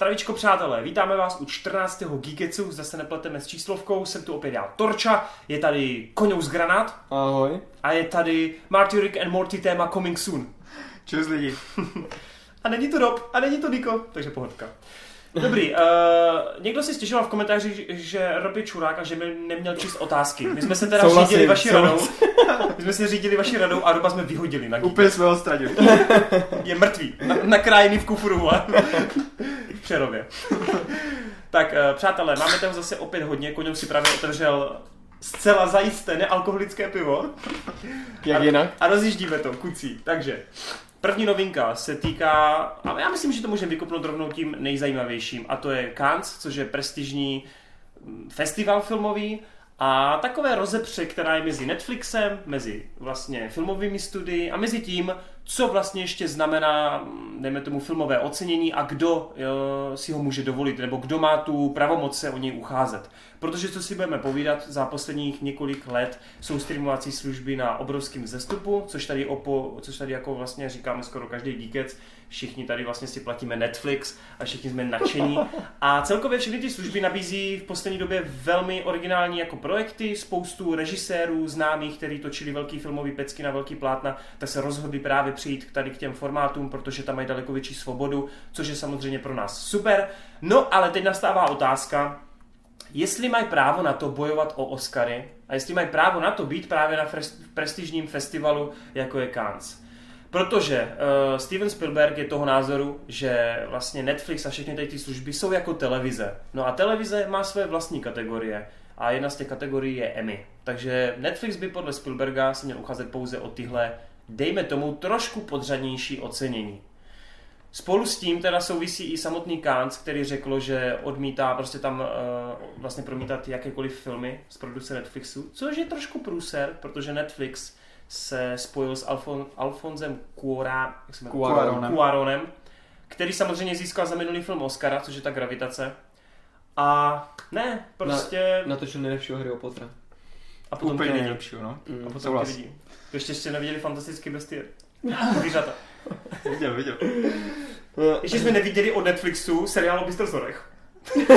Zdravíčko přátelé, vítáme vás u 14. Geeketsu, zase nepleteme s číslovkou, jsem tu opět já Torča, je tady Koňous Granát Ahoj. a je tady Marty Rick and Morty téma Coming Soon. Čus lidi. A není to Rob, a není to Niko, takže pohodka. Dobrý, uh, někdo si stěžoval v komentářích, že Rob je čurák a že by neměl číst otázky. My jsme se teda Souhlasím, řídili vaší radou. souhlasím. My jsme se řídili vaší radou a Roba jsme vyhodili na Geek. Úplně jsme ho ztratili. Je mrtvý, na, nakrájený v kufru, Přerově. tak, uh, přátelé, máme toho zase opět hodně. Koňou si právě otevřel zcela zajisté nealkoholické pivo. Jak a, jinak? A rozjíždíme to, kucí. Takže, první novinka se týká, a já myslím, že to můžeme vykopnout rovnou tím nejzajímavějším, a to je Cannes, což je prestižní mm, festival filmový, a takové rozepře, která je mezi Netflixem, mezi vlastně filmovými studii a mezi tím, co vlastně ještě znamená, dejme tomu, filmové ocenění a kdo jo, si ho může dovolit, nebo kdo má tu pravomoc se o něj ucházet. Protože co si budeme povídat, za posledních několik let jsou streamovací služby na obrovském vzestupu, což tady, opo, což tady jako vlastně říkáme skoro každý díkec, všichni tady vlastně si platíme Netflix a všichni jsme nadšení. A celkově všechny ty služby nabízí v poslední době velmi originální jako projekty, spoustu režisérů známých, kteří točili velký filmový pecky na velký plátna, tak se rozhodli právě přijít tady k těm formátům, protože tam mají daleko větší svobodu, což je samozřejmě pro nás super. No ale teď nastává otázka, jestli mají právo na to bojovat o Oscary a jestli mají právo na to být právě na prestižním festivalu, jako je Cannes. Protože uh, Steven Spielberg je toho názoru, že vlastně Netflix a všechny ty služby jsou jako televize. No a televize má své vlastní kategorie a jedna z těch kategorií je Emmy. Takže Netflix by podle Spielberga se měl ucházet pouze o tyhle, dejme tomu, trošku podřadnější ocenění. Spolu s tím teda souvisí i samotný Cannes, který řekl, že odmítá prostě tam uh, vlastně promítat jakékoliv filmy z produkce Netflixu, což je trošku průser, protože Netflix se spojil s Alfon, Alfonzem jmenuje? Cuaronem. Cuaronem, který samozřejmě získal za minulý film Oscara, což je ta gravitace. A ne, prostě... Natočil nejlepšího Harryho Pottera. a potom Úplně nejlepšího, no. Mm. A potom ty lidi. To ještě ještě neviděli fantastické bestie. Zvířata. Viděl, viděl. Ještě jsme neviděli od Netflixu seriál o Bystrozorech.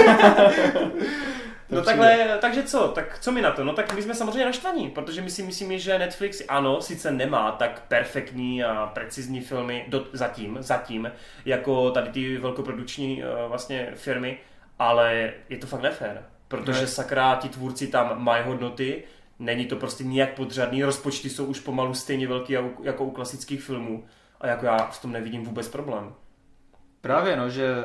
No takhle, takže co? Tak co mi na to? No tak my jsme samozřejmě naštvaní, protože my si myslíme, že Netflix ano, sice nemá tak perfektní a precizní filmy do, zatím, zatím, jako tady ty velkoprodukční uh, vlastně firmy, ale je to fakt nefér, protože Ne. sakra ti tvůrci tam mají hodnoty, není to prostě nijak podřadný, rozpočty jsou už pomalu stejně velký jako- jako u klasických filmů a jako já v tom nevidím vůbec problém. Právě, no, že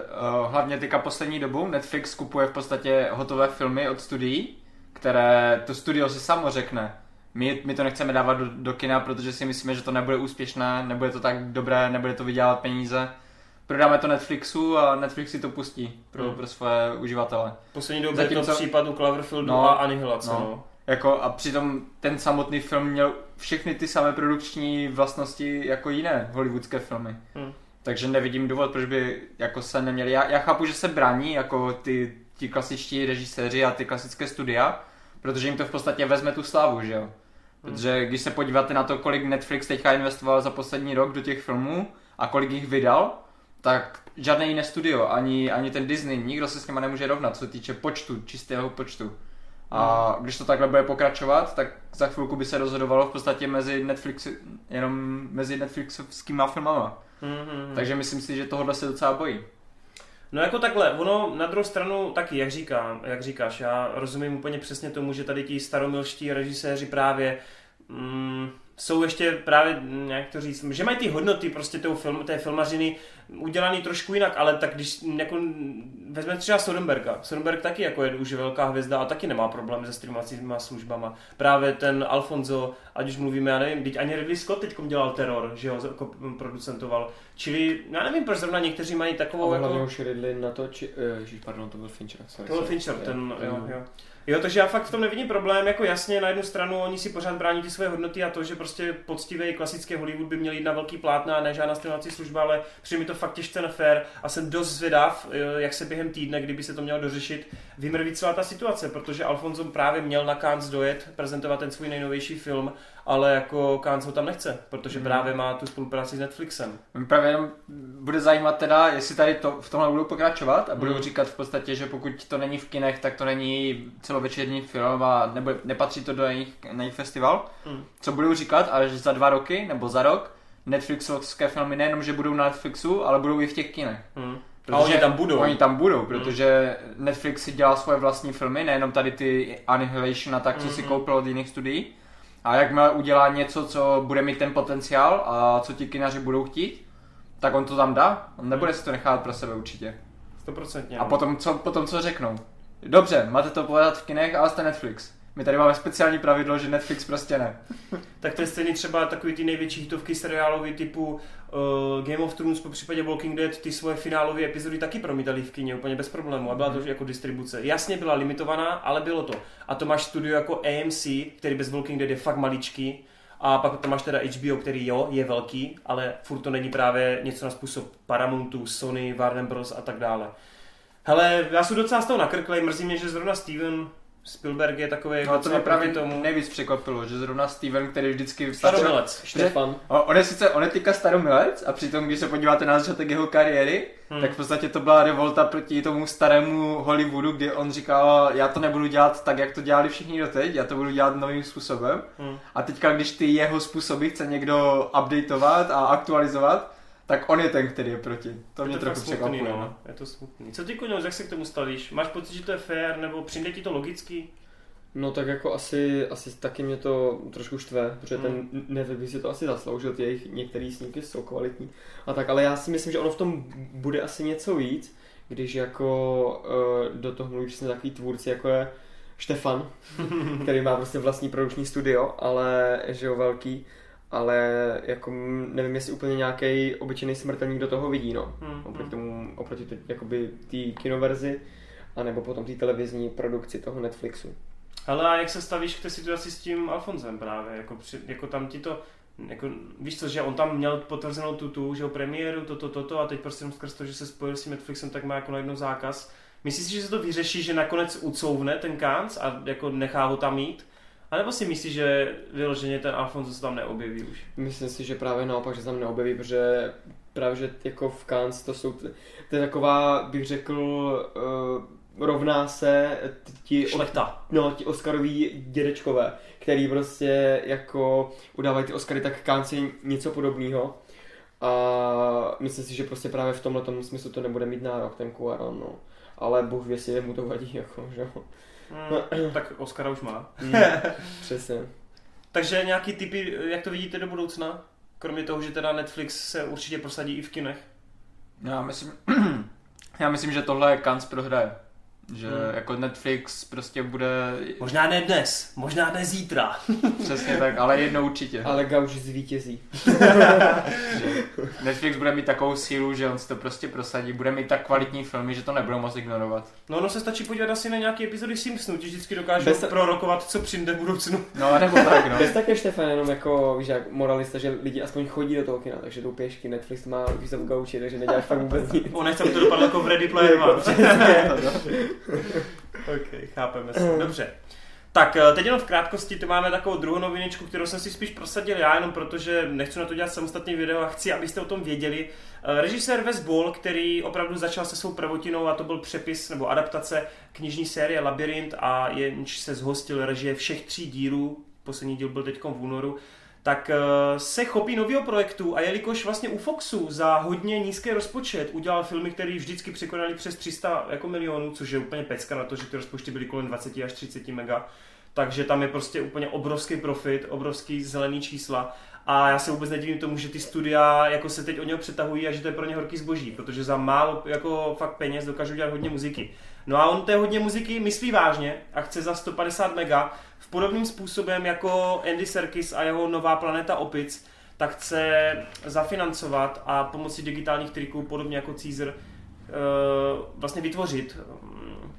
uh, hlavně teďka poslední dobou Netflix kupuje v podstatě hotové filmy od studií, které to studio si samo řekne. My, my to nechceme dávat do, do kina, protože si myslíme, že to nebude úspěšné, nebude to tak dobré, nebude to vydělat peníze. Prodáme to Netflixu a Netflix si to pustí pro, Hmm. pro své uživatele. Poslední době je to Zatímco- případ u Cloverfieldu No, a Anihilace, no. no. Jako, a přitom ten samotný film měl všechny ty samé produkční vlastnosti jako jiné hollywoodské filmy. Hmm. Takže nevidím důvod, proč by jako se neměli. Já, já chápu, že se brání jako ty, ti klasičtí režiséři a ty klasické studia, protože jim to v podstatě vezme tu slávu, že jo. Protože když se podíváte na to, kolik Netflix teďka investoval za poslední rok do těch filmů a kolik jich vydal, tak žádné jiné studio, ani, ani ten Disney, nikdo se s nima nemůže rovnat, co se týče počtu, čistého počtu. A když to takhle bude pokračovat, tak za chvilku by se rozhodovalo v podstatě mezi Netflix, jenom mezi Netflixovskýma filmama. Mm-hmm. Takže myslím si, že tohle se docela bojí. No jako takhle, ono na druhou stranu taky, jak říkám, jak říkáš, já rozumím úplně přesně tomu, že tady ti staromilští režiséři právě mm, jsou ještě právě, jak to říct, že mají ty hodnoty prostě toho film, té filmařiny udělaný trošku jinak, ale tak když jako, vezmeme třeba Soderberga, Soderberg taky jako je už velká hvězda a taky nemá problém se streamovacími službama. Právě ten Alfonso, ať už mluvíme, já nevím, teď ani Ridley Scott teď dělal teror, že ho jako producentoval. Čili já nevím, proč zrovna někteří mají A takovou hlavně jako... už Ridley na to, či... eh, Ježíš, pardon, to byl Fincher. Sorry, To byl. Fincher, ten, jo, Mm. jo. Jo, takže já fakt v tom nevidím problém, jako jasně na jednu stranu oni si pořád brání ty své hodnoty a to, že prostě poctivý klasický Hollywood by měl jít na velký plátna a ne žádná streamovací služba, ale přijde mi to fakt těžce nefér a jsem dost zvědav, eh, jak se během týdne, kdyby se to mělo dořešit, vymrví celá ta situace, protože Alfonso právě měl na Cannes dojet, prezentovat ten svůj nejnovější film, ale jako Cannes ho tam nechce, protože Mhm. právě má tu spolupráci s Netflixem. Mě Právě jenom bude zajímat teda, jestli tady to, v tomhle budou pokračovat a budou Hmm. říkat v podstatě, že pokud to není v kinech, tak to není celovečerní film a nebo nepatří to do jejich, na jejich festival. Hmm. Co budou říkat, ale že za dva roky nebo za rok Netflixovské filmy nejenom, že budou na Netflixu, ale budou i v těch kinech. Hmm. A oni tam budou. Oni tam budou, protože Netflix si dělá svoje vlastní filmy, nejenom tady ty Annihilation a tak, co si Mhm. koupil od jiných studií. A jakmile udělá něco, co bude mít ten potenciál a co ti kinaři budou chtít, tak on to tam dá. On nebude si to nechávat pro sebe určitě. 100%. A potom co, potom co řeknou? Dobře, máte to podat v kinech, ale jste Netflix. My tady máme speciální pravidlo, že Netflix prostě ne. Tak to je stejný třeba takový ty největší hitovky seriálový typu uh, Game of Thrones, po případě Walking Dead, ty svoje finálové epizody taky promítali v kině úplně bez problému a byla to jako distribuce. Jasně byla limitovaná, ale bylo to. A to máš studio jako AMC, který bez Walking Dead je fakt maličký, a pak tam máš teda HBO, který jo, je velký, ale furt to není právě něco na způsob Paramountu, Sony, Warner Bros. a tak dále. Hele, já jsem docela z toho nakrklej, mrzí mě, že zrovna Steven Spielberg je takový No to mě právě tomu nejvíc překvapilo, že zrovna Steven, který vždycky... staromilec. Štefan. On je sice, on je teďka staromilec a přitom, když se podíváte na začátek jeho kariéry, hmm. tak v podstatě to byla revolta proti tomu starému Hollywoodu, kdy on říkal, já to nebudu dělat tak, jak to dělali všichni doteď, já to budu dělat novým způsobem. Hmm. A teďka, když ty jeho způsoby chce někdo updateovat a aktualizovat, tak on je ten, který je proti. To mě je trochu fakt smutný, překvapuje. no. Je to smutný. Co ty Kuňous, jak se k tomu stavíš? Máš pocit, že to je fair, nebo přijde ti to logicky? No tak jako asi, asi taky mě to trošku štve, protože Hmm. ten Netflix by si to asi zasloužil, ty jejich některé snímky jsou kvalitní. A tak, ale já si myslím, že ono v tom bude asi něco víc, když jako uh, do toho mluví přesně takový tvůrci, jako je Štefan, který má prostě vlastní produkční studio, ale že jo, velký, ale jako nevím, jestli úplně nějaký obyčejný smrtelník do toho vidí, no. Hmm, Oproti hmm. tomu, oproti t- jakoby té kinoverzi, anebo potom té televizní produkci toho Netflixu. Hele, a jak se stavíš k té situaci s tím Alfonzem právě? Jako, při, jako tam ti to, jako, víš co, že on tam měl potvrzenou tu, tu že jo, premiéru, toto, toto a teď prostě jenom skrz to, že se spojil s tím Netflixem, tak má jako najednou zákaz. Myslíš si, že se to vyřeší, že nakonec ucouvne ten Kans a jako nechá ho tam mít? A nebo si myslíš, že vyloženě ten Alfonso se tam neobjeví už? Myslím si, že právě naopak, že se tam neobjeví, protože právě, že jako v Cannes to jsou, to je taková, bych řekl, uh, rovná se ti, Šlechta. no, ti Oscaroví dědečkové, který prostě jako udávají ty Oscary, tak Cannes je něco podobného. A myslím si, že prostě právě v tomhle smyslu to nebude mít nárok, ten Cuaron, no. Ale Bůh ví, jestli mu to vadí, jako, že jo. Hmm, tak Oscara už má. Mm, Přesně. Takže nějaký typy, jak to vidíte do budoucna? Kromě toho, že teda Netflix se určitě prosadí i v kinech. No, Já myslím, já myslím, že tohle Kans prohraje. Že Hmm. jako Netflix prostě bude Možná ne dnes, možná ne zítra. přesně tak, ale jednou určitě. Ale Gauč zvítězí. Netflix bude mít takovou sílu, že on si to prostě prosadí, bude mít tak kvalitní filmy, že to nebudou moc ignorovat. No, ono se stačí podívat asi na nějaké epizody Simpsonů, ti vždycky dokážou Bez- prorokovat, co přijde v budoucnu. No, nebo tak, no. Bez také Štefan jenom jako, víš, jak moralista, že lidi aspoň chodí do toho kina, takže jdou pěšky, Netflix má víš, v gauči, takže neděláš fakt vůbec nic. On nechce, to dopadlo jako v Ready Player One. Ok, chápeme se. Dobře. Tak eh, teď jenom v krátkosti, tu máme takovou druhou noviničku, kterou jsem si spíš prosadil já, jenom protože nechci na to dělat samostatný video a chci, abyste o tom věděli. Eh, Režisér Wes Ball, který opravdu začal se svou prvotinou a to byl přepis nebo adaptace knižní série Labyrint a jenž se zhostil režie všech tří dílů, poslední díl byl teď v únoru, tak eh, se chopí nového projektu a jelikož vlastně u Foxu za hodně nízký rozpočet udělal filmy, které vždycky překonali přes 300 jako milionů, což je úplně pecka na to, že ty rozpočty byly kolem 20 až 30 mega, takže tam je prostě úplně obrovský profit, obrovský zelený čísla a já se vůbec nedivím tomu, že ty studia jako se teď o něho přetahují a že to je pro ně horký zboží, protože za málo jako fakt peněz dokážou dělat hodně muziky. No a on té hodně muziky myslí vážně a chce za 150 mega podobným způsobem jako Andy Serkis a jeho nová planeta Opic, tak chce zafinancovat a pomocí digitálních triků, podobně jako Caesar, eh, vlastně vytvořit mm,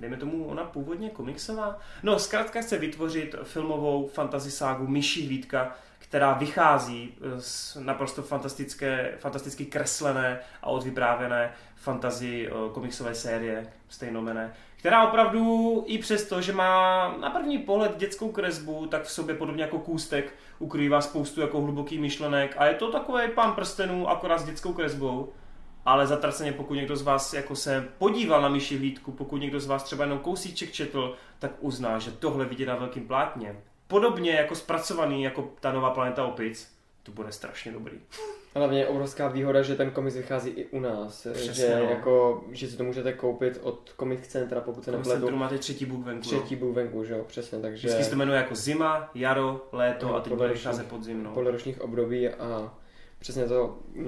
dejme tomu, ona původně komiksová. No, zkrátka chce vytvořit filmovou fantasy ságu Myší hlídka, která vychází z naprosto fantastické, fantasticky kreslené a odvyprávěné fantasy komiksové série stejnomené, která opravdu i přesto, že má na první pohled dětskou kresbu, tak v sobě podobně jako kůstek ukrývá spoustu jako hluboký myšlenek. A je to takový pán prstenů akorát s dětskou kresbou. Ale zatraceně, pokud někdo z vás jako se podíval na myši hlídku, pokud někdo z vás třeba jenom kousíček četl, tak uzná, že tohle vidět na velkým plátně. Podobně jako zpracovaný jako ta nová planeta opic, to bude strašně dobrý. Hlavně je obrovská výhoda, že ten komiks vychází i u nás. Přesně, že, no. jako, že si to můžete koupit od Comic Centra, pokud se nepletu. centrum máte třetí book venku. Třetí book venku, že jo, přesně, takže Vždycky se to jmenuje jako zima, jaro, léto No, a teď bude vycházet podzim. No. podle ročních období a přesně to mm,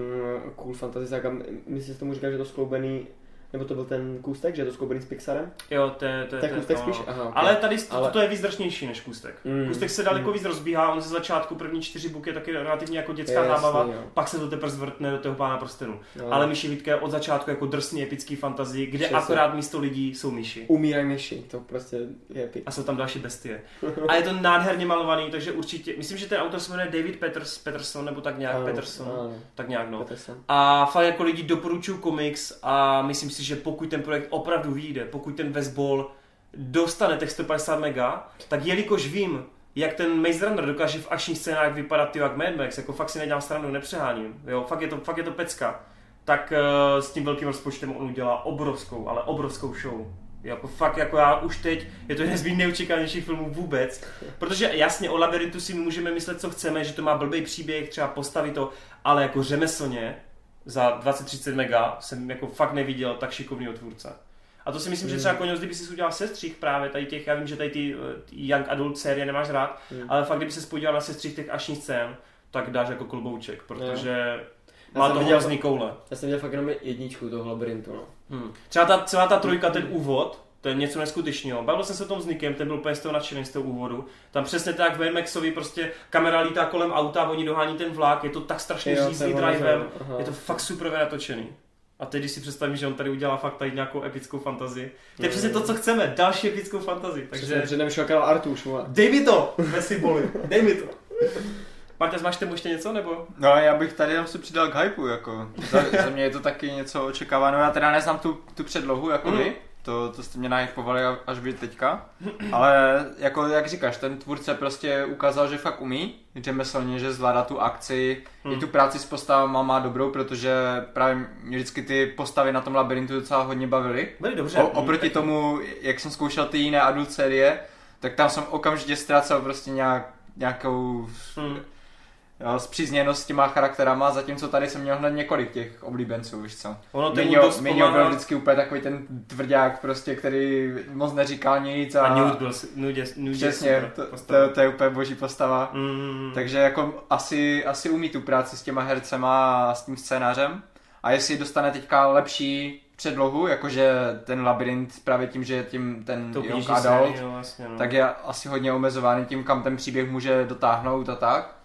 cool fantasy saga. Myslíš, že tomu říkal, že to skloubený, nebo to byl ten kůstek, že je to skloubený s Pixarem? Jo, to je, to je, Tak to je kůstek no. spíš? Aha, okay. Ale tady to, Ale- to je víc než kůstek. Mm. Kůstek se daleko Mm. víc rozbíhá, on ze začátku první čtyři buky je taky relativně jako dětská Jasný, zábava, jo. pak se to teprve zvrtne do toho pána prstenů. No. Ale myši Vítka je od začátku jako drsný epický fantasy, kde Přesně. akorát místo lidí jsou myši. Umírají myši, to prostě je epic. A jsou tam další bestie. A je to nádherně malovaný, takže určitě, myslím, že ten autor se jmenuje David Peters, Peterson, nebo tak nějak, Ano, Peterson, ano, tak nějak no. Peterson. A fakt jako lidi doporučuju komiks a myslím si, že pokud ten projekt opravdu vyjde, pokud ten Westball dostane těch 150 mega, tak jelikož vím, jak ten Maze Runner dokáže v akčních scénách vypadat jak Mad Max, jako fakt si nedělám stranu, nepřeháním, jo, fakt je to, fakt je to pecka, tak uh, s tím velkým rozpočtem on udělá obrovskou, ale obrovskou show. Jako fakt, jako já už teď, je to jeden z mých neočekávanějších filmů vůbec. Protože jasně o labirintu si můžeme myslet, co chceme, že to má blbý příběh, třeba postavit to, ale jako řemeslně za 20-30 mega jsem jako fakt neviděl tak šikovný tvůrce. A to si myslím, že třeba Koněz, kdyby si udělal sestřih právě tady těch, já vím, že tady ty eh, Young Adult série nemáš rád, Hmm. ale fakt kdyby se podíval na sestřih těch akčních scén, tak dáš jako klobouček, protože má jsem to viděl- hrozný koule. Já jsem viděl fakt jenom jedničku toho labirintu, no. Hmm. Třeba ta, celá ta trojka, ten úvod, to je něco neskutečného. Bavil jsem se o tom s Nikem, ten byl úplně z toho nadšený z toho úvodu. Tam přesně tak v Maxovi prostě kamera lítá kolem auta, oni dohání ten vlak, je to tak strašně ono, drivem, aha. je to fakt super natočený. A teď, když si představím, že on tady udělá fakt tady nějakou epickou fantazii. To je Mm. přesně to, co chceme, další epickou fantazii. Takže Takže před námi šel Karel Artuš, vole. dej mi to, ve symboli, dej mi to. Marta, máš tomu ještě něco, nebo? No já bych tady jenom se přidal k hypeu, jako. Za, za mě je to taky něco očekáváno. Já teda neznám tu, tu předlohu, jako Mhm. vy. To, to jste mě nahypovali až vy teďka. Ale jako jak říkáš, ten tvůrce prostě ukázal, že fakt umí řemeslně, že zvládá tu akci. Hmm. I tu práci s postavama má dobrou, protože právě mě vždycky ty postavy na tom labirintu docela hodně bavily. Byli dobře. O, oproti tomu, jak jsem zkoušel ty jiné adult série, tak tam jsem okamžitě ztrácel prostě nějak, nějakou Hmm. Jo, zpřízněnost s těma charakterama, zatímco tady jsem měl hned několik těch oblíbenců, víš co. Ono to Minio, dost Minio byl vždycky úplně takový ten tvrdák prostě, který moc neříkal nic a, A Newt byl, Newt je přesně, to, to, to, je úplně boží postava. Mm. Takže jako asi, asi umí tu práci s těma hercema a s tím scénářem. A jestli dostane teďka lepší předlohu, jakože ten labirint právě tím, že je tím ten to young adult, série, no, vlastně, no. tak je asi hodně omezovaný tím, kam ten příběh může dotáhnout a tak.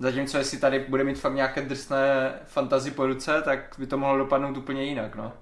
Zatímco jestli tady bude mít fakt nějaké drsné fantazy po ruce, tak by to mohlo dopadnout úplně jinak, no.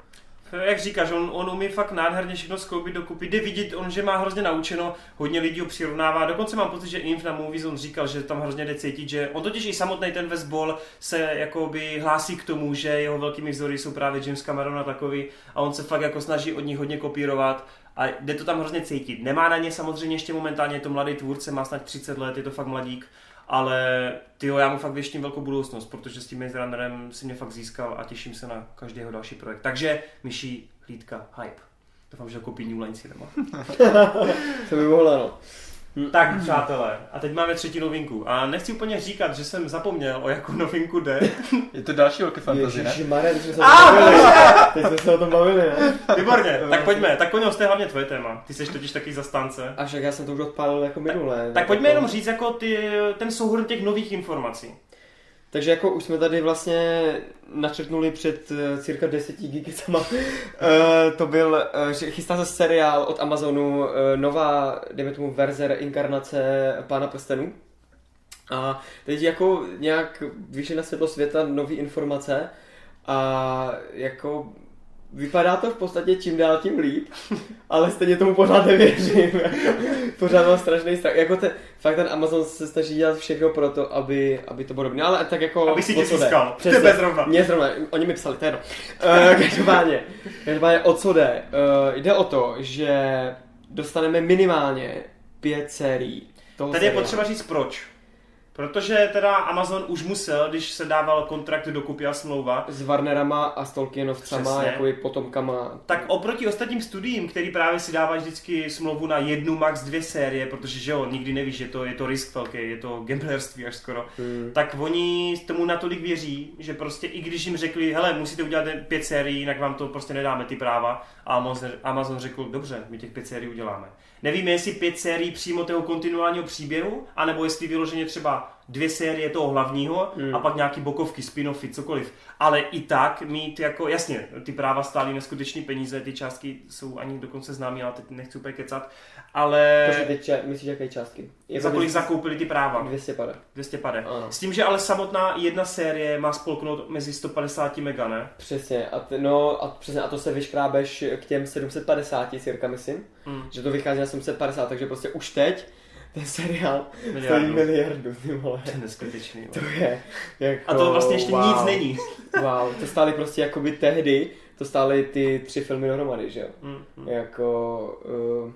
Jak říkáš, on, on umí fakt nádherně všechno skloubit dokupy. Jde vidět, on, že má hrozně naučeno, hodně lidí ho přirovnává. Dokonce mám pocit, že Inf na Movies on říkal, že tam hrozně jde cítit, že on totiž i samotný ten Westball se jakoby hlásí k tomu, že jeho velkými vzory jsou právě James Cameron a takový a on se fakt jako snaží od nich hodně kopírovat a jde to tam hrozně cítit. Nemá na ně samozřejmě ještě momentálně, je to mladý tvůrce, má snad 30 let, je to fakt mladík, ale tyjo, já mu fakt věštím velkou budoucnost, protože s tím Maze Runnerem si mě fakt získal a těším se na každý jeho další projekt. Takže myší hlídka, hype. Doufám, že koupí New Line Cinema. To by mohlo, no. Tak, přátelé, a teď máme třetí novinku. A nechci úplně říkat, že jsem zapomněl, o jakou novinku jde. Je to další velké fantasy, ne? Ježišmarja, teď jsme se o tom bavili. Teď jsme se o tom bavili, ne? Výborně, tak pojďme. Tak Koňo, to je hlavně tvoje téma. Ty jsi totiž taky zastánce. A však já jsem to už odpálil jako minule. Tak pojďme jenom říct jako ty, ten souhrn těch nových informací. Takže jako už jsme tady vlastně načrtnuli před uh, cirka deseti gigicama. uh, to byl, uh, že chystá se seriál od Amazonu, nová, dejme tomu, verze reinkarnace Pána prstenů. A teď jako nějak vyšly na světlo světa nové informace a jako vypadá to v podstatě čím dál tím líp, ale stejně tomu pořád nevěřím. pořád mám strašný strach. Jako ten, fakt ten Amazon se snaží dělat všechno pro to, aby, aby to bylo dobré. No, ale tak jako... Aby si tě získal. Přesně. Tebe zrovna. Mě zrovna, oni mi psali, to je. Uh, každopádně, každopádně, o co jde? Uh, jde o to, že dostaneme minimálně pět sérií. Tady je seriálu. potřeba říct proč. Protože teda Amazon už musel, když se dával kontrakt dokupy a smlouva, S Warnerama a s Tolkienovcama, Přesně. jakoby potomkama. tak oproti ostatním studiím, který právě si dávají vždycky smlouvu na jednu, max dvě série, protože že jo, nikdy nevíš, je to, je to risk velký, je to gamblerství až skoro, Hmm. tak oni tomu natolik věří, že prostě i když jim řekli, hele, musíte udělat pět sérií, jinak vám to prostě nedáme ty práva, a Amazon, Amazon řekl, dobře, my těch pět sérií uděláme. Nevíme, jestli pět sérií přímo toho kontinuálního příběhu, anebo jestli vyloženě třeba dvě série toho hlavního Hmm. a pak nějaký bokovky, spin-offy, cokoliv. Ale i tak mít jako, jasně, ty práva stály neskutečné peníze, ty částky jsou ani dokonce známé, ale teď nechci úplně kecat, ale Počkej, teď če- myslíš, jaké částky? Je za kolik 200 zakoupili ty práva? 200 pade. 200 pade. Ano. S tím, že ale samotná jedna série má spolknout mezi 150 mega, ne? Přesně, a, t- no, a, přesně, a to se vyškrábeš k těm 750 cirka, myslím, Hmm. že to vychází na 750, takže prostě už teď ten seriál stojí Miliardu. ty vole. To je neskutečný. To je jako, A to vlastně ještě wow. nic není. Wow, to stály prostě jakoby tehdy, to stály ty tři filmy dohromady, že jo? Hmm, hmm. Jako... Uh,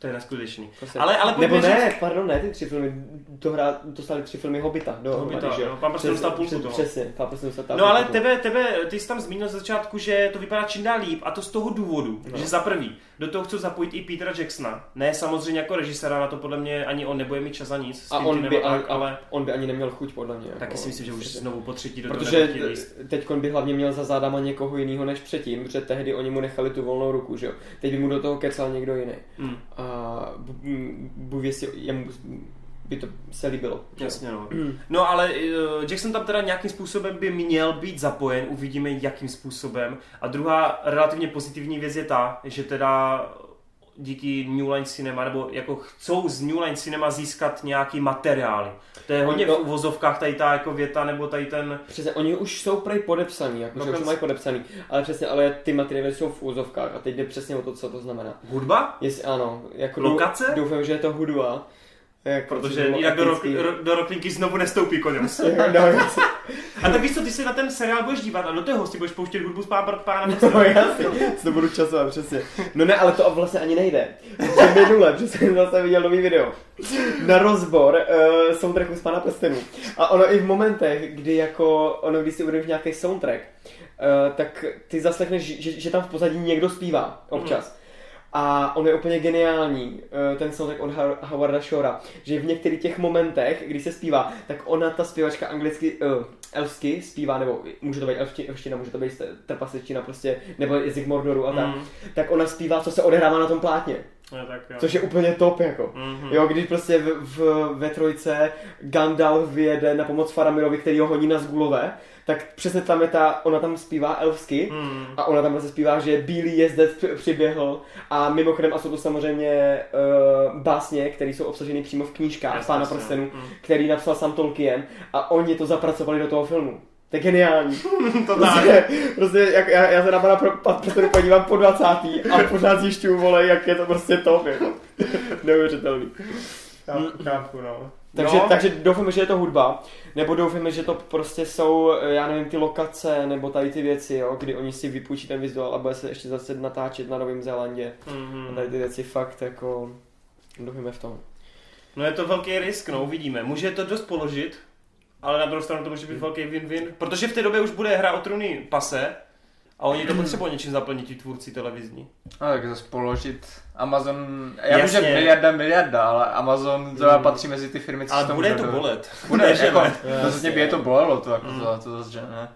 To je neskutečný. prostě, Ale, ale Nebo ne, říct- pardon, ne ty tři filmy, to, hra, to stály tři filmy Hobita dohromady, Hobbita, že jo? jo, Pán Přes- dostal půlku přes- toho. Přesně, pán prstenů dostal No ale tebe, tebe, ty jsi tam zmínil ze začátku, že to vypadá čím dál líp a to z toho důvodu, No. že za prvý, do toho chci zapojit i Petera Jacksona. Ne samozřejmě jako režiséra, na to podle mě ani on nebude mít čas za nic, A on by, tak, a ale on by ani neměl chuť, podle mě. taky jako, si myslím, že už znovu po třetí do toho Protože líst. teď by hlavně měl za zádama někoho jiného než předtím, protože tehdy oni mu nechali tu volnou ruku, že jo. Teď by mu do toho kecal někdo jiný. Hmm, A Bůh jestli jemu by to se líbilo. jasně no. Mm. No ale uh, Jackson tam teda nějakým způsobem by měl být zapojen, uvidíme jakým způsobem. A druhá relativně pozitivní věc je ta, že teda díky New Line Cinema, nebo jako chcou z New Line Cinema získat nějaký materiály. To je hodně v No. uvozovkách tady ta jako věta, nebo tady ten... Přesně, oni už jsou prej podepsaní, jako, že už mají podepsaný, ale přesně, ale ty materiály jsou v úzovkách a teď jde přesně o to, co to znamená. Hudba? Jestli ano, jako Lokace? dou- Doufám, že je to hudba. Jako, Protože což by bylo jinak do, epický. ro, do roklinky znovu nestoupí koněm. no, A tak víš co, ty se na ten seriál budeš dívat a do toho si budeš pouštět hudbu z pána, pána no Mecena. jasně, si to budu časovat, přesně. No ne, ale to vlastně ani nejde. Protože minule, přesně jsem zase viděl nový video. Na rozbor uh, soundtracku z Pana prstenů. A ono i v momentech, kdy jako, ono když si uvědomíš nějaký soundtrack, uh, tak ty zaslechneš, že, že tam v pozadí někdo zpívá občas. A on je úplně geniální, eh, ten soundtrack od Howarda Shora, že v některých těch momentech, kdy se zpívá, tak ona, ta zpěvačka anglicky, uh, elfsky zpívá, nebo může to být elfština, může to být trpasličtina prostě, nebo jazyk Mordoru a tak, Mm. tak ona zpívá, co se odehrává na tom plátně, No, tak jo. což je úplně top jako. Mhm. Jo, když prostě v, v, ve trojce Gandalf vyjede na pomoc Faramirovi, který ho honí na zgulové, tak přesně tam je ta, ona tam zpívá elfsky, Mm. a ona tam prostě zpívá, že bílý jezdec při- přiběhl a mimochodem, a jsou to samozřejmě uh, básně, které jsou obsaženy přímo v knížkách Jasně, Pána jasně. prstenů, Mm. který napsal sám Tolkien a oni to zapracovali do toho filmu. To je geniální. To tak. Prostě, prostě jak, já, já se na pana pro- Pána prstenů podívám po 20. a pořád zjišťuju, vole, jak je to prostě top, jako. Neuvěřitelný. Chápu, no. Takže, takže doufáme, že je to hudba, nebo doufáme, že to prostě jsou, eh, já nevím, ty lokace, nebo tady ty věci, jo, kdy oni si vypůjčí ten vizuál a bude se ještě zase natáčet na Novém Zélandě. Mhm. A tady ty věci fakt jako, doufáme v tom. No je to velký risk, no uvidíme. Může to dost položit, ale na druhou stranu to může být velký win-win, protože v té době už bude hra o trůny pase a oni to potřebují něčím zaplnit, ti tvůrci televizní. No tak zase položit Amazon, já vím, že miliarda, miliarda, ale Amazon to Mm. patří mezi ty firmy, co tom bude to bolet. Bude, jako, rozhodně by je to bolelo, to, jako, Mm. to, to zase, že ne.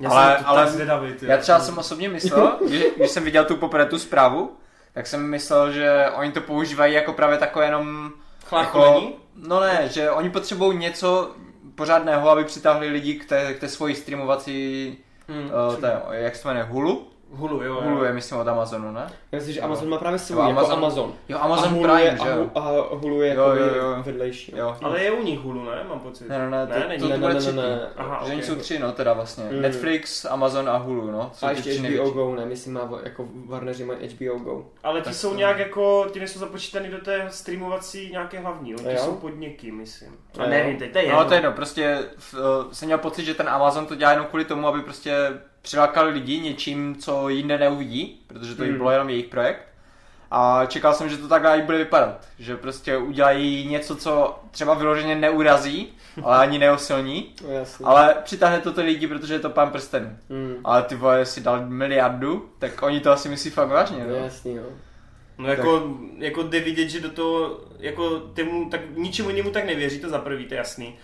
Já Ale- ale tak zvědavý, ty. Já třeba jsem osobně myslel, když, když jsem viděl tu poprvé tu zprávu, tak jsem myslel, že oni to používají jako právě takové jenom... Chlácholení? no ne, že oni potřebují něco pořádného, aby přitáhli lidi k té, k té svoji streamovací, Hmm. uh, té, jak se to jmenuje, Hulu? Hulu, jo. Hulu jo. je, myslím, od Amazonu, ne? Já myslím, že Jo. Amazon má právě svůj, Jo, jako Amazon- Amazon. Jo, a Amazon Hulu Prime, je, že a, jo? A Hulu je Jo, jako jo, jo. vedlejší. no. Jo. Ale je u nich Hulu, ne? Mám pocit. Ne, ne, ne, Ne, to, není. to, to Ne, bude ne, ne, třetí. ne. Aha, Že oni ok. jsou tři, no teda vlastně. Mm. Netflix, Amazon a Hulu, no. Jsou A ještě HBO největší. Go, ne, myslím má jako Warneri mají HBO Go. Ale ty Tak jsou to- nějak jako, ty nejsou započítaný do té streamovací nějaké hlavní, jo? Ty Jo. jsou pod někým, myslím. A Jo. nevím, teď to je No to je jedno, prostě uh, jsem měl pocit, že ten Amazon to dělá jenom kvůli tomu, aby prostě přilákal lidi něčím, co jinde neuvidí, protože to hmm. bylo jenom jejich projekt. A čekal jsem, že to takhle i bude vypadat. Že prostě udělají něco, co třeba vyloženě neurazí, ale ani neosilní. No jasně. Ale přitáhne to ty lidi, protože je to pán prstenů. Mm. Ale ty vole, jestli dal miliardu, tak oni to asi myslí fakt vážně, No no. jasný, jo. No jako, jako jde vidět, že do toho, jako tému, tak ničemu jinému tak nevěří, to za prvý, to je jasný.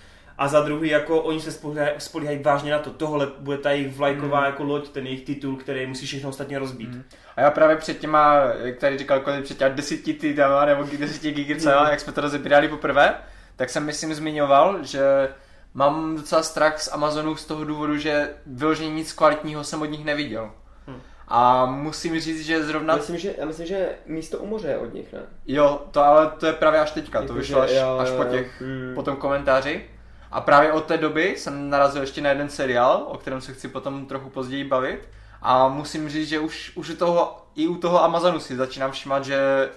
A za druhý, jako oni se spolíhají, spolíhají vážně na to, tohle bude ta jejich vlajková Hmm. jako loď, ten jejich titul, který musí všechno ostatně rozbít. Mhm. A já právě před těma, jak tady říkal kolik před těma deseti týdama nebo deseti gigicama, jak jsme to rozebírali poprvé, tak jsem myslím zmiňoval, že mám docela strach z Amazonu z toho důvodu, že vyloženě nic kvalitního jsem od nich neviděl. Hm. A musím říct, že Já zrovna... myslím, že, já myslím, že místo u moře je od nich, ne? Jo, to ale to je právě až teďka, to Jako, vyšlo až, jo, až po jo, těch, mm. po tom komentáři. A právě od té doby jsem narazil ještě na jeden seriál, o kterém se chci potom trochu později bavit. A musím říct, že už, už u toho, i u toho Amazonu si začínám všímat, že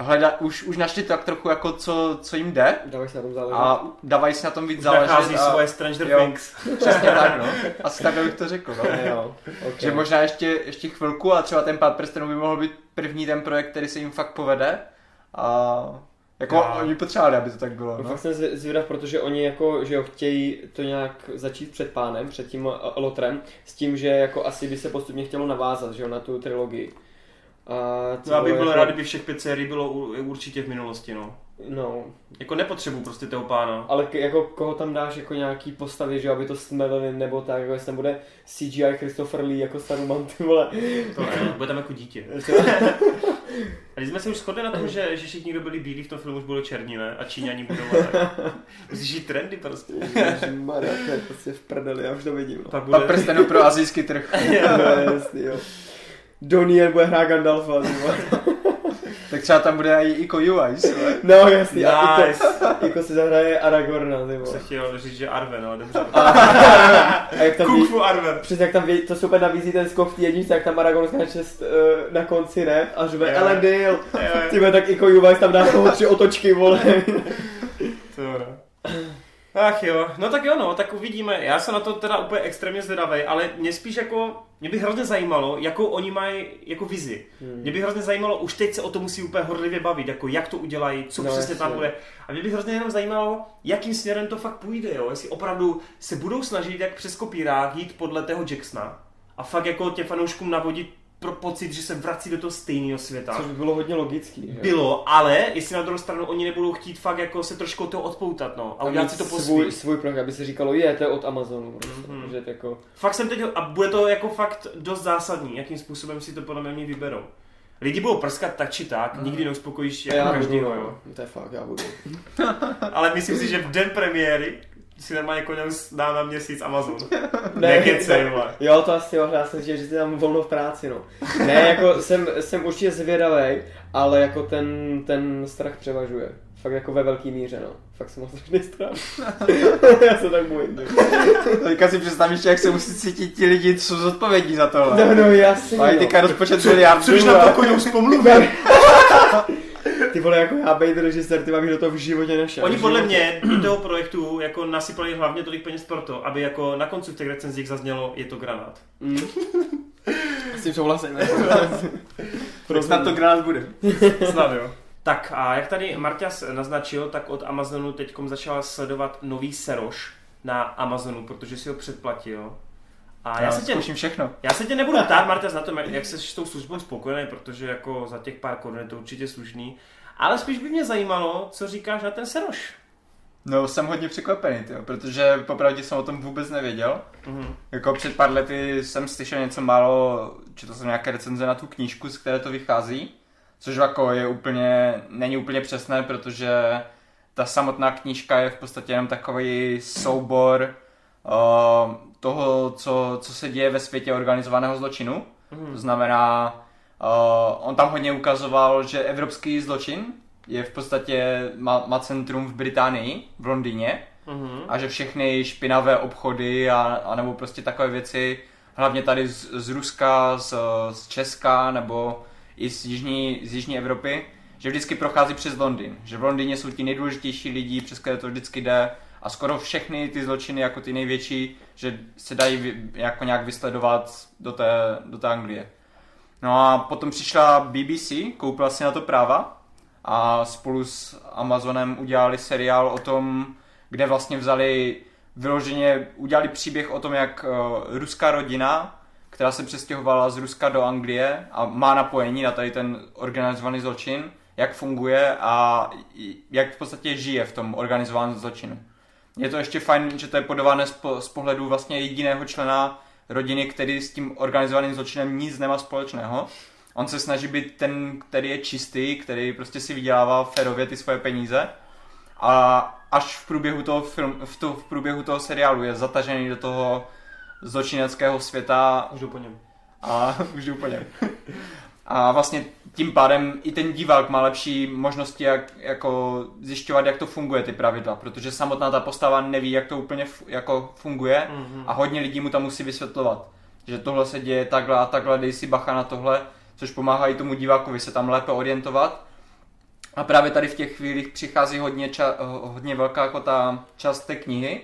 hleda, už, už našli tak trochu jako co, co jim jde Dávaj se na tom záležet. a dávají si na tom víc Už záležet. nachází a, svoje Stranger jo. Things. Přesně tak, no. Asi takhle bych to řekl, no. jo, okay. Že možná ještě, ještě chvilku a třeba ten pár prstenů by mohl být první ten projekt, který se jim fakt povede. A jako Já. oni potřebovali, aby to tak bylo. No. No. Fakt jsem zv- zvědav, protože oni jako, že jo, chtějí to nějak začít před pánem, před tím uh, lotrem, s tím, že jako asi by se postupně chtělo navázat, že jo, na tu trilogii. A ty No, já bych byl jako, rád, kdyby všech pět sérií bylo určitě v minulosti, no. No, Jako nepotřebuju prostě toho pána. ale k, jako koho tam dáš jako nějaký postavy, že aby to smelili, nebo tak, jako jestli tam bude CGI Christopher Lee jako Saruman, ty vole. To ne, bude tam jako dítě. A když jsme se už shodli na tom, že, že všichni, kdo byli bílí v tom filmu, už budou černí, ne? A Číňani budou, tak. Musíš žít trendy prostě. Ježišmarja, to je prostě v prdeli, já už to vidím. No. Pak bude... prstenů pro azijský trh. no, jasný, jo. Donnie bude hrát Gandalfa. Tak třeba tam bude i Iko Uwais. No jasný, a Nice. Iko, Iko si zahraje Aragorna, ty Se vole. chtěl říct, že Arven, ale dobře. A jak tam Kung Fu Arven. přesně jak tam to super nabízí ten skok v té jedničce, jak tam Aragorn skáče uh, na konci, ne? A řve. Elendil. Jo, jo. Ty vole, tak Iko Uwais tam dá toho tři otočky, vole. To jo, no. Ach jo, no tak jo no, tak uvidíme. Já jsem na to teda úplně extrémně zvědavý, ale mě spíš jako, mě by hrozně zajímalo, jakou oni mají jako vizi. Hmm. Mě by hrozně zajímalo, už teď se o to musí úplně horlivě bavit, jako jak to udělají, co No, přesně tam bude. A mě by hrozně jenom zajímalo, jakým směrem to fakt půjde, jo? jestli opravdu se budou snažit jak přes kopírák jít podle tého Jacksona a fakt jako těm fanouškům navodit pro pocit, že se vrací do toho stejného světa. Což by bylo hodně logický, že? Bylo, ale jestli na druhou stranu oni nebudou chtít fakt jako se trošku od toho odpoutat, no, a udělat si to po svůj, svůj projekt, aby se říkalo, je, to je od Amazonu, prostě, Mhm. že to jako... Fakt jsem teď, a bude to jako fakt dost zásadní, jakým způsobem si to podle mě vyberou. Lidi budou prskat tak či tak, nikdy neuspokojíš jako já každýho, budu, jo. no. To je fakt, já budu. Ale myslím si, že v den premiéry si normálně jako dá na měsíc Amazon. Ne, Nekecej, ne. vole. Jo, to asi jo, já jsem si, že jsi tam volno v práci, no. Ne, jako jsem, jsem určitě zvědavý, ale jako ten, ten strach převažuje. Fakt jako ve velký míře, no. Fakt jsem moc strašný strach. já se tak bojím. Teďka si představ ještě, jak se musí cítit ti lidi, co jsou zodpovědní za tohle. No, no, jasně, Mají no. teďka rozpočet miliard. Což na to koňou s pomluvem. Ty vole, jako já bejt režisér, ty mám do toho v životě nešel. Oni podle mě do toho projektu jako nasypali hlavně tolik peněz pro to, aby jako na konci v těch recenzích zaznělo, je to granát. Mm. S tím souhlasím. Snad to granát bude. Snad jo. Tak a jak tady Marťas naznačil, tak od Amazonu teď začal sledovat nový Seroš na Amazonu, protože si ho předplatil. A já se tě, všechno. já se tě nebudu ptát, Marťas, na tom, jak- jak jsi s tou službou spokojený, protože jako za těch pár korun je to určitě slušný. Ale spíš by mě zajímalo, co říkáš na ten Seroš. No, jsem hodně překvapený, tyjo, protože popravdě jsem o tom vůbec nevěděl. Mhm. Jako před pár lety jsem slyšel něco málo, četl jsem nějaké recenze na tu knížku, z které to vychází, což jako je úplně, není úplně přesné, protože ta samotná knížka je v podstatě jenom takový soubor uh, toho, co, co se děje ve světě organizovaného zločinu. Mhm. To znamená, uh, on tam hodně ukazoval, že evropský zločin je v podstatě, má, má centrum v Británii, v Londýně, Mhm. a že všechny špinavé obchody a, a nebo prostě takové věci, hlavně tady z, z Ruska, z, z Česka nebo i z jižní, z jižní Evropy, že vždycky prochází přes Londýn. Že v Londýně jsou ti nejdůležitější lidi, přes které to vždycky jde a skoro všechny ty zločiny jako ty největší, že se dají jako nějak vysledovat do té, do té Anglie. No a potom přišla BBC, koupila si na to práva a spolu s Amazonem udělali seriál o tom, kde vlastně vzali vyloženě, udělali příběh o tom, jak uh, ruská rodina, která se přestěhovala z Ruska do Anglie a má napojení na tady ten organizovaný zločin, jak funguje a jak v podstatě žije v tom organizovaném zločinu. Je to ještě fajn, že to je podávané z, po, z pohledu vlastně jediného člena rodiny, který s tím organizovaným zločinem nic nemá společného. On se snaží být ten, který je čistý, který prostě si vydělává férově ty svoje peníze. A až v průběhu toho, film, v, to, v průběhu toho seriálu je zatažený do toho zločineckého světa Už něm. a už úplně. A vlastně tím pádem i ten divák má lepší možnosti, jak jako zjišťovat, jak to funguje, ty pravidla, protože samotná ta postava neví, jak to úplně fu- jako funguje Mhm. a hodně lidí mu tam musí vysvětlovat, že tohle se děje takhle a takhle, dej si bacha na tohle, což pomáhá i tomu divákovi se tam lépe orientovat. A právě tady v těch chvílích přichází hodně, ča- hodně velká jako ta část té knihy,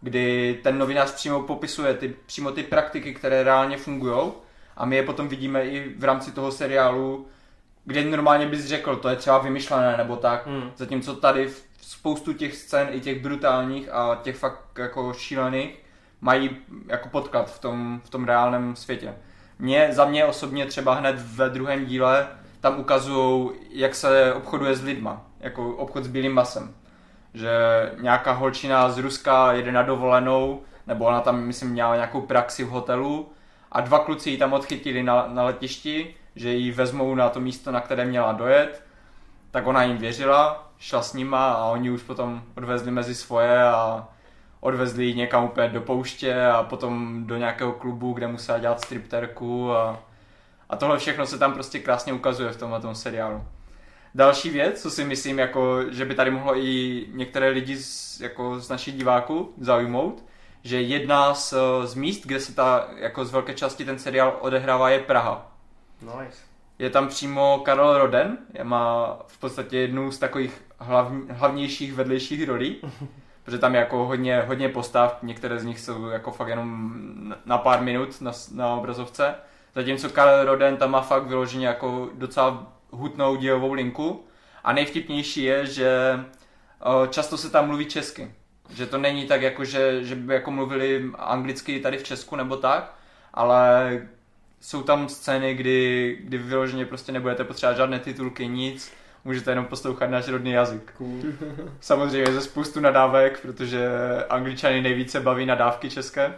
kdy ten novinář přímo popisuje ty, přímo ty praktiky, které reálně fungují a my je potom vidíme i v rámci toho seriálu, kde normálně bys řekl, to je třeba vymyšlené nebo tak, Hmm. zatímco tady v spoustu těch scén, i těch brutálních a těch fakt jako šílených, mají jako podklad v tom, v tom reálném světě. Mě, za mě osobně třeba hned ve druhém díle tam ukazují, jak se obchoduje s lidma, jako obchod s bílým masem. Že nějaká holčina z Ruska jede na dovolenou, nebo ona tam, myslím, měla nějakou praxi v hotelu a dva kluci ji tam odchytili na, na letišti, že ji vezmou na to místo, na které měla dojet, tak ona jim věřila, šla s nima a oni už potom odvezli mezi svoje a odvezli ji někam úplně do pouště a potom do nějakého klubu, kde musela dělat stripterku a, a tohle všechno se tam prostě krásně ukazuje v tomhle tom seriálu. Další věc, co si myslím, jako, že by tady mohlo i některé lidi z, jako z našich diváků zaujmout, že jedna z, z míst, kde se ta, jako z velké části ten seriál odehrává, je Praha. Nice. Je tam přímo Karel Roden, je má v podstatě jednu z takových hlavní, hlavnějších vedlejších rolí, protože tam je jako hodně, hodně postav, některé z nich jsou jako fakt jenom na pár minut na, na obrazovce, zatímco Karel Roden tam má fakt vyloženě jako docela hutnou dějovou linku a nejvtipnější je, že často se tam mluví česky. Že to není tak, jako, že, že by jako mluvili anglicky tady v Česku nebo tak, ale jsou tam scény, kdy, kdy vyloženě prostě nebudete potřebovat žádné titulky, nic, můžete jenom poslouchat náš rodný jazyk. Cool. Samozřejmě ze spoustu nadávek, protože angličany nejvíce baví nadávky české.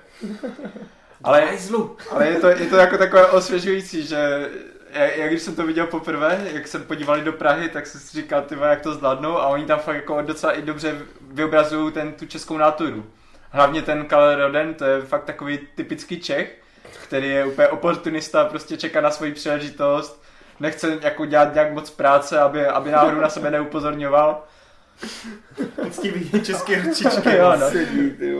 Ale, ale je, to, je to jako takové osvěžující, že já, já když jsem to viděl poprvé, jak jsem podívali do Prahy, tak jsem si říkal, ty jak to zvládnou a oni tam fakt jako docela i dobře vyobrazují ten, tu českou náturu. Hlavně ten Karel Roden, to je fakt takový typický Čech, který je úplně oportunista, prostě čeká na svoji příležitost, nechce jako dělat nějak moc práce, aby, aby náhodou na sebe neupozorňoval. Poctivý český ručičky. Jo, no. Sedí, ty.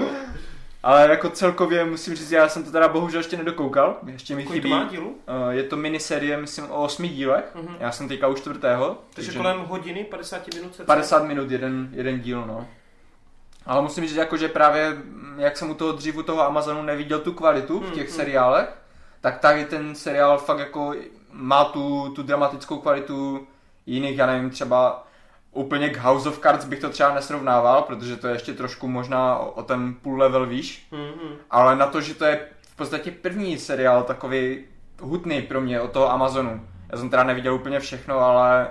Ale jako celkově musím říct, já jsem to teda bohužel ještě nedokoukal, ještě mi Kolik to chybí. má dílu? Uh, je to miniserie, myslím, o osmi dílech. Mhm. Já jsem teďka u čtvrtého. Takže kolem hodiny, 50 minut se 50 minut jeden, jeden díl, no. Ale musím říct, jako, že právě, mm, jak jsem u toho dřívu toho Amazonu neviděl tu kvalitu v Hmm, těch hmm. seriálech, tak tady ten seriál fakt jako má tu, tu dramatickou kvalitu jiných, já nevím, třeba úplně k House of Cards bych to třeba nesrovnával, protože to je ještě trošku možná o, o ten půl level výš, Mhm. ale na to, že to je v podstatě první seriál takový hutný pro mě od toho Amazonu. Já jsem teda neviděl úplně všechno, ale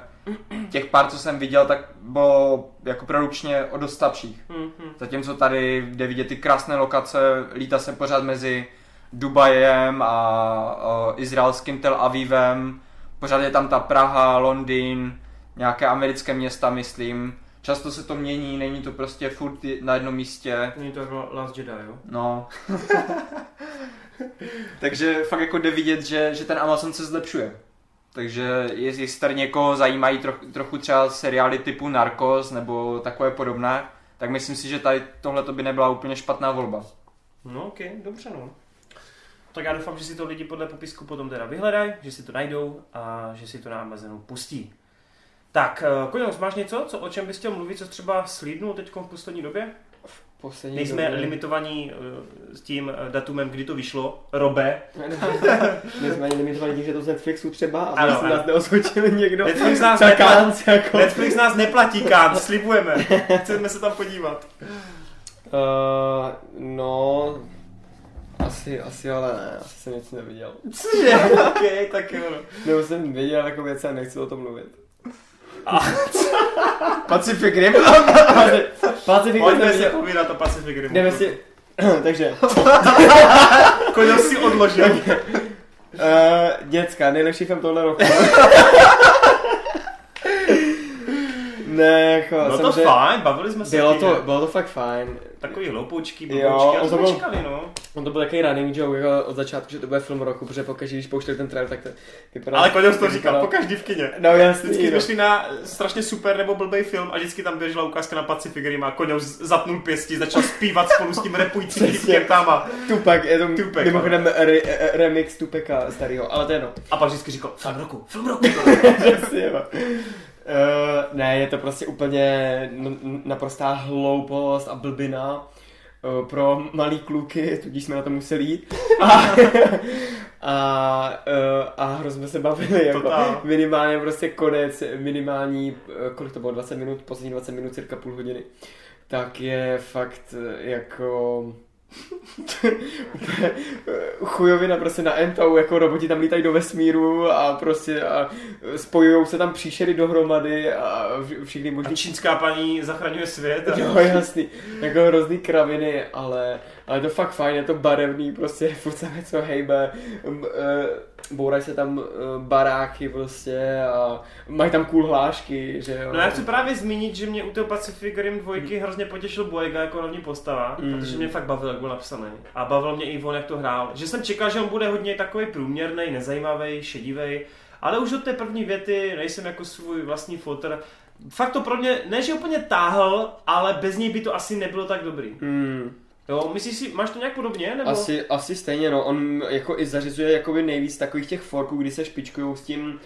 těch pár, co jsem viděl, tak bylo jako produkčně o dost slabších. Mhm. Zatímco tady jde vidět ty krásné lokace, lítá se pořád mezi Dubajem a o, izraelským Tel Avivem, pořád je tam ta Praha, Londýn, nějaké americké města, myslím. často se to mění, není to prostě furt na jednom místě. Není to jako Last Jedi, jo? No. Takže fakt jako jde vidět, že, že ten Amazon se zlepšuje. Takže jestli někoho zajímají troch, trochu třeba seriály typu Narcos nebo takové podobné, tak myslím si, že tady tohle by nebyla úplně špatná volba. No ok, dobře no. Tak já doufám, že si to lidi podle popisku potom teda vyhledají, že si to najdou a že si to na Amazonu pustí. Tak, eh, Koněus, máš něco, co, o čem bys chtěl mluvit, co třeba slídnul teď v poslední době? Poslední Nejsme době- limitovaní uh, s tím eh, datumem, kdy to vyšlo. Robe. Nejsme ani limitovaní tím, že to z Netflixu třeba a Ano, ano, nás neosvědčili někdo. Netflix nás, neplatí, Cannes, jako. Netflix nás neplatí, Kán, slibujeme. Chceme se tam podívat. Uh, no, asi, asi ale ne, asi jsem nic neviděl. Cože? ok, tak jo. Nebo jsem viděl jako věc a nechci o tom mluvit. Pacific Rim? Pacific jsem Pojďme si povídat o Pacific Rimu. Jdeme si... Takže, Koněus si odložil. uh, děcka, nejlepší film tohle roku. ne, jako, No to samozřejmě- fajn, bavili jsme se. Bylo to, bylo to fakt fajn. Takový hloupoučky, Jo, blboučky, a on to byl- čekali, no. On to byl takový running joke jako od začátku, že to bude film roku, protože pokaždé, když pouštěli ten trailer, tak to vypadalo... Ale Koněus to říkal, pokaždý v kině. No jasný, Vždycky no. jsme šli na strašně super nebo blbej film a vždycky tam běžela ukázka na Pacific Rim a Koněus zatnul pěstí, začal zpívat spolu s tím repujícím Přesně. typkem tam a, Tupak, je to Tupac, mimochodem re, re, remix Tupeka starého, ale to je jedno. a pak vždycky říkal, film roku, film roku. Uh, ne, je to prostě úplně naprostá hloupost a blbina uh, pro malý kluky, tudíž jsme na to museli jít. A, a, uh, a hrozně se bavili, jako Totál. minimálně prostě konec, minimální, kolik to bylo, 20 minut, poslední 20 minut, cirka půl hodiny. Tak je fakt jako chujovina prostě na entou, jako roboti tam lítají do vesmíru a prostě a spojují se tam příšery dohromady a vš- všechny A možný čínská paní zachraňuje svět. A... Jo, jasný, jako hrozný kraviny, ale, ale to fakt fajn, je to barevný, prostě furt se něco hejbe, m, e, bourají se tam e, baráky prostě a mají tam cool hlášky, že jo. No já chci právě zmínit, že mě u toho Pacific Rim 2 hrozně potěšil Boyega jako hlavní postava, Mm. protože mě fakt bavil, jak byl napsaný. A bavil mě i on, jak to hrál. Že jsem čekal, že on bude hodně takový průměrný, nezajímavý, šedivý, ale už od té první věty nejsem jako svůj vlastní fotr. Fakt to pro mě, ne že úplně táhl, ale bez něj by to asi nebylo tak dobrý. Hmm. Jo, myslíš si, máš to nějak podobně? Nebo? Asi, asi stejně, no. On jako i zařizuje jakoby nejvíc takových těch forků, kdy se špičkují s tím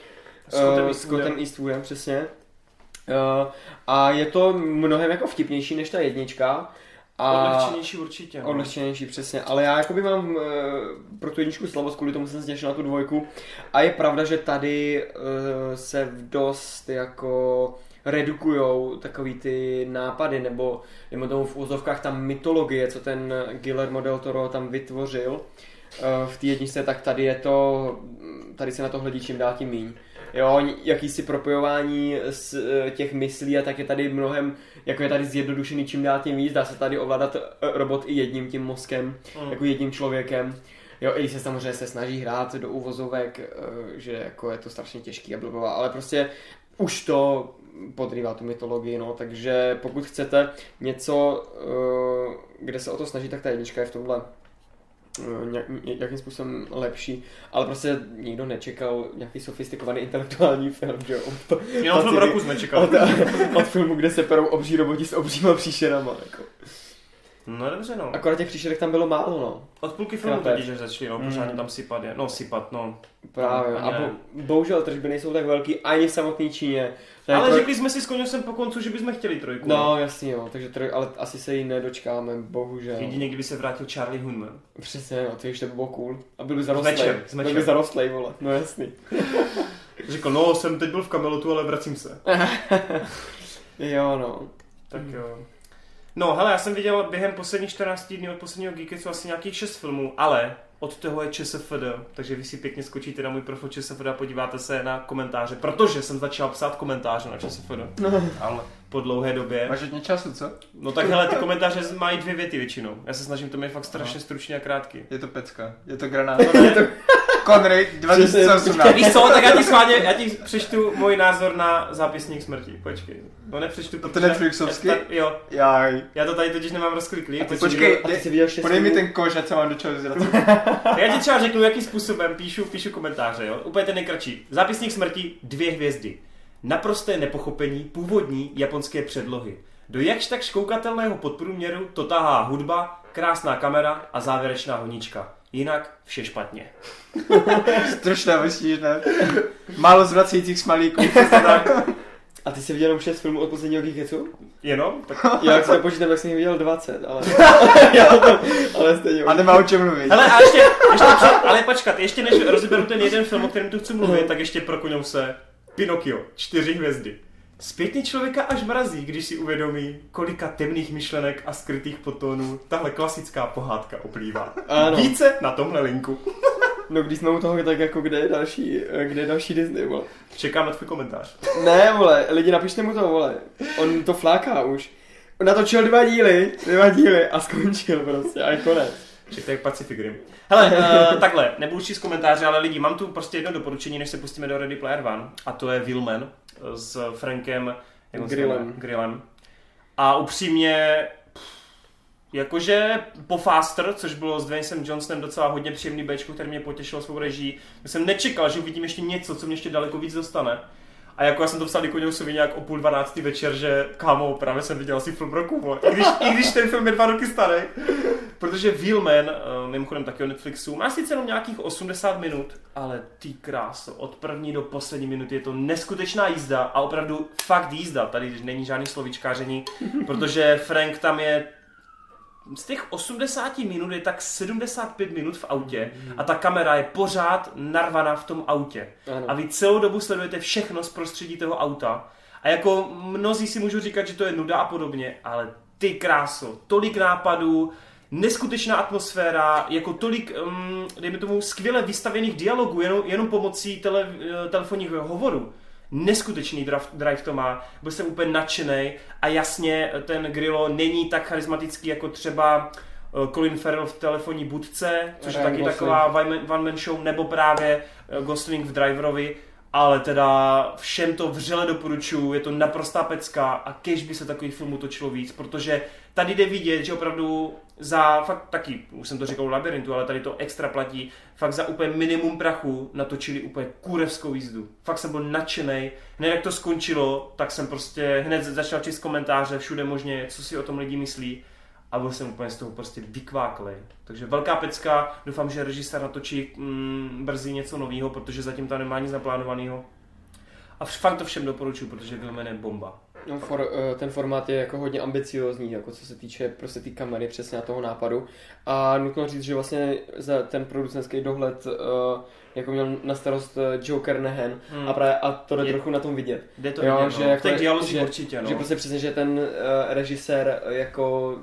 Scottem Eastwoodem. Scottem Eastwoodem, přesně. Uh, a je to mnohem jako vtipnější než ta jednička. A Odlehčenější určitě. no. Odlehčenější, přesně. Ale já jakoby mám uh, pro tu jedničku slavost, kvůli tomu jsem se těšil na tu dvojku. A je pravda, že tady uh, se dost jako redukujou takový ty nápady, nebo nebo tomu v úzovkách ta mytologie, co ten Guillermo del Toro tam vytvořil uh, v té jedničce, tak tady je to, tady se na to hledí čím dál tím míň. Jo, jakýsi propojování z eh, těch myslí a tak je tady mnohem, jako je tady zjednodušený čím dál tím víc, dá se tady ovládat eh, robot i jedním tím mozkem, Mm. jako jedním člověkem. Jo, i se samozřejmě se snaží hrát do úvozovek, eh, že jako je to strašně těžký a blbová, ale prostě už to podrývá tu mytologii, no, takže pokud chcete něco, eh, kde se o to snaží, tak ta jednička je v tomhle eh, nějak, nějakým způsobem lepší, ale prostě nikdo nečekal nějaký sofistikovaný intelektuální film, že jo? Od, Jenom film roku jsme čekali. od, od filmu, kde se perou obří roboti s obříma příšerama, jako. No dobře no. Akorát těch příšerek tam bylo málo, no. Od půlky filmu totiž, že začali, no, Mm. pořádně tam sypat je. No, sypat, no. Právě. A bo, bohužel tržby nejsou tak velký ani v samotné Číně. Je Ale troj- řekli jsme si s Koněsem po koncu, že bychom chtěli trojku. No, jasně, jo, takže troj, ale asi se jí nedočkáme, bohužel. Jedině, kdyby se vrátil Charlie Hunnam. Přesně, no, to ještě by bylo cool. A byl by zarostlej. Byl by zarostlej, vole, no jasný. Řekl, no, jsem teď byl v Kamelotu, ale vracím se. Jo, no. Tak jo. No, hele, já jsem viděl během posledních 14 dní od posledního Geeketsu asi nějakých 6 filmů, ale od toho je ČSFD, takže vy si pěkně skočíte na můj profil ČSFD a podíváte se na komentáře, protože jsem začal psát komentáře na ČSFD Ale po dlouhé době. máš hodně času, co? No tak hele, ty komentáře mají dvě věty většinou. Já se snažím to mít fakt strašně stručně a krátký. Je to pecka, je to granát. No, ne, to... Connery 2018. Víš co, tak já ti schválně, já ti přečtu můj názor na zápisník smrti. Počkej. No nepřečtu. To protože- Netflixovský? Já to tady- Jo, Jaj. já to tady totiž nemám rozkliklý. A ty, počkej, viděl, a ty dej- jsi viděl šest Podej mi ten koš, ať se mám do čeho zrat. Já ti třeba řeknu, jakým způsobem píšu, píšu komentáře, jo? Úplně ten nejkratší. Zápisník smrti, dvě hvězdy. Naprosté nepochopení původní japonské předlohy. Do jakž tak škoukatelného podprůměru to tahá hudba, krásná kamera a závěrečná honička. Jinak vše špatně. Strašné myslíš, ne? Málo zvracejících smalíků. A ty jsi viděl jenom 6 filmů od posledního Geeketsu? Jenom? Tak... Já jak se počítám, tak jsem jich viděl 20, ale... Já to- ale stejně. A nemá o čem mluvit. Hele, a ještě, ještě před, ale počkat, ještě než rozeberu ten jeden film, o kterém tu chci mluvit, tak ještě prokoňou se Pinocchio, čtyři hvězdy. Zpětně člověka až mrazí, když si uvědomí, kolika temných myšlenek a skrytých potónů tahle klasická pohádka oplývá. Ano. Více na tomhle linku. No když jsme u toho, tak jako kde je další, kde je další Disney, vole. Čekám na tvůj komentář. Ne, vole, lidi napište mu to, vole. On to fláká už. On natočil dva díly, dva díly a skončil prostě, a je konec. Ček, to je Pacific Rim. Hele, uh, takhle, nebudu číst komentáře, ale lidi, mám tu prostě jedno doporučení, než se pustíme do Ready Player One, a to je Willman s Frankem jak Grillem. Grillem. A upřímně, jakože po Faster, což bylo s Dwaynem Johnsonem docela hodně příjemný bečko, který mě potěšil svou režii, tak jsem nečekal, že uvidím ještě něco, co mě ještě daleko víc dostane. A jako já jsem to psal Nikoňousovi nějak o půl dvanáctý večer, že kámo, právě jsem viděl asi film roku, vole. I když, I když ten film je dva roky starý. Protože Wheelman, uh, mimochodem taky o Netflixu, má sice jenom nějakých 80 minut, ale ty kráso, od první do poslední minuty je to neskutečná jízda a opravdu fakt jízda, tady není žádný slovíčkáření, protože Frank tam je z těch 80 minut je tak 75 minut v autě a ta kamera je pořád narvaná v tom autě. Ano. A vy celou dobu sledujete všechno z prostředí toho auta. A jako mnozí si můžou říkat, že to je nuda a podobně, ale ty kráso, tolik nápadů, neskutečná atmosféra, jako tolik, um, dejme tomu, skvěle vystavěných dialogů, jenom, jenom pomocí tele, eh, telefonních hovorů. Neskutečný drive, drive to má, byl jsem úplně nadšený a jasně ten Grillo není tak charismatický jako třeba eh, Colin Farrell v telefonní budce, což je Ryan taky Gosling. taková one one man show, nebo právě eh, Gosling v Driverovi, ale teda všem to vřele doporučuju, je to naprostá pecka a kež by se takových filmů točilo víc, protože tady jde vidět, že opravdu za fakt taky, už jsem to říkal u Labyrintu, ale tady to extra platí, fakt za úplně minimum prachu natočili úplně kurevskou jízdu. Fakt jsem byl nadšený. Hned jak to skončilo, tak jsem prostě hned začal číst komentáře všude možně, co si o tom lidi myslí a byl jsem úplně z toho prostě vykváklej. Takže velká pecka, doufám, že režisér natočí mm, brzy něco nového, protože zatím tam nemá nic naplánovaného. A fakt to všem doporučuji, protože Vilmen je bomba. No, for, eh, ten formát je jako hodně ambiciozní, jako co se týče prostě té kamery, přesně na toho nápadu. A nutno říct, že vlastně za ten producentský dohled uh, jako měl na starost eh, Joe Kernahan Hmm. a, právě, a to jde Je- trochu na tom vidět. Jde to Jo, vidět, že no. jako v že- určitě, no. Že prostě přesně, že ten uh, režisér eh, jako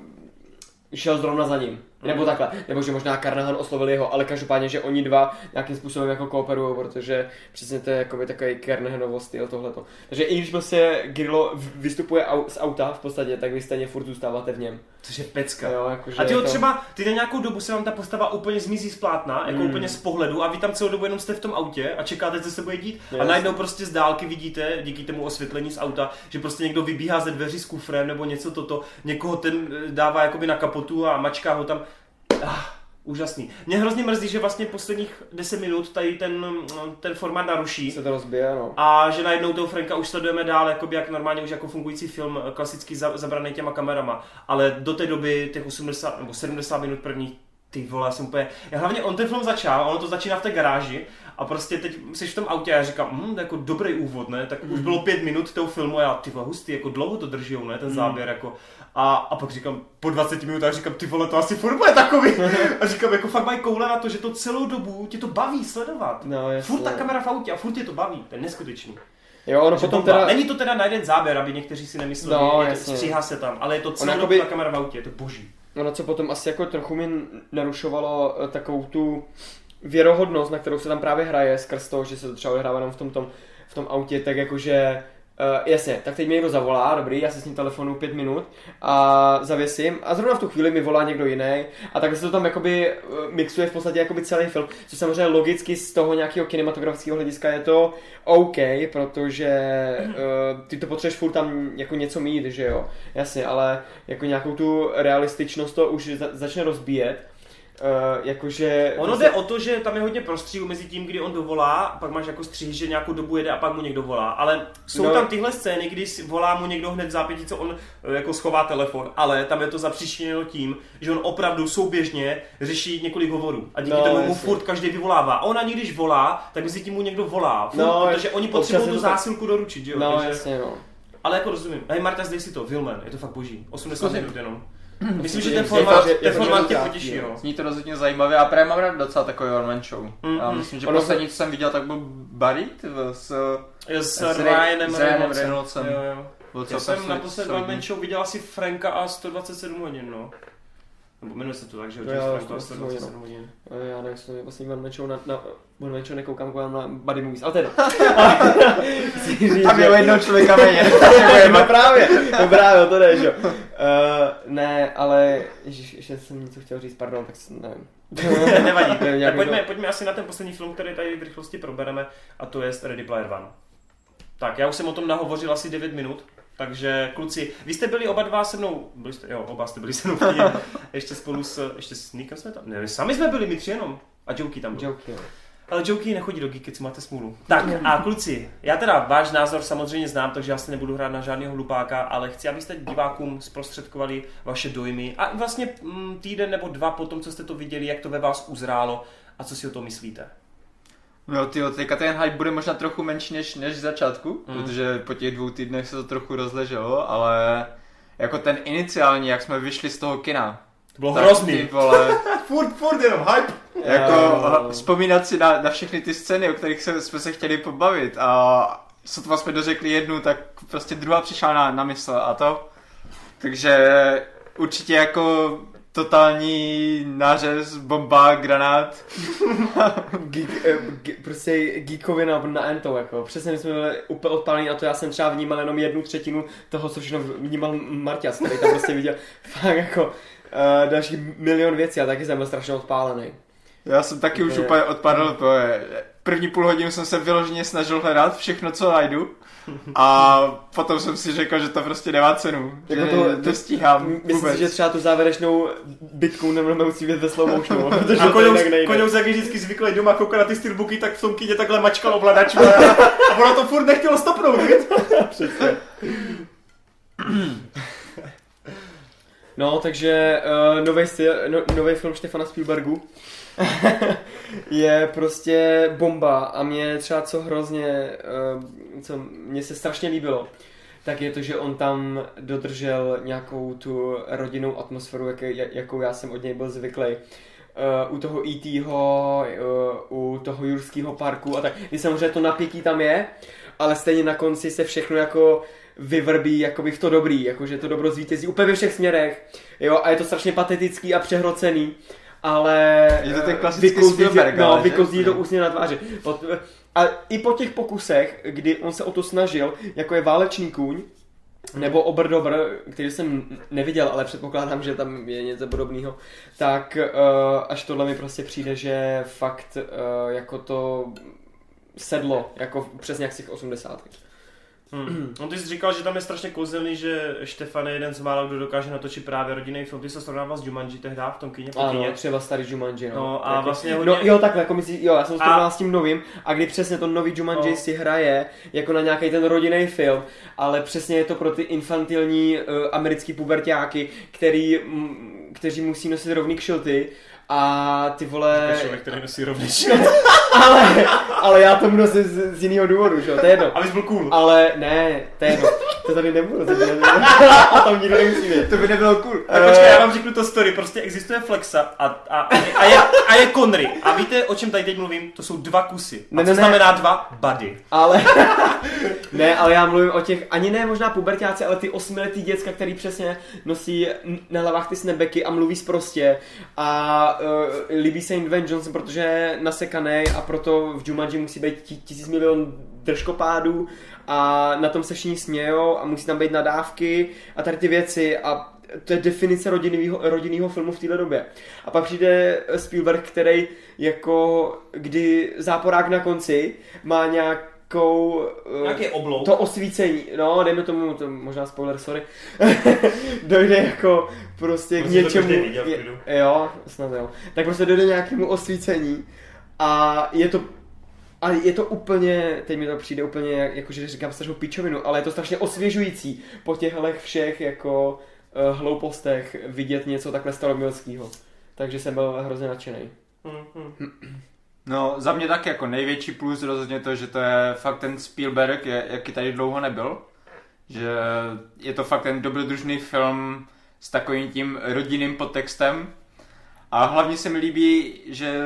šel zrovna za ním. Nebo Mhm. takhle. Nebo že možná Carnahan oslovil jeho, ale každopádně, že oni dva nějakým způsobem jako kooperují, protože přesně to je jako takový Carnahanovo styl tohleto. Takže i když prostě Grillo vystupuje au- z auta v podstatě, tak vy stejně furt zůstáváte v něm. Což je pecka. Jo, jakože A ty to... třeba, ty na nějakou dobu se vám ta postava úplně zmizí z plátna, jako Mm. úplně z pohledu a vy tam celou dobu jenom jste v tom autě a čekáte, co se bude dít a Jasně. najednou prostě z dálky vidíte, díky tomu osvětlení z auta, že prostě někdo vybíhá ze dveří s kufrem nebo něco toto, někoho ten eh, dává jakoby na kapotu a mačká ho tam. Ah, úžasný. Mě hrozně mrzí, že vlastně posledních 10 minut tady ten, mm, ten formát naruší. se to rozbije, no. A že najednou toho Franka už sledujeme dál, jakoby jak normálně už jako fungující film, eh, klasicky za, zabraný těma kamerama. Ale do té doby, těch 80 nebo 70 minut první, ty vole, já jsem úplně... Já hlavně on ten film začal, ono to začíná v té garáži a prostě teď jsi v tom autě a já říkám, hm, to je jako dobrý úvod, ne? Tak už bylo pět minut toho filmu a já, ty vole, hustý, jako dlouho to držijou, ne? Ten záběr, jako. A, a pak říkám, po 20 minutách říkám, ty vole, to asi furt bude takový. A říkám, jako fakt mají koule na to, že to celou dobu tě to baví sledovat. No, jasně. Furt ta kamera v autě a furt tě to baví, to je neskutečný. Jo, ono potom teda... Není to teda na jeden záběr, aby někteří si nemysleli, No, je to, stříhá se tam, ale je to celou dobu ta kamera v autě, je to boží. Ono, co potom asi jako trochu mi narušovalo eh, takovou tu věrohodnost, na kterou se tam právě hraje, skrz toho, že se to třeba odehrává jenom v tom, tom, v tom autě, tak jakože Uh, jasně, tak teď mi někdo zavolá, dobrý, já se s ním telefonu pět minut a zavěsím. A zrovna v tu chvíli mi volá někdo jiný a tak se to tam jakoby uh, mixuje v podstatě jakoby celý film, což samozřejmě logicky z toho nějakého kinematografického hlediska je to OK, protože uh, ty to potřebuješ furt tam jako něco mít, že jo, jasně, ale jako nějakou tu realističnost to už za- začne rozbíjet. Uh, jakože... Ono jde o to, že tam je hodně prostříhů mezi tím, kdy on dovolá, pak máš jako střih, že nějakou dobu jede a pak mu někdo volá. Ale jsou No. tam tyhle scény, kdy volá mu někdo hned v zápětí, co on eh, jako schová telefon, ale tam je to zapříčiněno tím, že on opravdu souběžně řeší několik hovorů. A díky No, tomu mu furt každý vyvolává. A ona, když volá, tak mezi tím mu někdo volá. Furt, No, protože oni potřebují tu to tak- zásilku doručit, že jo? No, Takže, jasně, no. ale jako rozumím. Hej, Marta, zdej si to, Vilman, je to fakt boží. 80 Zkusím. minut jenom. Myslím, že ten formát, je ten formát tě potěší, jo. no. Zní to rozhodně zajímavě a právě mám rád docela takový one man show. Mm, Já mm. myslím, že Ono poslední, co jsem viděl, tak byl Barit s, S, S Ryanem s Ryanem Reynoldsem. Jo, jo. Já jsem naposled solidní. One Man Show viděl asi Franka a 127 hodin, no. Nebo jmenuje se to tak, že jo? James Franco a 127 127 hodin. Já nevím, to je One Man Show na, na Man Show nekoukám, koukám na Buddy Movies, ale říct, Tam je o jednoho člověka méně. no právě, no právě, to jde, že jo. Uh, ne, ale, ježiš, ještě jsem něco chtěl říct, pardon, tak s- nevím. Nevadí. Tak pojďme, to- pojďme asi na ten poslední film, který tady v rychlosti probereme, a to je Ready Player One. Tak, já už jsem o tom nahovořil asi 9 minut, takže kluci, vy jste byli oba dva se mnou, byli jste, jo, oba jste byli se mnou v kině, ještě spolu s, ještě s Nikem jsme tam, ne, sami jsme byli, my tři jenom. A Jokey tam byl. Joke, jo. Ale Jokey nechodí do Geekets, máte smůlu. Tak a kluci, já teda váš názor samozřejmě znám, takže já si nebudu hrát na žádného hlupáka, ale chci, abyste divákům zprostředkovali vaše dojmy a vlastně mm, týden nebo dva po tom, co jste to viděli, jak to ve vás uzrálo a co si o tom myslíte. No ty teďka ten hype bude možná trochu menší než, než v začátku, Mm. protože po těch dvou týdnech se to trochu rozleželo, ale jako ten iniciální, jak jsme vyšli z toho kina. To bylo tak hrozný. Ty vole, Furt, furt jenom hype. jako Jo. vzpomínat si na, na všechny ty scény, o kterých se, jsme se chtěli pobavit a sotva jsme dořekli jednu, tak prostě druhá přišla na, na mysl a to. Takže určitě jako totální nářez, bomba, granát. Geek, eh, ge, prostě geekovina na ento, jako. Přesně my jsme byli úplně odpálení a to já jsem třeba vnímal jenom jednu třetinu toho, co všechno vnímal Marťas, který tam prostě viděl fakt jako uh, další milion věcí a taky jsem byl strašně odpálený. Já jsem taky už Úplně- úplně odpadl, to je, první půl hodinu jsem se vyloženě snažil hledat všechno, co najdu a potom jsem si řekl, že to prostě nemá cenu, Jako že to- to, stíhám Myslím vůbec. si, že třeba tu závěrečnou bitku nebudeme musí vidět ve slow motionu, protože A Koňous, jak je vždycky zvyklý doma koukat na ty steelbooky, tak v tom kyně takhle mačkal ovladač a, a ono to furt nechtělo stopnout? Přesně. No, takže uh, nový styl, no, nový film Štefana Spielbergu je prostě bomba a mě třeba co hrozně, uh, co mě se strašně líbilo, tak je to, že on tam dodržel nějakou tu rodinnou atmosféru, jak, jakou já jsem od něj byl zvyklý. Uh, u toho E.T.ho, uh, u toho Jurského parku a tak. Kdy samozřejmě to napětí tam je, ale stejně na konci se všechno jako vyvrbí jakoby v to dobrý, jakože to dobro zvítězí úplně ve všech směrech, jo, a je to strašně patetický a přehrocený, ale Je to ten eh, klasický Spielberg, no, vykouzlí to úsměv na tváři. A i po těch pokusech, kdy on se o to snažil, jako je válečný kůň, nebo Oberdobr, který jsem neviděl, ale předpokládám, že tam je něco podobného, tak uh, až tohle mi prostě přijde, že fakt uh, jako to sedlo, jako přesně jak z těch 80. Hmm. No ty jsi říkal, že tam je strašně kouzelný, že Štefan je jeden z mála, kdo dokáže natočit právě rodinný film. Ty se srovnával s Jumanji tehdy v tom kyně, Ano, kyně. třeba starý Jumanji, no. No a Taky. vlastně No hodně... jo, takhle, jako myslí, jo, já jsem A- to s tím novým a kdy přesně to nový Jumanji No. si hraje jako na nějaký ten rodinný film, ale přesně je to pro ty infantilní uh, americký pubertáky, který, m, kteří musí nosit rovný kšilty a ty vole... Člověk, který nosí rovný ale, ale já to nosím z, z jiného důvodu, že jo, to je jedno. Abys byl cool. Ale ne, to je jedno. To tady nebudu, to tady a tam nikdo nemusí vědět. To by nebylo cool. Tak počkej, já vám řeknu to story, prostě existuje Flexa a, a, a, je, a je Conry. A víte, o čem tady teď mluvím? To jsou dva kusy. A Ne, co ne, ne. znamená dva? Buddy. Ale, ne, ale já mluvím o těch, ani ne možná pubertáci, ale ty osmiletý děcka, který přesně nosí na hlavách ty snebeky a mluví sprostě a uh, líbí se jim Dwayne Johnson, protože je nasekaný a proto v Jumanji musí být ti- tisíc milion držkopádů a na tom se všichni smějou a musí tam být nadávky a tady ty věci a to je definice rodinného, rodinného filmu v této době. A pak přijde Spielberg, který jako, kdy záporák na konci má nějakou... eh, Nějaký oblouk. to osvícení, no, dejme tomu, to možná spoiler, sorry, dojde jako prostě k Myslím, že to něčemu, viděl je, jo, snad jo, tak prostě dojde k nějakému osvícení a je to a je to úplně, teď mi to přijde úplně, jak- jakože říkám strašnou pičovinu, ale je to strašně osvěžující po těchto všech jako uh, hloupostech vidět něco takhle staromilského. Takže jsem byl hrozně nadšený. Hm, hm. No, za mě tak jako největší plus rozhodně to, že to je fakt ten Spielberg, je, jaký tady dlouho nebyl. Že je to fakt ten dobrodružný film s takovým tím rodinným podtextem. A hlavně se mi líbí, že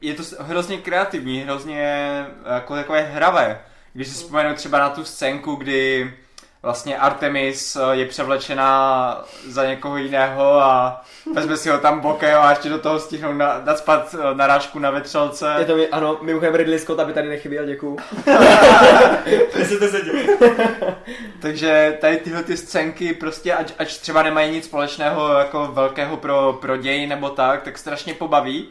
je to hrozně kreativní, hrozně jako takové hravé. Když si vzpomenu třeba na tu scénku, kdy vlastně Artemis eh, je převlečená za někoho jiného a vezme si ho tam bokem a ještě do toho stihnou na, nadspat eh, narážku na vetřelce. Je to mi, ano, mimochodem Ridley Scott, aby tady nechyběl, děkuju. Takže tady tyhle ty scénky prostě, ať, ať třeba nemají nic společného jako velkého pro, pro děj nebo tak, tak strašně pobaví.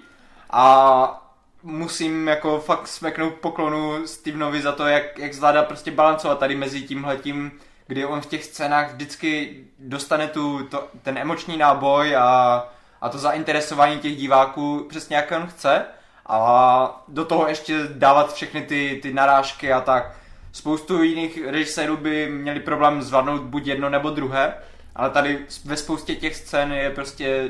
A musím jako fakt smeknout poklonu Stevenovi za to, jak, jak zvládá prostě balancovat tady mezi tímhletím, kdy on v těch scénách vždycky dostane tu, to, ten emoční náboj a, a to zainteresování těch diváků přesně jak on chce a do toho ještě dávat všechny ty, ty narážky a tak. Spoustu jiných režisérů by měli problém zvládnout buď jedno nebo druhé, ale tady ve spoustě těch scén je prostě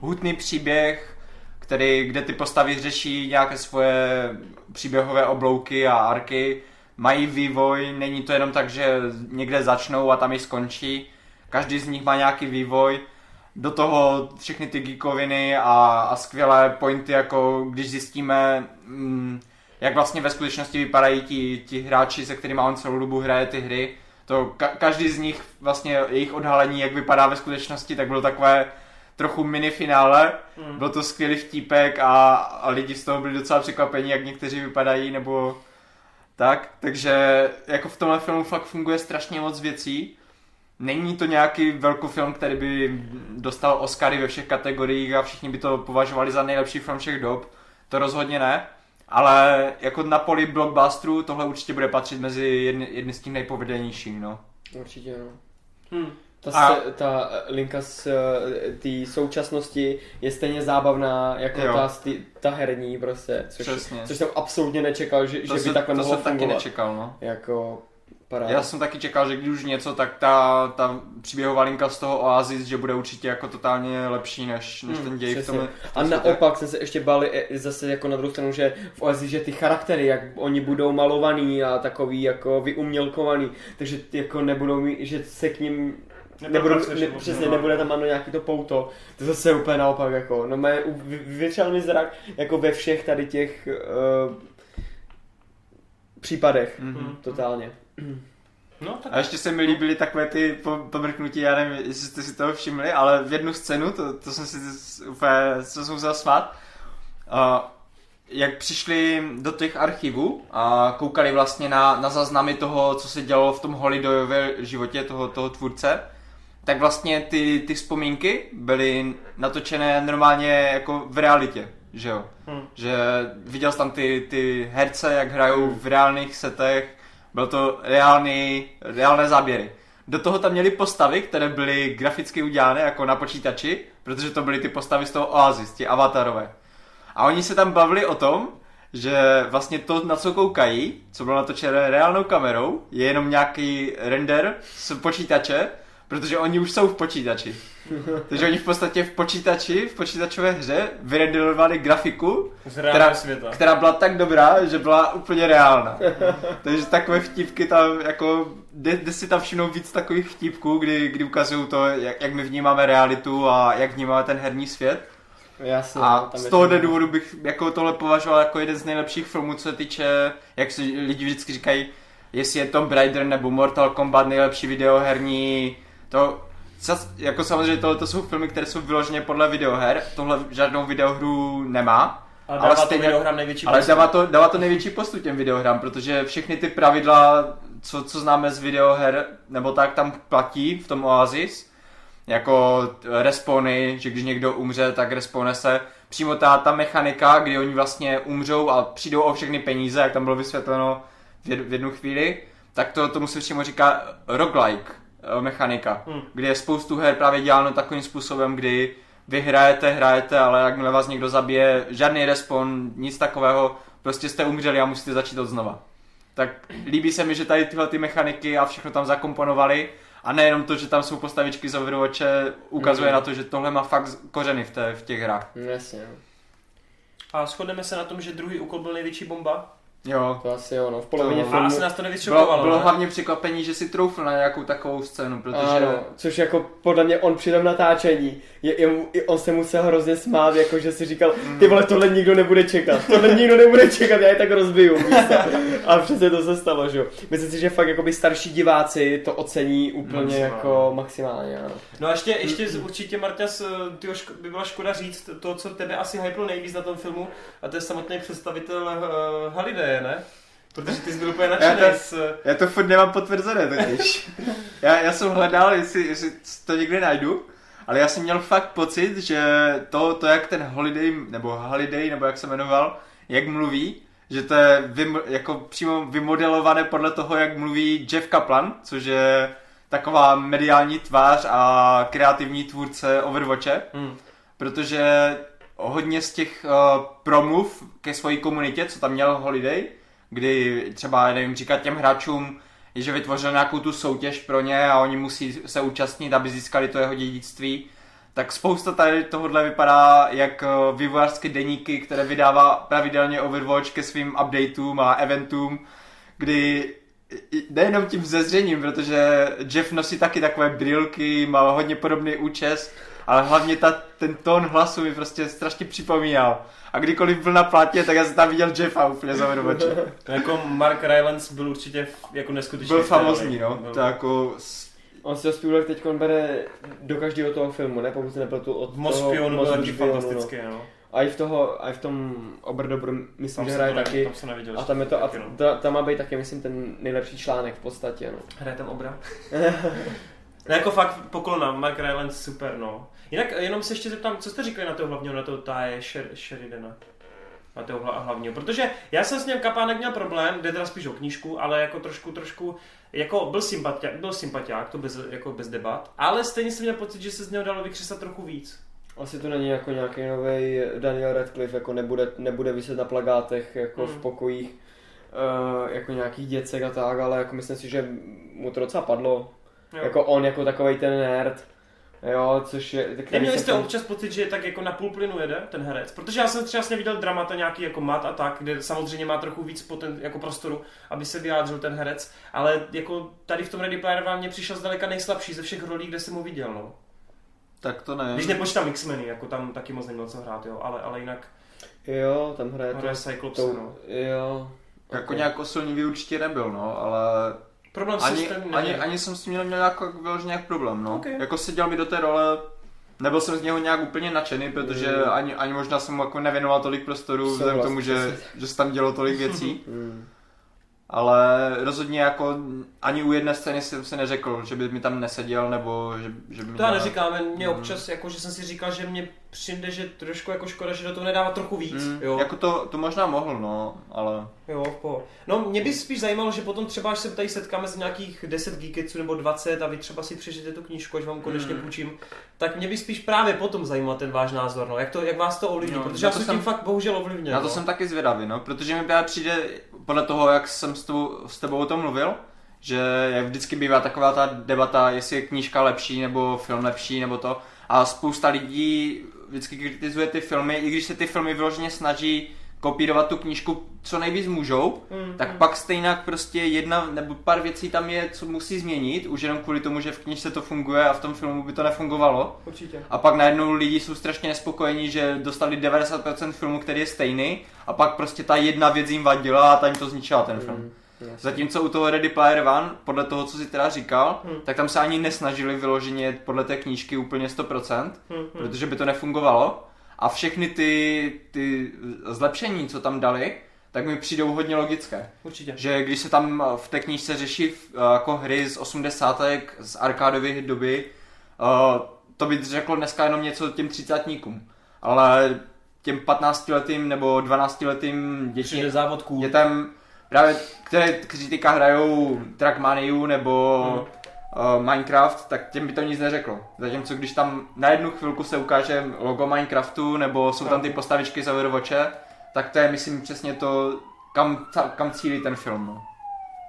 hutný příběh, který, kde ty postavy řeší nějaké svoje příběhové oblouky a arky, mají vývoj, není to jenom tak, že někde začnou a tam i skončí. Každý z nich má nějaký vývoj, do toho všechny ty geekoviny a, a skvělé pointy, jako když zjistíme, mm, jak vlastně ve skutečnosti vypadají ti, ti hráči, se kterými on celou dobu hraje ty hry. To ka- každý z nich, vlastně jejich odhalení, jak vypadá ve skutečnosti, tak bylo takové trochu minifinále. Hmm. Byl to skvělý vtípek a, a lidi z toho byli docela překvapení, jak někteří vypadají, nebo tak. Takže jako v tomhle filmu fakt funguje strašně moc věcí. Není to nějaký velkofilm, který by dostal Oscary ve všech kategoriích a všichni by to považovali za nejlepší film všech dob. To rozhodně ne. Ale jako na poli blockbusterů tohle určitě bude patřit mezi jedny, jedny z těch nejpovedenějších, no. Určitě, no. Hm. Ta, A- se, ta linka z eh, té současnosti je stejně zábavná jako Jo. ta, ty- ta herní prostě, což, Přesně. což jsem absolutně nečekal, že, To, že se, by takhle to mohlo jsem taky fungovat. nečekal, no. Jako paráda. Já jsem taky čekal, že když už něco, tak ta, ta příběhová linka z toho Oasis, že bude určitě jako totálně lepší než, než Hmm, ten děj v tom. A naopak jsme se ještě báli e, zase jako na druhou stranu, že v Oasis, že ty charaktery, jak oni budou malovaný a takový jako vyumělkovaný, takže jako nebudou mít, že se k ním nebudou, Nepropracuješ ne, přesně, nebude tam ano nějaký to pouto. To zase je úplně naopak jako, no mé, vytřel mi zrak jako ve všech tady těch uh, případech, Mhm. totálně. No, tak A ještě se mi líbily takové ty po- pomrknutí, já nevím, jestli jste si toho všimli, ale v jednu scénu, to, to jsem si úplně, to jsem musel smát, uh, jak přišli do těch archivů a koukali vlastně na, na záznamy toho, co se dělo v tom Hollywoodově životě toho, toho tvůrce, tak vlastně ty, ty vzpomínky byly natočené normálně jako v realitě, že jo. Hm. Že viděl jsi tam ty, ty herce, jak hrajou v reálných setech, byl to reálný, reálné záběry. Do toho tam měli postavy, které byly graficky udělané jako na počítači, protože to byly ty postavy z toho Oasis, ty avatarové. A oni se tam bavili o tom, že vlastně to, na co koukají, co bylo natočené reálnou kamerou, je jenom nějaký render z počítače, protože oni už jsou v počítači. Takže oni v podstatě v počítači, v počítačové hře vyrenderovali grafiku, z reálného světa. která byla tak dobrá, že byla úplně reálná. Takže takové vtipky tam, jako, jde, jde si tam všimnout víc takových vtipků, kdy, kdy ukazují to, jak, jak my vnímáme realitu a jak vnímáme ten herní svět. Jasně, A no, tam z je tohohle to- důvodu bych jako tohle považoval jako jeden z nejlepších filmů, co se týče, jak si lidi vždycky říkají, jestli je Tomb Raider nebo Mortal Kombat nejlepší videoherní, to Zas, jako samozřejmě tohle to jsou filmy, které jsou vyloženě podle videoher, tohle žádnou videohru nemá, A Ale dává to stejně- videohrám největší Ale postup. dává to, dává to největší postup těm videohrám, protože všechny ty pravidla, co, co známe z videoher, nebo tak tam platí v tom Oasis, jako respawny, že když někdo umře, tak respawne se. Přímo ta, ta mechanika, kdy oni vlastně umřou a přijdou o všechny peníze, jak tam bylo vysvětleno v, jed, v jednu chvíli, tak to tomu se přímo říká roguelike eh, mechanika, Hmm. kdy je spoustu her právě děláno takovým způsobem, kdy vy hrajete, hrajete, ale jakmile vás někdo zabije, žádný respawn, nic takového, prostě jste umřeli a musíte začít od znova. Tak líbí se mi, že tady tyhle ty mechaniky a všechno tam zakomponovali a nejenom to, že tam jsou postavičky z Overwatche, ukazuje Mhm. na to, že tohle má fakt kořeny v, té, v těch hrách. Jasně, no. A shodneme se na tom, že druhý úkol byl největší bomba. Jo. To asi jo, no. V polovině To- A filmu... asi nás to nejvíc Bylo, bylo ne? hlavně překvapení, že si troufl na nějakou takovou scénu, protože... Ano, což jako podle mě on při tom natáčení, je, je, mu- i on se musel hrozně smát, jako že si říkal, ty vole, tohle nikdo nebude čekat, tohle nikdo nebude čekat, já je tak rozbiju. A přesně to se stalo, že jo. Myslím si, že fakt jakoby starší diváci to ocení úplně Maximálně. jako maximálně, ano. No a ještě, ještě z- určitě, Marťas, ško- by byla škoda říct to, co tebe asi hyplo nejvíc na tom filmu, a to je samotný představitel uh, Halideje, ne? Protože ty jsi byl úplně nadšený Já to- s... Já to furt nemám potvrzené totiž. já, já jsem hledal, jestli, jestli to někde najdu, ale já jsem měl fakt pocit, že to, to jak ten Holiday, nebo Holiday, nebo jak se jmenoval, jak mluví, že to je vym, jako přímo vymodelované podle toho, jak mluví Jeff Kaplan, což je taková mediální tvář a kreativní tvůrce Overwatche, Hmm. protože hodně z těch uh, promluv ke své komunitě, co tam měl Holiday, kdy třeba, nevím, říkat těm hráčům, že vytvořil nějakou tu soutěž pro ně a oni musí se účastnit, aby získali to jeho dědictví, tak spousta tady tohohle vypadá jak eh, vývojářské deníky, které vydává pravidelně Overwatch ke svým updateům a eventům, kdy nejenom tím zezřením, protože Jeff nosí taky takové brýlky, má hodně podobný účes, ale hlavně ta, ten tón hlasu mi prostě strašně připomínal. A kdykoliv byl na plátě, tak já jsem tam viděl Jeffa úplně za. Jako Mark Rylance byl určitě jako neskutečný. Byl famozní, no. Byl- To jako... On si to Spielberg teď bere do každého toho filmu, ne? Pokud se nepletu od Moc byl taky špionu, fantastický, no. A i v, toho, a i v tom Oberdobru myslím, Tam že hraje taky. Tam jsem neviděl. A tam je to, a taky, no. ta, tam má být taky, myslím, ten nejlepší článek v podstatě, no. Hraje tam obra. Ne, jako fakt poklona, Mark Rylance super, no. Jinak jenom se ještě zeptám, co jste říkali na toho hlavního, na toho Taje Sher- Sheridana? Na toho hla- hlavního, protože já jsem s ním kapánek měl problém, jde teda spíš o knížku, ale jako trošku, trošku, jako byl sympatiák, byl sympatiák, to bez, jako bez debat, ale stejně jsem měl pocit, že se z něho dalo vykřesat trochu víc. Asi to není jako nějaký nový Daniel Radcliffe, jako nebude, nebude vyset na plagátech jako Hmm. v pokojích uh, jako nějakých děcek a tak, ale jako myslím si, že mu to docela padlo. Jo. Jako on jako takový ten nerd, jo, což je... Neměli jste tam- občas pocit, že je tak jako na půl plynu jede ten herec? Protože já jsem třeba viděl dramata nějaký jako mat a tak, kde samozřejmě má trochu víc poten, jako prostoru, aby se vyjádřil ten herec, ale jako tady v tom Ready Player One mě přišel zdaleka nejslabší ze všech rolí, kde jsem ho viděl, no. Tak to ne. Když nepočítám X-meny, jako tam taky moc neměl co hrát, jo, ale, ale jinak Jo, tam hraje to... hraje Cyclops, to no. jo. Jako Ok. nějak osilnivý určitě nebyl, no, ale Problém ani, systém ani, ani jsem s tím neměl nějak, vyloženě nějak problém, no. Ok. Jako seděl mi do té role, nebyl jsem z něho nějak úplně nadšený, protože Mm. ani, ani možná jsem mu jako nevěnoval tolik prostoru, vzhledem k tomu, že, že se tam dělo tolik věcí. Hmm. Ale rozhodně jako ani u jedné scény jsem si neřekl, že by mi tam neseděl, nebo že, že by mi To já neříkám, mě Mm. občas, jako, že jsem si říkal, že mě přijde, že trošku jako škoda, že do toho nedává trochu víc, Mm, jo. Jako to, to možná mohl, no, ale... Jo, pohodě. No, mě by spíš zajímalo, že potom třeba, až se tady setkáme z nějakých 10 geekeců nebo 20 a vy třeba si přečtete tu knížku, až vám konečně Mm. půjčím, tak mě by spíš právě potom zajímal ten váš názor, no. Jak, to, jak vás to ovlivní, No, protože já to jsem jsem- tím fakt bohužel ovlivněn. Na to no. jsem taky zvědavý, no, protože mi právě přijde, podle toho, jak jsem s tebou, s tebou o tom mluvil, že jak vždycky bývá taková ta debata, jestli je knížka lepší, nebo film lepší, nebo to. A spousta lidí vždycky kritizuje ty filmy, i když se ty filmy vyloženě snaží kopírovat tu knížku co nejvíc můžou, Mm, tak mm. pak stejně prostě jedna nebo pár věcí tam je, co musí změnit, už jenom kvůli tomu, že v knižce to funguje a v tom filmu by to nefungovalo. Určitě. A pak najednou lidi jsou strašně nespokojení, že dostali 90% filmu, který je stejný, a pak prostě ta jedna věc jim vadila a ta jim to zničila ten film. Hmm. jasně. Zatímco u toho Ready Player One, podle toho, co si teda říkal, Hmm. tak tam se ani nesnažili vyloženě podle té knížky úplně 100%, Hmm, hmm. protože by to nefungovalo. A všechny ty, ty zlepšení, co tam dali, tak mi přijdou hodně logické. Určitě. Že když se tam v té knížce řeší uh, jako hry z 80. z arkádové doby, uh, to by řeklo dneska jenom něco těm třicátníkům. Ale těm 15 letým nebo 12 letým děti, Přijde závod cool. dětem, právě, které, kteří teďka hrajou Trackmaniu nebo Mhm. Uh, Minecraft, tak těm by to nic neřeklo. Zatímco když tam na jednu chvilku se ukáže logo Minecraftu nebo jsou tam ty postavičky z Overwatche, tak to je myslím přesně to, kam, kam cílí ten film. No.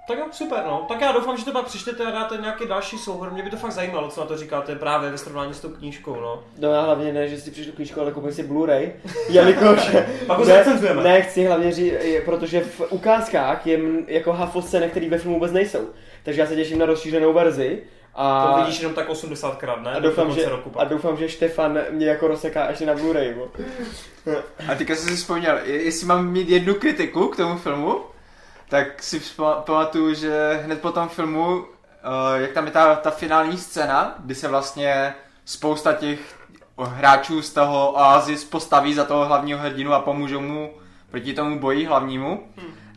Tak jo, super, no. Tak já doufám, že to pak přečtete a dáte nějaký další souhrn. Mě by to fakt zajímalo, co na to říkáte právě ve srovnání s tou knížkou, no. No já hlavně ne, že si přečtu knížku, ale koupím si Blu-ray, jelikož... Pak ne, zrecenzujeme. ne, chci hlavně říct, protože v ukázkách je jako hafo scény, které ve filmu vůbec nejsou. Takže já se těším na rozšířenou verzi. A, To vidíš jenom tak 80krát, ne? a Do doufám, konce že, roku a pak. doufám, že Štefan mě jako rozseká až na Blu-ray. Bo. A teďka jsem si vzpomněl, je- jestli mám mít jednu kritiku k tomu filmu, tak si pamatuju, že hned po tom filmu, uh, jak tam je ta, ta finální scéna, kdy se vlastně spousta těch hráčů z toho Oasis postaví za toho hlavního hrdinu a pomůžou mu proti tomu boji hlavnímu,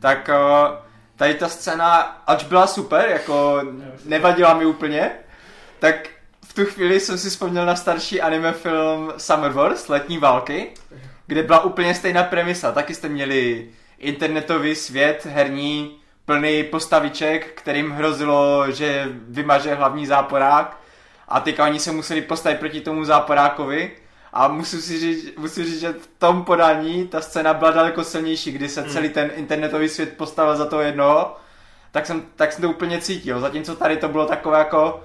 tak uh, tady ta scéna, ač byla super, jako nevadila mi úplně, tak v tu chvíli jsem si vzpomněl na starší anime film Summer Wars, Letní války, kde byla úplně stejná premisa. Taky jste měli internetový svět herní, plný postaviček, kterým hrozilo, že vymaže hlavní záporák. A teďka oni se museli postavit proti tomu záporákovi. A musím si říct, musím říct, že v tom podání ta scéna byla daleko silnější, kdy se celý ten internetový svět postavil za toho jednoho, tak jsem, tak jsem to úplně cítil. Zatímco tady to bylo takové jako,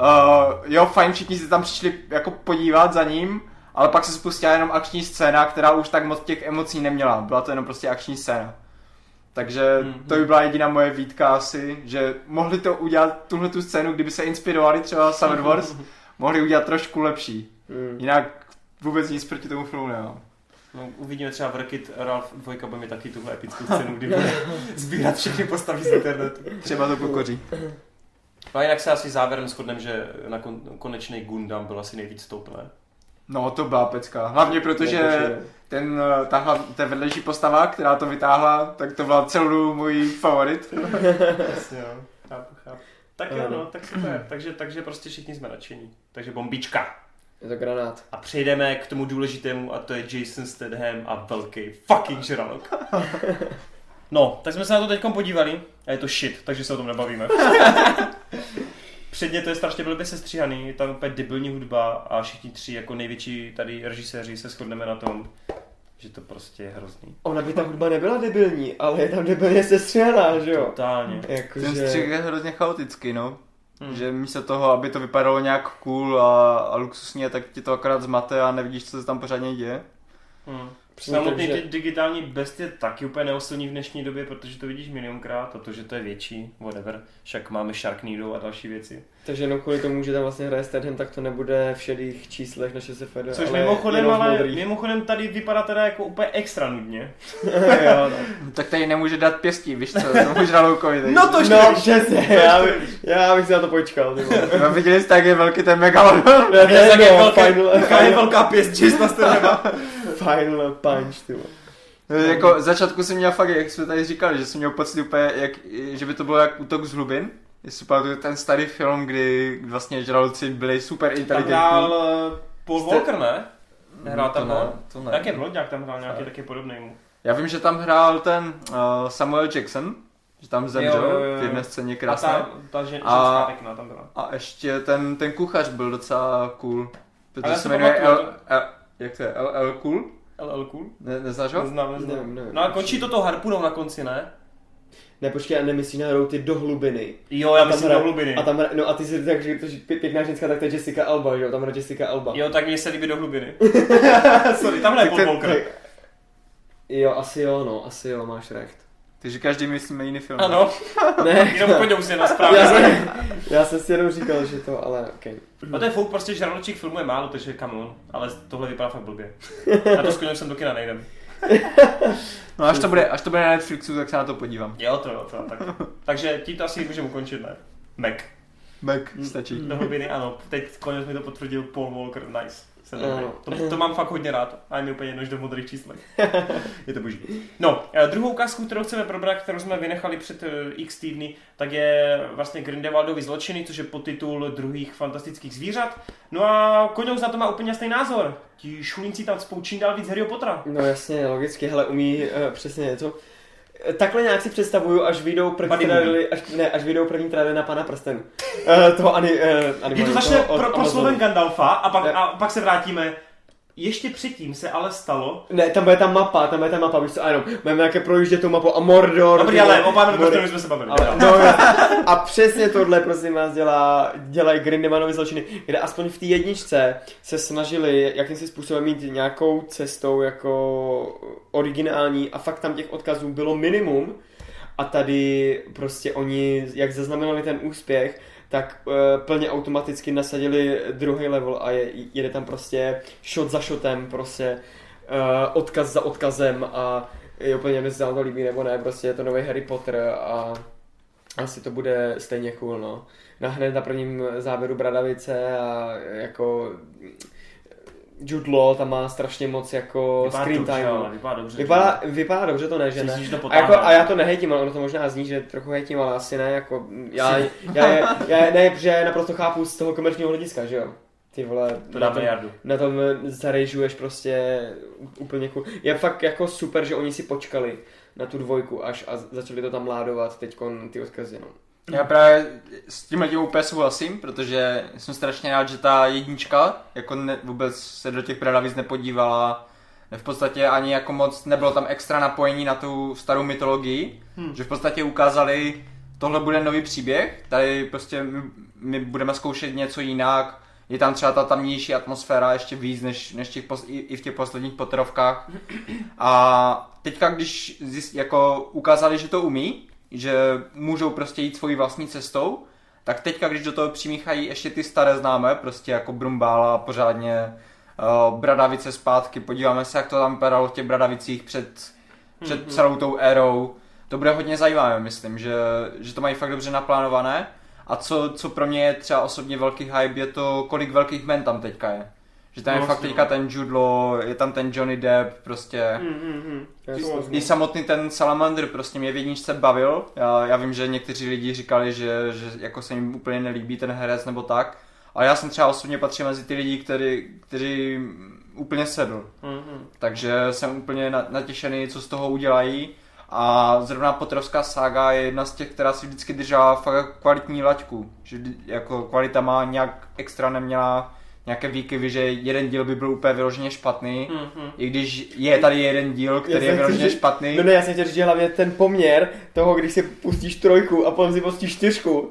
uh, jo, fajn, všichni se tam přišli jako podívat za ním, ale pak se spustila jenom akční scéna, která už tak moc těch emocí neměla. Byla to jenom prostě akční scéna. Takže Mhm. to by byla jediná moje výtka asi, že mohli to udělat, tuhle tu scénu, kdyby se inspirovali třeba Summer Wars, mohli udělat trošku lepší. Mm. Jinak vůbec nic proti tomu filmu nemám. No, uvidíme třeba v Rocket Ralph 2 bude mít taky tuhle epickou scénu, kdy bude sbírat všechny postavy z internetu. Třeba to pokoří. No a jinak se asi závěrem shodneme, že na kon- konečný Gundam byl asi nejvíc top, ne? No to byla pecka. Hlavně protože Nepočuje. ten, eh, ta, ta vedlejší postava, která to vytáhla, tak to byla celou můj favorit. Jasně, jo. Chápu, chápu. Tak jo, no, tak super. Takže, takže prostě všichni jsme nadšení. Takže bombička. Je to granát. A přejdeme k tomu důležitému a to je Jason Statham a velký fucking žralok. No, tak jsme se na to teď podívali a je to shit, takže se o tom nebavíme. Předně to je strašně blbě sestříhaný, je tam úplně debilní hudba a všichni tři jako největší tady režiséři se shodneme na tom, že to prostě je hrozný. Ona by ta hudba nebyla debilní, ale je tam debilně sestřehaná, že jo? Totálně. Ten Jakože... střih je hrozně chaotický, no. Hmm. Že místo toho, aby to vypadalo nějak cool a, a luxusně, tak ti to akorát zmate a nevidíš, co se tam pořádně děje. Hmm. Samotný tak, že- di- digitální best je taky úplně neosilný v dnešní době, protože to vidíš milionkrát a to, že to je větší, whatever. Však máme Sharknado a další věci. Takže jenom kvůli tomu, že tam vlastně hraje Statham, tak to nebude v šedých číslech na ČSFD, Což ale mimochodem, ale mimochodem tady vypadá teda jako úplně extra nudně. jo, no. Tak tady nemůže dát pěstí, víš co, tomu žraloukovi. teď. No to už no, přesně, To já, bych, já bych si na to počkal. No, viděli jste, jak je velký ten megalodon? Ne, ne, je no, final, Jaká je final, velká pěst Jasona Stathama. final punch, ty vole. No, jako začátku jsem měl fakt, jak jsme tady říkali, že jsem měl pocit úplně, jak, že by to bylo jak útok z hlubin. Jestli pamatuju ten starý film, kdy vlastně žraloci byli super Tam inteligentní. hrál eh, Paul Jste- Walker, ne? Nehrál to tam ne, to ne. Tak je Vlodňák tam hrál nějaký taky podobný mu. Já vím, že tam hrál ten uh, Samuel Jackson, že tam zemřel Jo, jo, jo, v jedné scéně A krásné. ta, ta žen, A- pěkná tam byla. A ještě ten, ten kuchař byl docela cool. Protože se jmenuje pamatuju, El, El, jak to je? El Cool? LL Cool? Ne, neznáš ho? Neznám, neznám. Nevím, nevím. No a končí to tou harpunou na konci, ne? Ne, počkej, a nemyslíš na ty do hlubiny. Jo, já myslím do hlubiny. A tam, no a ty si tak, že to je pě- pěkná ženská, tak to je Jessica Alba, že jo? Tam hraje Jessica Alba. Jo, tak mně se líbí do hlubiny. Sorry, tam hraje Paul Walker. Jo, asi jo, no, asi jo, máš recht. Takže každý myslíme jiný film. Ano, Ne, jenom si na já, správně. jsem, já jsem si jenom říkal, že to, ale ok. No to je fouk, prostě žraločích filmů je málo, takže come on. Ale tohle vypadá fakt blbě. A to s koněm jsem do kina nejdem. No až to, bude, až to bude na Netflixu, tak se na to podívám. Jo, to jo, to jo, tak. Takže tím to asi můžeme ukončit, ne? Mac. Mac, stačí. Do hlubiny, ano. Teď konec mi to potvrdil Paul Walker, nice. Jsem. Ano. to, to, mám fakt hodně rád. A je mi úplně jedno, že to v modrých číslech. je to boží. No, eh, druhou ukázku, kterou chceme probrat, kterou jsme vynechali před eh, x týdny, tak je vlastně Grindelwaldovi zločiny, což je podtitul druhých fantastických zvířat. No a Koňous na to má úplně stejný názor. Ti šulínci tam spou čím dál víc Harryho Pottera. No jasně, logicky, hele, umí uh, přesně něco. Eh, Takhle nějak si představuju, až vyjdou první trailery, až, ne, až vyjdou první trailery na pana prstenu. Uh, toho ani, uh, Kdy to začne pro, pro slovem Gandalfa a pak, a pak se vrátíme. Ještě předtím se ale stalo, Ne, tam bude ta mapa, tam bude ta mapa, víš co, a jenom, budeme nějaké projíždět tu mapu a Mordor. Dobrý, ty ale o pánové Mordor. jsme se bavili. Ale, no, a přesně tohle, prosím vás, dělá, dělají Grindemanovi zločiny, kde aspoň v té jedničce se snažili jakýmsi způsobem mít nějakou cestou jako originální a fakt tam těch odkazů bylo minimum a tady prostě oni, jak zaznamenali ten úspěch, tak uh, plně automaticky nasadili druhý level a je, jede tam prostě shot za shotem, prostě uh, odkaz za odkazem a je úplně mi to líbí nebo ne, prostě je to nový Harry Potter a asi to bude stejně cool, no. Na hned na prvním záběru Bradavice a jako Jude Law tam má strašně moc jako Vypadá screen dobře, time. ale vypadá dobře. Vypadá, vypadá dobře, to ne, že ne. to A, jako, a já to nehejtím, ale ono to možná zní, že trochu hejtím, ale asi ne, jako, já, já, já, já ne, protože já naprosto chápu z toho komerčního hlediska, že jo. Ty vole, To na dá tom, miliardu. na tom zarejžuješ prostě úplně cool. Je fakt jako super, že oni si počkali na tu dvojku až a začali to tam ládovat teď ty odkazy, no. Já právě s tím tím úplně souhlasím, protože jsem strašně rád, že ta jednička jako ne, vůbec se do těch pradavic nepodívala. V podstatě ani jako moc nebylo tam extra napojení na tu starou mytologii, hmm. že v podstatě ukázali, tohle bude nový příběh, tady prostě my, my budeme zkoušet něco jinak, je tam třeba ta tamnější atmosféra ještě víc než, než těch, pos- i, i v těch posledních Potterovkách. A teďka, když zjist, jako ukázali, že to umí, že můžou prostě jít svojí vlastní cestou, tak teďka, když do toho přimíchají ještě ty staré známé, prostě jako Brumbála pořádně, uh, Bradavice zpátky, podíváme se, jak to tam vypadalo v těch Bradavicích před, před Mhm. celou tou érou. To bude hodně zajímavé, myslím, že, že to mají fakt dobře naplánované. A co, co pro mě je třeba osobně velký hype, je to, kolik velkých men tam teďka je. Že tam je No, fakt vlastně, teďka no. ten Jude Law, je tam ten Johnny Depp, prostě... Mm, mm, mm. I samotný ten Salamander prostě mě v jedničce bavil. Já, já vím, že někteří lidi říkali, že, že jako se jim úplně nelíbí ten herec nebo tak. Ale já jsem třeba osobně patřil mezi ty lidi, který, kteří úplně sedl. Mm, mm. Takže jsem úplně na- natěšený, co z toho udělají. A zrovna Potterovská sága je jedna z těch, která si vždycky držela fakt kvalitní laťku. Že jako kvalita má nějak extra neměla nějaké výkyvy, že jeden díl by byl úplně vyloženě špatný. Mm, mm. I když je tady jeden díl, který Já je vyloženě chtěl, špatný. No ne, já jsem chtěl říct, že hlavně ten poměr toho, když si pustíš trojku a potom si pustíš čtyřku,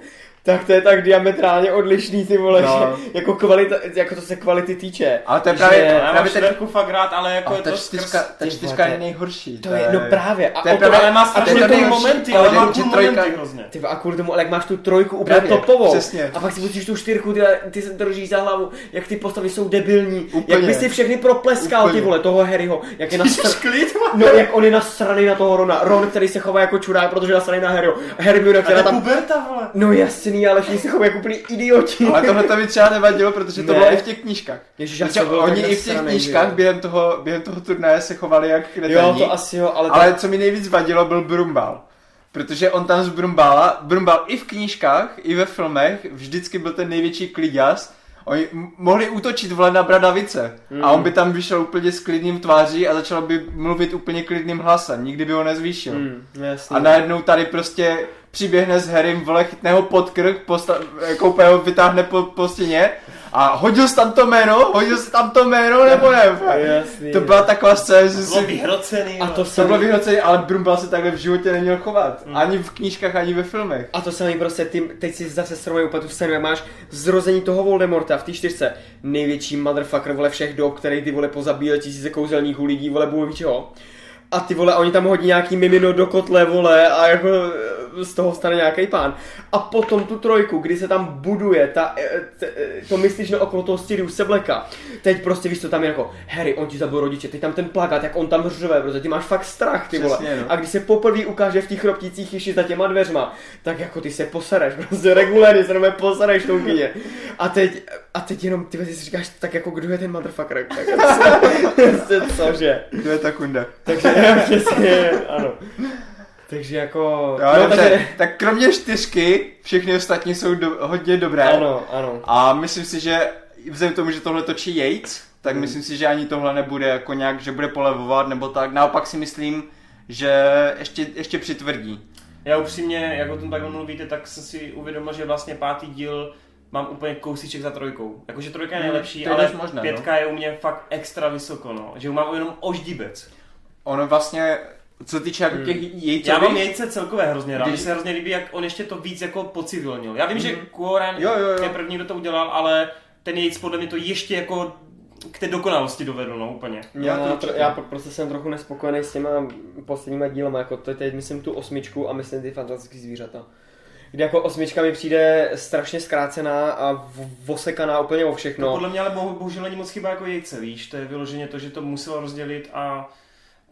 tak to je tak diametrálně odlišný, ty vole, No. že jako kvalita, jako to se kvality týče. Ale to je že- právě, Já mám právě ten, čtvrku fakt rád, ale jako ale je ta to čtyřka, skrz... ta ty čtyřka je nejhorší. To je, no právě. A to je právě- Ale má a to strašně nejhorší, momenty, ale má že cool trojka- momenty hrozně. Ty a kvůli tomu, ale jak máš tu trojku úplně Právě, topovou, přesně. a pak si pustíš tu čtyřku, ty, ty se držíš za hlavu, jak ty postavy jsou debilní, Úplně. jak bys si všechny propleskal, Úplně. ty vole, toho Harryho, jak je Jsi nasr... klid, No, jak on je nasraný na toho Rona. Ron, který se chová jako čurák, protože je nasraný na Harryho. Hermiona, A která to tam... puberta, vole. No jasný, ale všichni se chovají jako úplný idioti. Ale tohle to mi třeba nevadilo, protože to Ne. bylo i v těch knížkách. Ježiš, Protože byl oni i v těch nasranej, knížkách že během toho, během toho turnaje se chovali jak jo. kreténi. Jo, to asi jo, ale... Ale co mi nejvíc vadilo, byl Brumbal. Protože on tam z Brumbala, Brumbal i v knížkách, i ve filmech, vždycky byl ten největší kliďas. Oni mohli útočit vole na Bradavice. Mm. A on by tam vyšel úplně s klidným tváří a začal by mluvit úplně klidným hlasem. Nikdy by ho nezvýšil. Hmm, jasný. A najednou tady prostě přiběhne s Harrym, vole, chytne ho pod krk, posta- jako ho vytáhne po, po stěně a hodil jsi tam to jméno, hodil jsi tam to jméno, nebo ne? Jasný. To byla taková scéna, že Bylo si... vyhrocený, A to To samý, bylo vyhrocený, ale Brumbal se takhle v životě neměl chovat. Hmm. Ani v knížkách, ani ve filmech. a to samý prostě, ty, teď si zase srovnají úplně tu scénu, máš zrození toho Voldemorta v té čtyřce. Největší motherfucker, vole, všech dob, který ty vole pozabíjel tisíce kouzelníků lidí, vole, bůh čeho. A ty vole, oni tam hodí nějaký mimino do kotle, vole, a jako z toho stane nějaký pán. A potom tu trojku, kdy se tam buduje ta, t, eh, to myslíš na okolo toho Siriuse Blacka. Teď prostě víš, co tam je jako, Harry, on ti zabil rodiče, teď tam ten plakát, jak on tam řve, protože ty máš fakt strach, ty vole. Přesně, no. A když se poprvé ukáže v těch chroptících chyši za těma dveřma, tak jako ty se posereš, prostě regulérně se jenom posereš v tom kyně. A teď, a teď jenom ty si říkáš, tak jako kdo je ten motherfucker? Tak prostě cože? To je ta kunda. Takže přesně, ano. Takže jako... Jo, no, dobře, takže... tak kromě čtyřky, všechny ostatní jsou do, hodně dobré. Ano, ano. A myslím si, že vzhledem k tomu, že tohle točí Yates, tak hmm. myslím si, že ani tohle nebude jako nějak, že bude polevovat nebo tak. Naopak si myslím, že ještě, ještě přitvrdí. Já upřímně, jak o tom takhle mluvíte, tak jsem si uvědomil, že vlastně pátý díl mám úplně kousíček za trojkou. Jakože trojka je nejlepší, to je ale možné, pětka no. je u mě fakt extra vysoko, no. Že mám jenom oždíbec. Ono vlastně, co týče jako těch jejcových... Já mám jejce celkové hrozně rád. Když- Mně se hrozně líbí, jak on ještě to víc jako pocivilnil. Já vím, že Mhm. Kuoran Jo, jo, jo. je první, kdo to udělal, ale ten jejc podle mě to ještě jako k té dokonalosti dovedl, no úplně. Já to Já, prostě jsem trochu nespokojený s těma posledníma dílama, jako to teď myslím tu osmičku a myslím ty fantastické zvířata. Kdy jako osmička mi přijde strašně zkrácená a vosekaná úplně o No. všechno. Podle mě ale bohu- bohužel není moc chyba jako jejce, víš, to je vyloženě to, že to muselo rozdělit a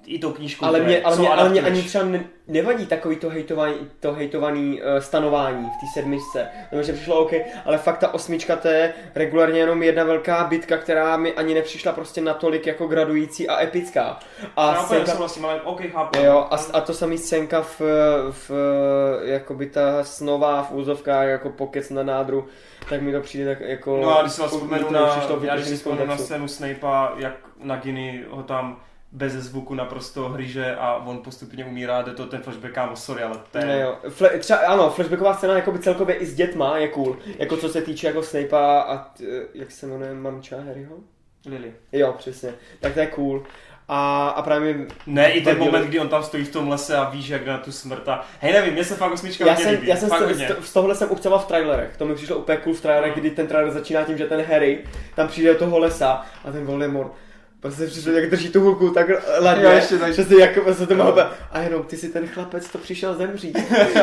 i tou knížkou. Ale mě, ale, mě, ale mě ani třeba ne, nevadí takový to hejtovaný, to hejtovaný uh, stanování v té sedmičce. Mi že přišlo OK, ale fakt ta osmička to je regulárně jenom jedna velká bitka, která mi ani nepřišla prostě natolik jako gradující a epická. A Já scénka, ale OK, chápu. jo, a, a to samý scénka v, v jakoby ta snová v úzovkách jako pokec na nádru, tak mi to přijde tak jako... No a když si vás vzpomenu na, já když si vzpomenu na scénu Snape'a, jak Nagini ho tam bez zvuku naprosto hryže a on postupně umírá, jde to ten flashback, kámo, sorry, ale to je... Ne, jo. Fle, třeba, ano, flashbacková scéna jakoby celkově i s dětma je cool. Jako co se týče jako Snape'a a t, jak se jmenuje mamča Harryho? Lily. Jo, přesně. Tak to je cool. A, a právě mi, Ne, i ten moment, kdy on tam stojí v tom lese a víš, jak na tu smrt a... Hej, nevím, mě se fakt osmička já jsem, líbí, já jsem fakt z, z, z, tohohle jsem uchcela v trailerech. To mi přišlo úplně cool v trailerech, No. kdy ten trailer začíná tím, že ten Harry tam přijde do toho lesa a ten Voldemort Prostě přišlo, jak drží tu hulku tak ladně, ještě tak- přesně jak se to má a jenom ty si ten chlapec to přišel zemřít.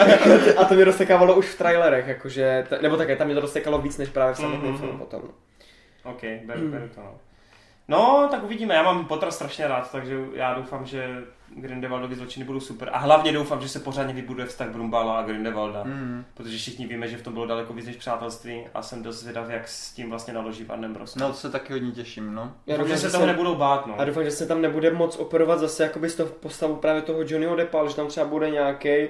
a to mě rozsekávalo už v trailerech, jakože, nebo také tam mě to rozsekalo víc než právě v samotném Mhm. filmu potom. OK, beru, beru to, no. No, tak uvidíme, já mám Pottera strašně rád, takže já doufám, že Grindelwaldovi zločiny budou super. A hlavně doufám, že se pořádně vybuduje vztah Brumbala a Grindelwalda. Mm. Protože všichni víme, že v tom bylo daleko víc než přátelství a jsem dost zvědav, jak s tím vlastně naloží Van den Bros. No to se taky hodně těším, no. Já Doufám, že se toho nebudou bát, no. A doufám, že se tam nebude moc operovat zase jakoby z toho postavu právě toho Johnnyho Deppa, ale že tam třeba bude nějaký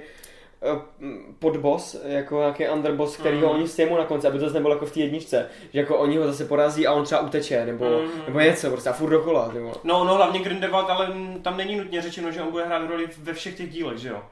podboss, jako nějaký underboss, který ho Mhm. oni stěmou na konci, aby to zase nebylo jako v té jedničce, že jako oni ho zase porazí a on třeba uteče, nebo, Mhm. nebo něco, prostě a furt dokola, nebo. No, no, hlavně Grindelwald, ale mm, tam není nutně řečeno, že on bude hrát roli ve všech těch dílech, že jo?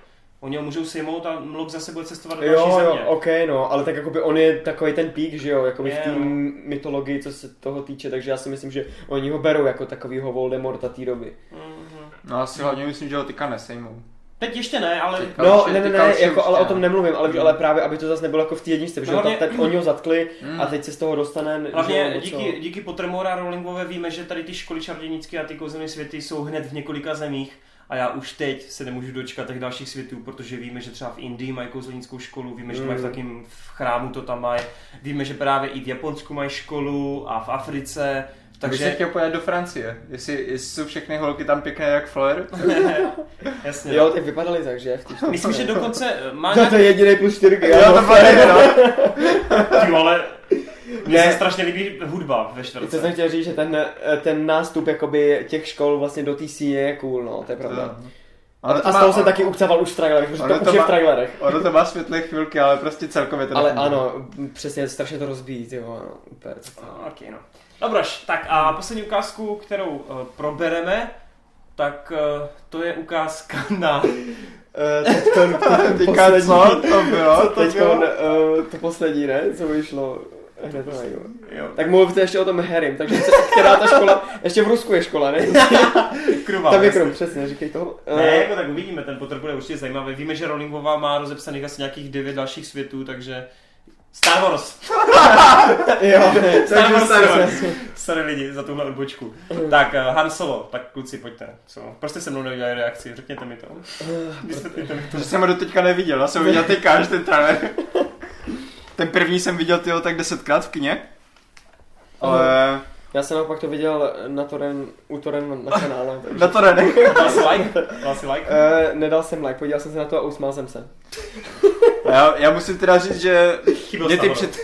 Oni ho můžou sejmout a Mlok zase bude cestovat do další Jo, jo, země. ok, no, ale tak jakoby on je takový ten pík, že jo, jakoby v té no. mytologii, co se toho týče, takže já si myslím, že oni ho berou jako takovýho Voldemorta té doby. Mhm. No asi hlavně myslím, že ho tyka nesejmou. Teď ještě ne, ale... Teďka No, ne, ne, ne, jako, ale o tom nemluvím, ale, ale právě, aby to zase nebylo jako v té jedničce, protože No, hlavně- teď oni ho zatkli Mm. a teď se z toho dostane, že Hlavně jo, díky, co? díky Pottermore a Rowlingové víme, že tady ty školy čarodějnické a ty kouzelné světy jsou hned v několika zemích a já už teď se nemůžu dočkat těch dalších světů, protože víme, že třeba v Indii mají kouzelnickou školu, víme, že to mají v Mm. takým v chrámu to tam mají, víme, že právě i v Japonsku mají školu a v Africe, Takže... Bych chtěl pojet do Francie, jestli, jestli jsou všechny holky tam pěkné jak Fleur. jasně. Jo, ty vypadaly tak, že? Myslím, že dokonce eh, má No, to nějaký... je jediný plus čtyřky. Jo, to bylo no. Ty vole, mně se strašně líbí hudba ve To čtvrtce. jsem chtěl říct, že ten, ten nástup jakoby těch škol vlastně do té síně je cool, no, to je pravda. A, to a z má- toho jsem taky ukcával už v trailerech, protože ono to to už je v má- trailerech. Ono to má světlé chvilky, ale prostě celkově to Ale ano, přesně, strašně to rozbíjí, ty jo, no, úplně. No, ok, no. Dobroš, tak a poslední ukázku, kterou uh, probereme, tak uh, to je ukázka na... Uh, teďko, Teďka co to bylo? to teďko, uh, to poslední, ne, co vyšlo hned na jo. Tak mluvte ještě o tom Harrym, takže co, která ta škola, ještě v Rusku je škola, ne? Kruva. Tam je krom, přesně, říkej to. Ne, Eh, jako tak uvidíme, ten Potter bude určitě zajímavý. Víme, že Rowlingová má rozepsaných asi nějakých devět dalších světů, takže Star Wars. jo, Star Wars, Star Wars. Sorry lidi za tuhle odbočku. Tak uh, Han Solo, tak kluci pojďte. Co? Proč jste se mnou neudělali reakci? Řekněte mi to. Vysvětlete mi to. Protože jsem ho do teďka neviděl, já jsem viděl teďka až ten trailer. Ten první jsem viděl tyho tak desetkrát v kině. Ale Já jsem naopak to viděl na toren, u Toren na kanále. Takže... na to ne. Dal si like? Dal si like? Uh, nedal jsem like, podíval jsem se na to a usmál jsem se. Já, já musím teda říct, že mě ty, před,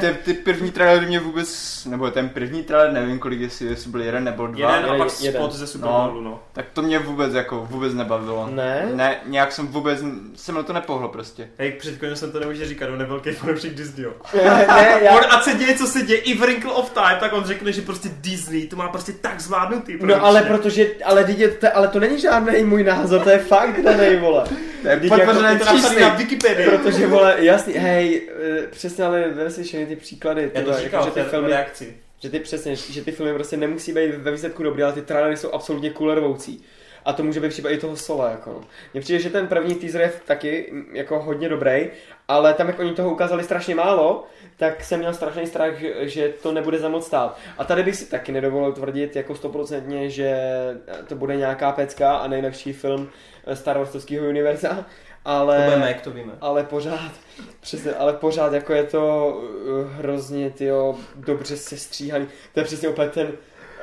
ty, ty první trailery mě vůbec, nebo ten první trailer, nevím kolik, jestli, jestli byl jeden nebo dva, Jeden a pak jeden. spot ze Super Bowlu, no. tak to mě vůbec jako vůbec nebavilo. Ne? Ne, nějak jsem vůbec, jsem na to nepohlo prostě. Hej, před jsem to nemůže říkat, on je velký fanoušek Disneyho. ne, já... On, ať se děje, co se děje, i v Wrinkle of Time, tak on řekne, že prostě Disney to má prostě tak zvládnutý. No ale protože, ale, dítě, to, ale to není žádný můj názor, to je fakt danej, vole. Podpořené jako- je to na Wikipedii. Protože, vole, jasný, hej, eh, přesně, ale vem si všechny ty příklady, Já to tyhle, říkal jako, že ty filmy, reakci. že ty přesně, že ty filmy prostě nemusí být ve výsledku dobrý, ale ty trailery jsou absolutně kulervoucí. A to může být případ i toho sola, jako no. Mně přijde, že ten první teaser je taky jako hodně dobrý, ale tam, jak oni toho ukázali strašně málo, tak jsem měl strašný strach, že, to nebude za moc stát. A tady bych si taky nedovolil tvrdit jako stoprocentně, že to bude nějaká pecka a nejlepší film Star Warsovského univerza, ale... To bude Mac, to víme. Ale pořád, přesně, ale pořád jako je to uh, hrozně, tyjo, dobře sestříhaný. To je přesně úplně ten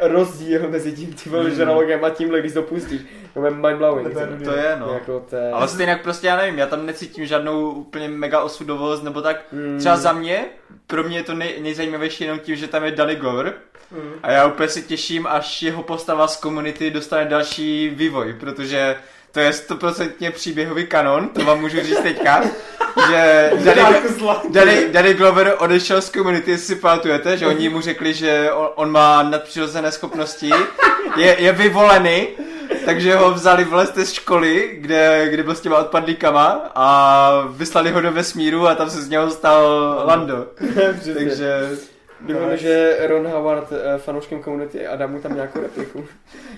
rozdíl mezi tím ty vole Mm. žralogem a tímhle, když to pustíš. To je mindblowing. Nebo- To je, no. Jako to je... Ale stejně prostě já nevím, já tam necítím žádnou úplně mega osudovost, nebo tak. Mm. Třeba za mě, pro mě je to nej, nejzajímavější jenom tím, že tam je Danny Glover. Mm. A já úplně se těším, až jeho postava z komunity dostane další vývoj, protože to je stoprocentně příběhový kanon, to vám můžu říct teďka, že Danny, Danny, Danny Glover odešel z komunity, jestli si pamatujete, že oni mu řekli, že on, on má nadpřirozené schopnosti, je, je vyvolený, takže ho vzali vole z školy, kde, kde byl s těma odpadlíkama a vyslali ho do vesmíru a tam se z něho stal Lando. Takže Doufám, že Ron Howard eh, fanouškem komunity a dá mu tam nějakou repliku.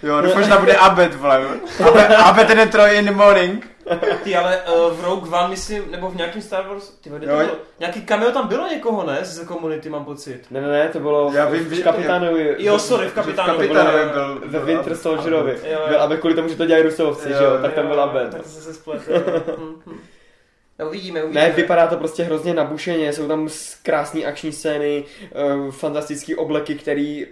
jo, možná bude Abed, vole. Abed, Abed in the Troy in the morning. Ty ale uh, v Rogue One, myslím, nebo v nějakém Star Wars, ty vole, to bylo? Nějaký cameo tam bylo někoho, ne? Z komunity mám pocit. Ne, ne, ne, to bylo Já v- vím, v že- kapitánovi. Jo, sorry, v kapitánovi. Kapitánovi bylo- byl- Ve byl Winter Abed. Soldierovi. Jo, jo. Byl Abed kvůli tomu, že to dělají rusovci, Jo, že jo, jo, tak tam byl Abed. Tak se se spletl. No, uvidíme, uvidíme. Ne, vypadá to prostě hrozně nabušeně, jsou tam krásné akční scény, uh, fantastické obleky, které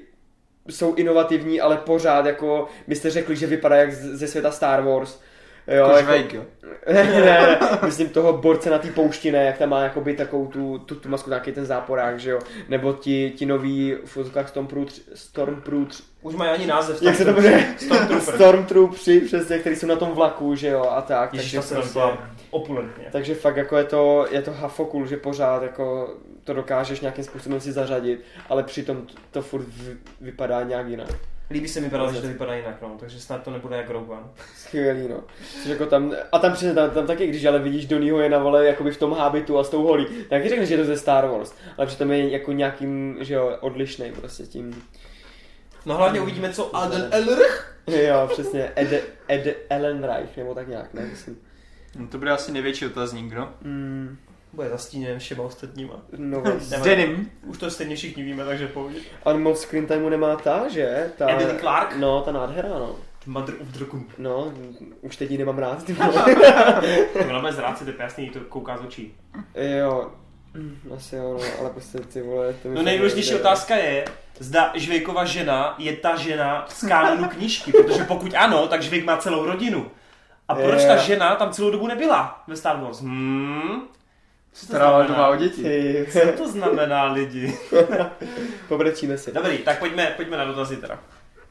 jsou inovativní, ale pořád jako byste řekli, že vypadá jak ze světa Star Wars. Jo, Jako jako, ne, ne, ne, myslím toho borce na té poušti, ne, jak tam má jakoby takovou tu, tu, tu masku, nějaký ten záporák, že jo, nebo ti, ti noví v fotkách Stormtroopers, Už mají ani název. jak se to jmenuje? Stormtrooper. Stormtroopři, přesně, který jsou na tom vlaku, že jo, a tak. Ježiš, takže to se prostě- opulentně. takže fakt jako je to, je to hafokul, že pořád jako to dokážeš nějakým způsobem si zařadit, ale přitom to, to furt vy, vypadá nějak jinak. Líbí se mi právě, že to vypadá jinak, no, takže snad to nebude jak Rogue One. Skvělý, no. Což jako tam, a tam přesně, tam, tam taky, když ale vidíš Donnieho je na vole jakoby v tom hábitu a s tou holí, tak taky řekneš, že je to ze Star Wars, ale přitom je jako nějakým, že jo, odlišnej prostě tím. No hlavně uvidíme, co Alden Elrich. Jo, přesně, Ed, Ed Ellenreich, nebo tak nějak, ne, myslím. No to bude asi největší otazník, no. Mm, Bude zastíněn všema ostatníma. no, S. Denim. Už to stejně všichni víme, takže pohodě. a moc screen timeu nemá ta, že? Ta, Emilie Clarke? No, ta nádhera, no. Mother of Dragon. No, už teď ji nemám rád, ty. Ona bude zrát si, to je jasný, to kouká z očí. Jo, asi jo, no, ale prostě ty vole, to No nejdůležitější otázka je, zda Žvejkova žena je ta žena z kánonu knížky, protože pokud ano, tak Žvejk má celou rodinu. A proč Je. ta žena tam celou dobu nebyla ve Star Wars? Hmm? Znamená? doma o děti. Ty, Co to znamená lidi? pobrečíme si. Dobrý, tak pojďme, pojďme na dotazy teda.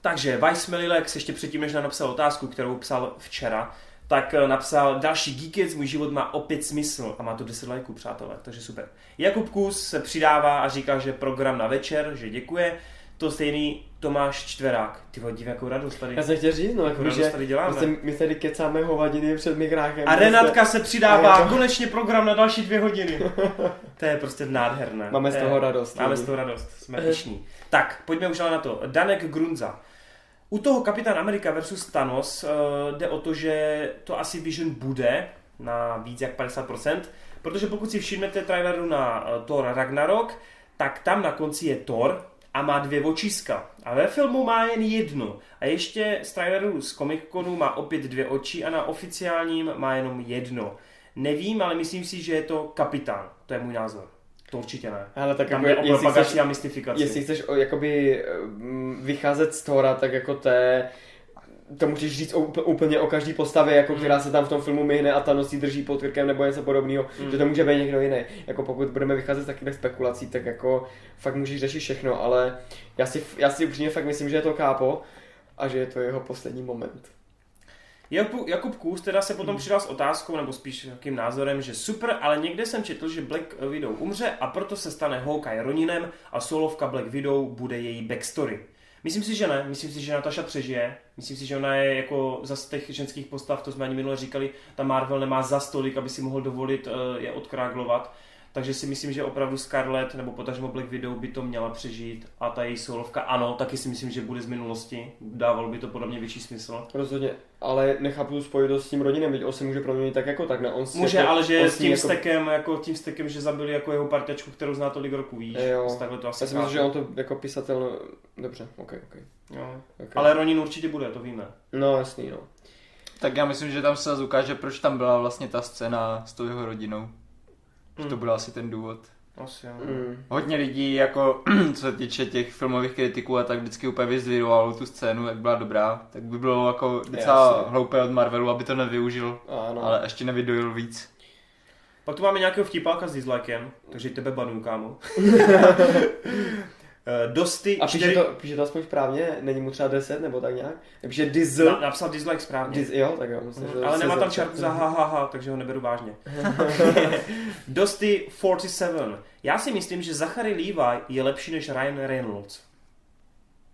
Takže Vice Melilex ještě předtím, než nám napsal otázku, kterou psal včera, tak eh, napsal další Geekets, můj život má opět smysl a má to 10 lajků, přátelé, takže super. Jakub Kus se přidává a říká, že program na večer, že děkuje. To stejný Tomáš Čtverák. Ty vole, div, jakou radost tady. Já jsem chtěl říct, no, jako, Jakou že radost tady děláme. prostě my tady kecáme hovadiny před mikrákem. A Renátka se přidává, A konečně program na další dvě hodiny. To je prostě nádherné. Máme z toho radost. Máme z toho radost, jsme pišní. Tak, pojďme už ale na to. Danek Grunza. U toho Kapitán Amerika versus Thanos uh, jde o to, že to asi Vision bude na víc jak 50%. protože pokud si všimnete traileru na uh, Thor Ragnarok, tak tam na konci je Thor a má dvě očiska. A ve filmu má jen jedno. A ještě z traileru z Comic Conu má opět dvě oči a na oficiálním má jenom jedno. Nevím, ale myslím si, že je to kapitán. To je můj názor. To určitě ne. Ale tak Tam jako, je o jestli propagaci chceš, a mystifikaci. jestli chceš o, jakoby mm, vycházet z Thora, tak jako té to můžeš říct úplně o každý postavě, jako která se tam v tom filmu myhne a ta nosí drží pod krkem nebo něco podobného, Mm. že to může být někdo jiný. Jako pokud budeme vycházet z takových spekulací, tak jako fakt můžeš řešit všechno, ale já si, já si upřímně fakt myslím, že je to kápo a že je to jeho poslední moment. Jakub, Jakub Kůz teda se potom přidal s otázkou, nebo spíš takým názorem, že super, ale někde jsem četl, že Black Widow umře a proto se stane Hawkeye Roninem a solovka Black Widow bude její backstory. Myslím si, že ne. Myslím si, že Natasha přežije. Myslím si, že ona je jako za těch ženských postav, to jsme ani minule říkali, ta Marvel nemá za stolik, aby si mohl dovolit eh, je odkráglovat. Takže si myslím, že opravdu Scarlett nebo potažmo Black Widow by to měla přežít a ta její solovka ano, taky si myslím, že bude z minulosti. Dávalo by to podle mě větší smysl. Rozhodně, ale nechápu spojitost s tím rodinem, veď on se může proměnit tak jako tak, ne? On si Může, jako, ale že on s tím jako- stekem, jako tím stekem, že zabili jako jeho parťačku, kterou zná tolik roku, víš. Jo. Takhle to asi Já si myslím, že on to jako pisatel, no, dobře, ok, ok. jo. okay. Ale Ronin určitě bude, to víme. No jasný, no. Tak já myslím, že tam se zase ukáže, proč tam byla vlastně ta scéna s tou jeho rodinou. Že to Hmm. byl asi ten důvod. Asi jo. Mm. Hodně lidí, jako co se týče těch filmových kritiků a tak vždycky úplně vyzdvihovalo tu scénu, jak byla dobrá. Tak by bylo jako docela Jasně. hloupé od Marvelu, aby to nevyužil, Ano. ale ještě nevydojil víc. Pak tu máme nějakého vtipáka s dislikem, takže tebe banu, kámo. Eh, Dosty A píše čtyři... to, píše to aspoň správně? Není mu třeba 10 nebo tak nějak? Píše Diesel. Na, napsal dislike správně. Diz, jo, tak jo. Myslím, že Mhm. Ale nemá tam čárku za ha, ha, ha, takže ho neberu vážně. Dosty 47. Já si myslím, že Zachary Levi je lepší než Ryan Reynolds.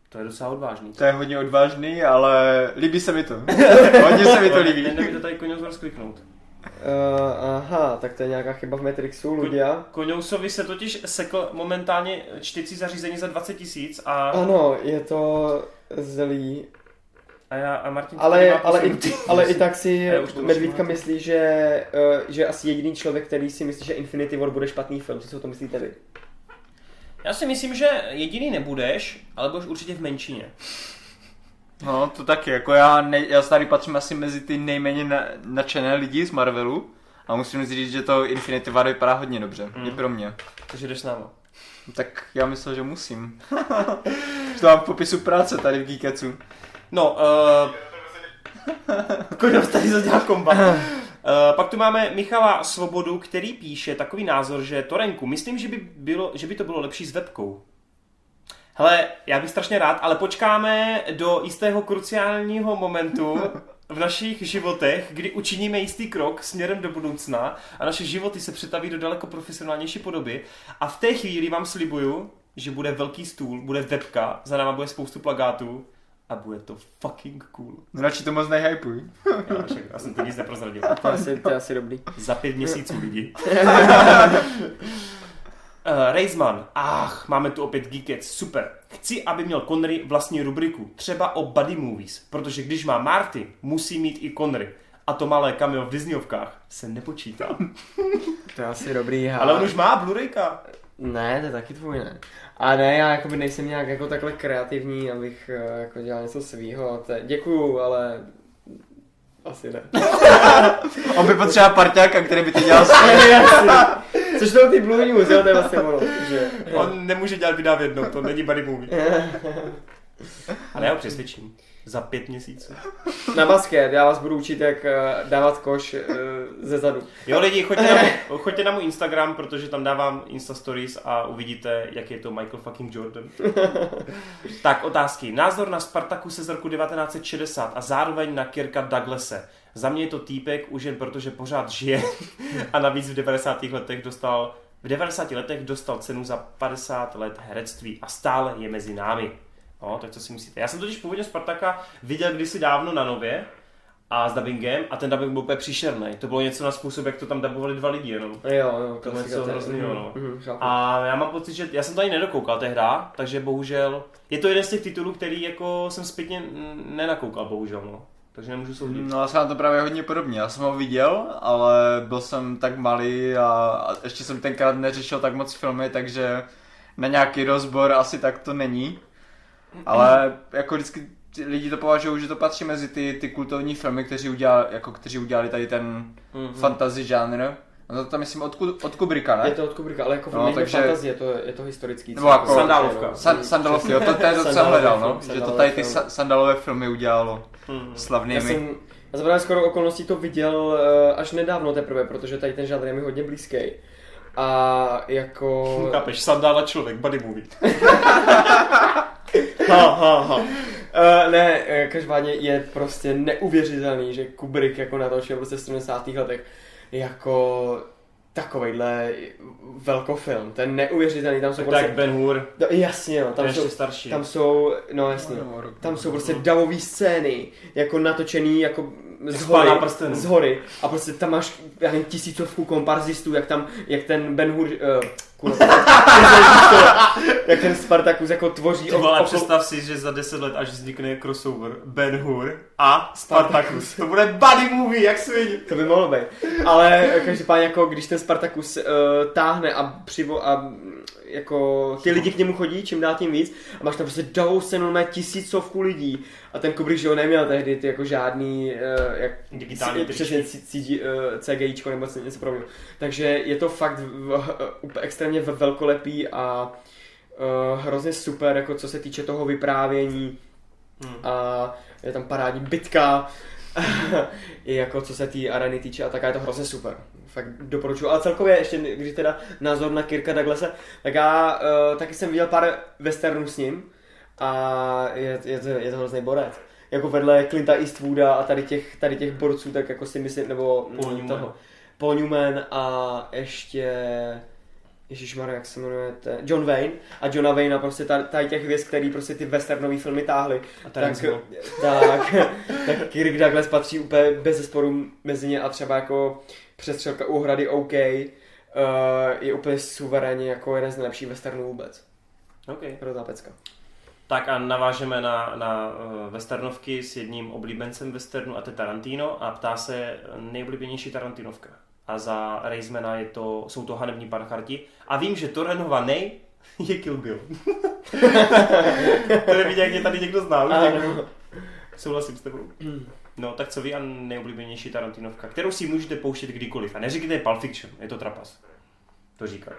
To je docela odvážný. To je hodně odvážný, ale líbí se mi to. hodně se mi to líbí. Nejde mi to tady Koňouzor kliknout. Uh, aha, tak to je nějaká chyba v Matrixu, Ludia. Koňousovi se totiž sekl momentálně čtyři zařízení za 20 tisíc a, Ano, je to zlý. a, já, a Martin Ale, ale, i, ale i tak si Medvídka myslí, že, uh, že asi jediný člověk, který si myslí, že Infinity War bude špatný film. Co si o tom myslíte vy? Já si myslím, že jediný nebudeš, ale budeš určitě v menšině. No, to taky, jako já, ne, já tady patřím asi mezi ty nejméně na, nadšené lidi z Marvelu. A musím říct, že to Infinity War vypadá hodně dobře, Mm. i pro mě. Takže jdeš s náma. Tak já myslel, že musím. že to mám v popisu práce tady v Geeketsu. No, uh, Koňous tady zadělal komba. Uh, pak tu máme Michala Svobodu, který píše takový názor, že Torenku, myslím, že by, bylo, že by to bylo lepší s webkou. Hele, já bych strašně rád, ale počkáme do jistého kruciálního momentu v našich životech, kdy učiníme jistý krok směrem do budoucna a naše životy se přetaví do daleko profesionálnější podoby. A v té chvíli vám slibuju, že bude velký stůl, bude webka, za náma bude spoustu plagátů a bude to fucking cool. No radši to moc nehypuj. Já, však, já jsem to nic neprozradil. To je asi, to je asi dobrý. Za pět měsíců lidi. Uh, Reisman, ach, máme tu opět Geekets, super. Chci, aby měl Connery vlastní rubriku, třeba o buddy movies, protože když má Marty, musí mít i Connery. A to malé cameo v Disneyovkách se nepočítá. To je asi dobrý. Ale on už má Blu-rayka. Ne, to je taky tvůj, ne. A ne, já jakoby nejsem nějak jako takhle kreativní, abych eh, jako dělal něco svýho. Děkuju, ale asi ne. On by potřeboval parťáka, který by to dělal s Což jsou ty Blue News, jo, to je vlastně ono. Že... On nemůže dělat videa v jednom, to není buddy movie. Ale já ho přesvědčím. Za pět měsíců. Na basket, já vás budu učit, jak eh, dávat koš eh, ze zadu. Jo lidi, choďte na, můj, choďte na můj Instagram, protože tam dávám Insta Stories a uvidíte, jak je to Michael fucking Jordan. tak, otázky. Názor na Spartaku z roku 1960 a zároveň na Kirka Douglase. Za mě je to týpek už jen protože pořád žije a navíc v 90. letech dostal v 90 letech dostal cenu za 50 let herectví a stále je mezi námi. No, tak co si myslíte? Já jsem totiž původně Spartaka viděl kdysi dávno na Nově a s dubbingem a ten dubbing byl úplně příšerný. To bylo něco na způsob, jak to tam dubovali dva lidi jenom. Jo, jo, To klasika, něco hroznýho, no. Mhm, chápu. A já mám pocit, že já jsem to ani nedokoukal hra, takže bohužel je to jeden z těch titulů, který jako jsem zpětně nenakoukal, bohužel, no. takže nemůžu soudit. No já jsem na to právě hodně podobně. Já jsem ho viděl, ale byl jsem tak malý a, a ještě jsem tenkrát neřešil tak moc filmy, takže na nějaký rozbor asi tak to není. Ale jako vždycky lidi to považují, že to patří mezi ty, ty kultovní filmy, kteří udělali, jako kteří udělali tady ten Mhm. fantasy žánr. No to tam myslím od, Ku- od Kubricka, ne? Je to od Kubricka, ale jako No, no, není takže- fantazie, to je, je to historický. Nebo jako- Sandálovka. San, Sandalovky, jo, to, to je to, co hledal, no. Že to tady ty film. sa, sandalové filmy udělalo Mhm. Já slavnými. jsem, já jsem skoro okolností to viděl eh, až nedávno teprve, protože tady ten žánr je mi hodně blízký. A jako... Chápeš, sandála člověk, body movie. ha, ha, ha. Uh, ne, eh, každopádně je prostě neuvěřitelný, že Kubrick jako natočil prostě v 70. letech jako takovejhle velkofilm. Ten neuvěřitelný, tam jsou Tak, prostě... tak Ben Hur, No, jasně, no, tam ještě jsou, starší. tam jsou, no jasně, tam jsou prostě davové scény, jako natočený jako z Jak hory, z hory a prostě tam máš, já nevím, tisícovku komparzistů, jak tam, jak ten Ben Hur, uh, kurva, jak ten Spartacus jako tvoří Ty vole, okolo- představ si, že za 10 let, až vznikne crossover Ben Hur a Spartacus. To bude buddy movie, jak svině. To by mohlo být. Ale každopádně jako když ten Spartacus uh, táhne a přivo a mm, jako ty lidi k němu chodí, čím dál tím víc a máš tam prostě davou scénu, má tisícovku lidí a ten Kubrick, že ho neměl tehdy ty jako žádný uh, jak, Digitální C- přesně C- CG, uh, CGIčko nebo něco podobného. Takže je to fakt v, úplně extrémně ve- velkolepý a uh, hrozně super, jako co se týče toho vyprávění Hmm. a je tam parádní bitka, i jako co se té areny týče a tak a je to hrozně super. Fakt doporučuji. Ale celkově ještě, když teda názor na Kirka Douglase, tak já uh, taky jsem viděl pár westernů s ním a je, je, to, je to hrozný borec. Jako vedle Clinta Eastwooda a tady těch, tady těch borců, tak jako si myslím, nebo Paul Newman. toho. Paul Newman a ještě Ježíš jak se jmenuje, John Wayne a Johna Wayne prostě tady, těch hvězd, který prostě ty westernové filmy táhly, A tak, tak, tak Kirk Douglas patří úplně bez zesporu mezi ně a třeba jako přestřelka u hrady OK uh, je úplně suverénně jako jeden z nejlepších westernů vůbec. Okay. Hrozná pecka. Tak a navážeme na, na uh, westernovky s jedním oblíbencem westernu a to je Tarantino a ptá se nejoblíbenější Tarantinovka. A za Reismana je to, jsou to hanební pancharti. A vím, že Torenova nej je Kill Bill. to nevidí, jak mě tady někdo zná. už. Ano. Souhlasím s tebou. No, tak co vy a nejoblíbenější Tarantinovka, kterou si můžete pouštět kdykoliv. A neříkejte Pulp Fiction, je to trapas. To říkat.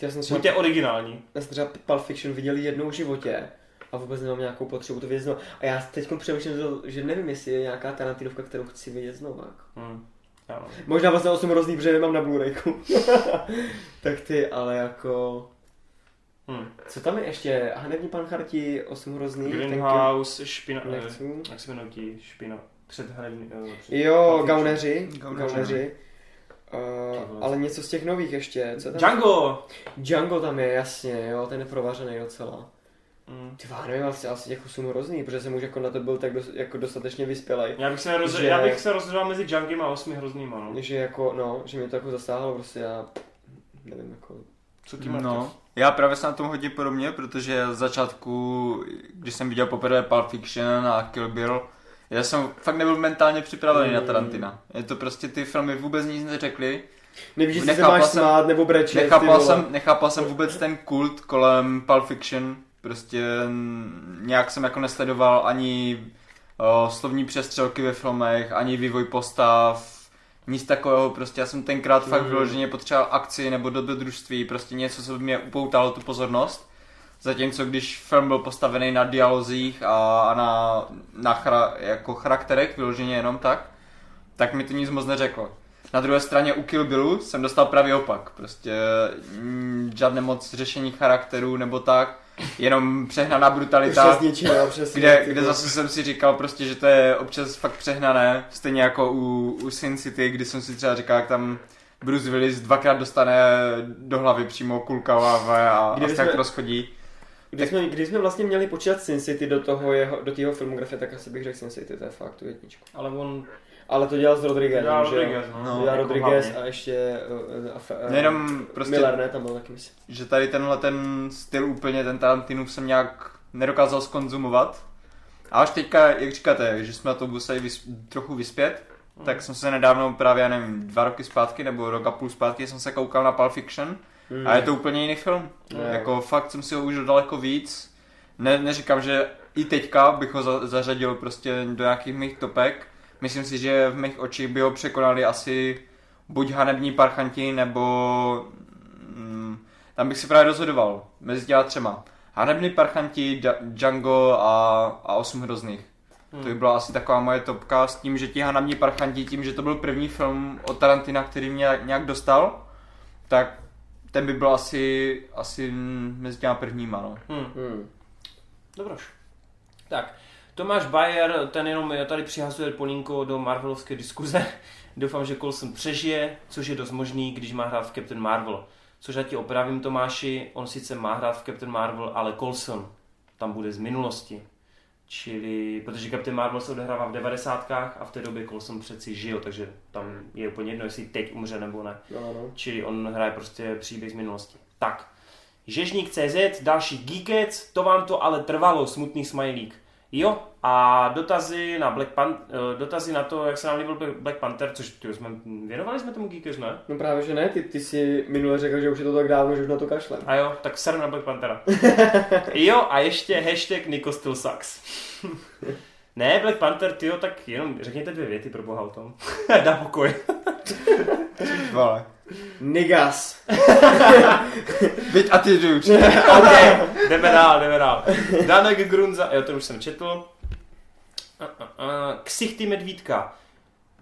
Já jsem třeba, Buďte originální. já jsem třeba Pulp Fiction viděl jednou v životě a vůbec nemám nějakou potřebu to vidět znovu. A já teď přemýšlím, že- nevím, jestli je nějaká Tarantinovka, kterou chci vidět znovu. Jako. Ano. Možná vlastně 8 hrozný, protože nemám na Blu-rayku. tak ty, ale jako... Hm. Co tam je ještě? Hanební pancharti, 8 hrozný. ten Greenhouse, špina... Kim- eh, Nechci. Jak se jmenují ti špina? Před hradní... eh, před- Jo, gauneři. Gauneři. Gauneři. Uh, ale něco z těch nových ještě. Co tam? Django! Django tam je, jasně, jo, ten je provařený docela. Hm. Ty vá, nevím, asi, asi těch 8 hrozný, protože jsem už jako na to byl tak dos, jako dostatečně vyspělej. Já bych se, roz... Že- já bych se rozhodl mezi Djangem a osmi hroznýma, no. Že jako, no, že mě to jako zastáhlo, prostě já nevím, jako... Co ty? No, já právě jsem na tom hodně podobně, protože z začátku, když jsem viděl poprvé Pulp Fiction a Kill Bill, já jsem fakt nebyl mentálně připravený na Mm. Tarantina. Je to prostě ty filmy vůbec nic neřekli. Nevíš, jestli se Nechápal máš jsem- smát nebo brečet, Nechápal jsem, nechápal jsem vůbec ten kult kolem Pulp Fiction. Prostě mm, nějak jsem jako nesledoval ani o, slovní přestřelky ve filmech, ani vývoj postav, nic takového. Prostě já jsem tenkrát fakt Mhm. vyloženě potřeboval akci nebo dobrodružství, prostě něco, co by mě upoutalo tu pozornost. Zatímco když film byl postavený na dialozích a, a na, na chara, jako charakterech, vyloženě jenom tak, tak mi to nic moc neřeklo. Na druhé straně u Kill Billu jsem dostal právě opak. Prostě mm, žádné moc řešení charakterů nebo tak, jenom přehnaná brutalita. Čeho, přesně. Kde, kde zase jsem si říkal prostě, že to je občas fakt přehnané, stejně jako u, u Sin City, kdy jsem si třeba říkal, jak tam Bruce Willis dvakrát dostane do hlavy přímo kulka láve a, a se tak jsme- rozchodí. Když jsme, když jsme vlastně měli počítat Sin City do toho jeho, do jeho filmografie, tak asi bych řekl Sin City, to je fakt tu jedničku. Ale on... Ale to dělal s Rodriguezem, Dělal? Rodriguez, no. No, dělal jako Rodriguez hlavně. a ještě uh, a, fe- uh, Nejenom prostě, Miller, ne, tam byl taky myslím. že tady tenhle ten styl úplně, ten Tarantinův jsem nějak nedokázal skonzumovat. A až teďka, jak říkáte, že jsme na to museli vys, trochu vyspět, hmm. tak jsem se nedávno právě, já nevím, dva roky zpátky nebo rok a půl zpátky jsem se koukal na Pulp Fiction hmm. a je to úplně jiný film. Hmm. Jako fakt jsem si ho užil daleko víc. Ne, neříkám, že i teďka bych ho za, zařadil prostě do nějakých mých topek. Myslím si, že v mých očích by ho překonali asi buď hanební parchanti, nebo mm, tam bych si právě rozhodoval mezi těma třema. Hanební parchanti, Django a, a osm hrozných. Hmm. To by byla asi taková moje topka s tím, že ti hanební parchanti, tím, že to byl první film od Tarantina, který mě nějak dostal, tak ten by byl asi, asi mezi těma prvníma, no. Hmm. Hmm. Dobroš. Tak, Tomáš Bayer, ten jenom tady přihazuje polínko do Marvelovské diskuze. Doufám, že Coulson přežije, což je dost možný, když má hrát v Captain Marvel. Což já ti opravím Tomáši, on sice má hrát v Captain Marvel, ale Coulson tam bude z minulosti. Čili, protože Captain Marvel se odehrává v 90. a v té době Coulson přeci žil, takže tam je úplně jedno, jestli teď umře nebo ne. No, no. Čili on hraje prostě příběh z minulosti. Tak, CZ, další Geekec, to vám to ale trvalo, smutný smajlík. Jo, a dotazy na, Black Pan, eh, dotazy na to, jak se nám líbil Black Panther, což ty jsme, věnovali jsme tomu Geekers, ne? No právě, že ne, ty, ty si minule řekl, že už je to tak dávno, že už na to kašlem. A jo, tak ser na Black Panthera. jo, a ještě hashtag Nico still sucks. ne, Black Panther, ty jo, tak jenom řekněte dvě věty pro boha o tom. Dá pokoj. Vole. Nigas. Byť a ty duč. ok, jdeme dál, jdeme dál. Danek Grunza, jo, to už jsem četl. Ksichty medvídka.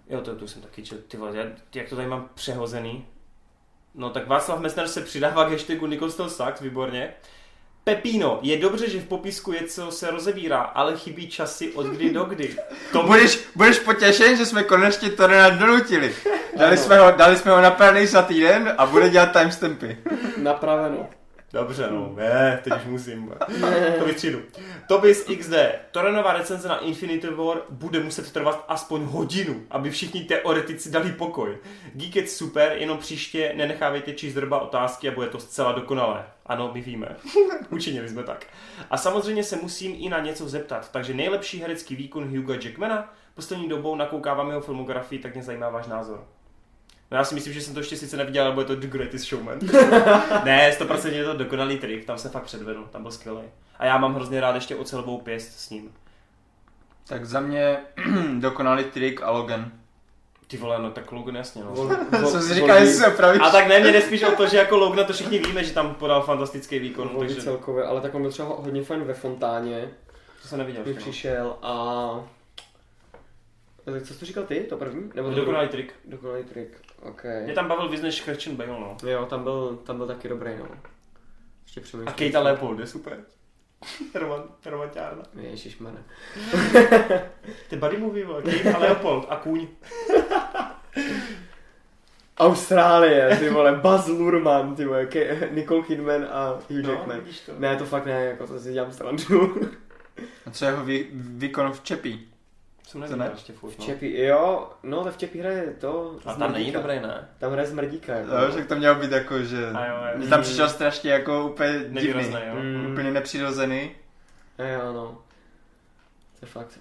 Jo, to, to jsem taky četl, ty vole, jak to tady mám přehozený. No tak Václav Mesner se přidává k hashtagu Nikostel Sachs, výborně. Pepino, je dobře, že v popisku je, co se rozebírá, ale chybí časy od kdy do kdy. To budeš, budeš potěšen, že jsme konečně to donutili. Dali jsme, ho, dali jsme ho na za týden a bude dělat timestampy. Napraveno. Dobře, no, ne, teď už musím. to vystřídu. Tobis XD. Torenová recenze na Infinity War bude muset trvat aspoň hodinu, aby všichni teoretici dali pokoj. Geek je super, jenom příště nenechávejte číst drba otázky a bude to zcela dokonalé. Ano, my víme. Učinili jsme tak. A samozřejmě se musím i na něco zeptat. Takže nejlepší herecký výkon Hugo Jackmana. Poslední dobou nakoukávám jeho filmografii, tak mě zajímá váš názor. No já si myslím, že jsem to ještě sice neviděl, ale bude to The Greatest Showman. ne, 100% je to dokonalý trik, tam se fakt předvedl, tam byl skvělý. A já mám hrozně rád ještě ocelovou pěst s ním. Tak za mě dokonalý trik a Logan. Ty vole, no tak Logan jasně, no. Co si říká, jestli se opravíš. A tak ne, mě nespíš o to, že jako Logan to všichni víme, že tam podal fantastický výkon. Volby takže... celkově, ale tak on byl třeba hodně fajn ve Fontáně. To jsem neviděl. Když přišel a... Co jsi to říkal ty, to první? Nebo to dokonalý trik. Dokonalý trik. Okay. Mě tam bavil víc než Christian Bale, no. Jo, tam byl, tam byl taky dobrý, no. Ještě přemýšlím. A Kate Leopold je super. Roman, romantiárna. Ježišmane. Ty buddy movie, vole. Kate a Leopold a kůň. Austrálie, ty vole, Buzz Lurman, ty vole, Ke- Nicole Kidman a Hugh no, Jackman. To. Ne, to fakt ne, jako to si dělám strandu. a co jeho vý, výkon v Čepí? Jsem neviděl ještě furt, no. Čepí, jo, no to v Čepí hraje to A tam není dobrý, ne? Tam hraje Smrdíka. Jako. Jo, však to mělo být jako, že a jo, jo. tam přišel strašně jako úplně divný, jo. Mm. úplně nepřirozený. A jo, no. To je fakt.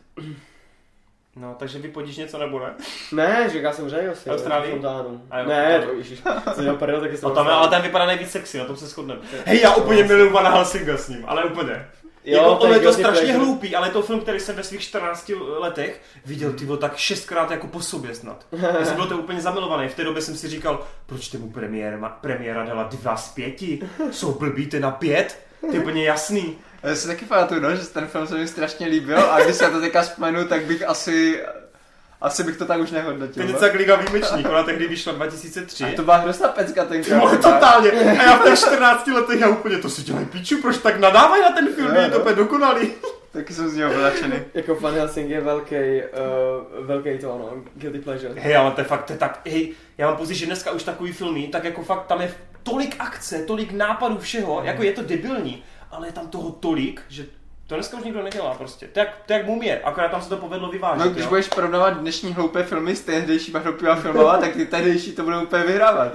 No, takže vypodíš něco nebo ne? Ne, říká jsem, že jo, si. Austrálii? Fontánu. Jo, ne, to ježiš, co dělal prdel, taky jsem tam, Ale ten vypadá nejvíc sexy, na tom se shodneme. Hej, já úplně miluju Van Helsinga s ním, ale úplně. Jo, jako, ono je to strašně pleasure. hloupý, ale je to film, který jsem ve svých 14 letech viděl ty tak šestkrát jako po sobě snad. Já jsem byl to úplně zamilovaný. V té době jsem si říkal, proč tomu premiéra, premiéra dala dva z pěti? Jsou blbý na pět? To je úplně jasný. Já si taky pamatuju, no, že ten film se mi strašně líbil a když se to teďka vzpomenu, tak bych asi asi bych to tak už nehodnotil. Penica no. Liga výjimečník, ona tehdy vyšla 2003. A to byla hrozná pecka tenkrát. No, totálně. A já v těch 14 letech já úplně to si dělají píču, proč tak nadávají na ten film, je to úplně dokonalý. Taky jsem z něho vylačený. jako Van Helsing je velký, uh, velký to ano, guilty pleasure. Hej, ale to je fakt, to je tak, hej, já mám pocit, že dneska už takový filmy, tak jako fakt tam je tolik akce, tolik nápadů všeho, mm. jako je to debilní, ale je tam toho tolik, že to dneska už nikdo nedělá prostě. To jak, to jak mumie, akorát tam se to povedlo vyvážit. No když jo? budeš porovnávat dnešní hloupé filmy s tehdejšíma hloupýma filmova, tak ty tehdejší to budou úplně vyhrávat.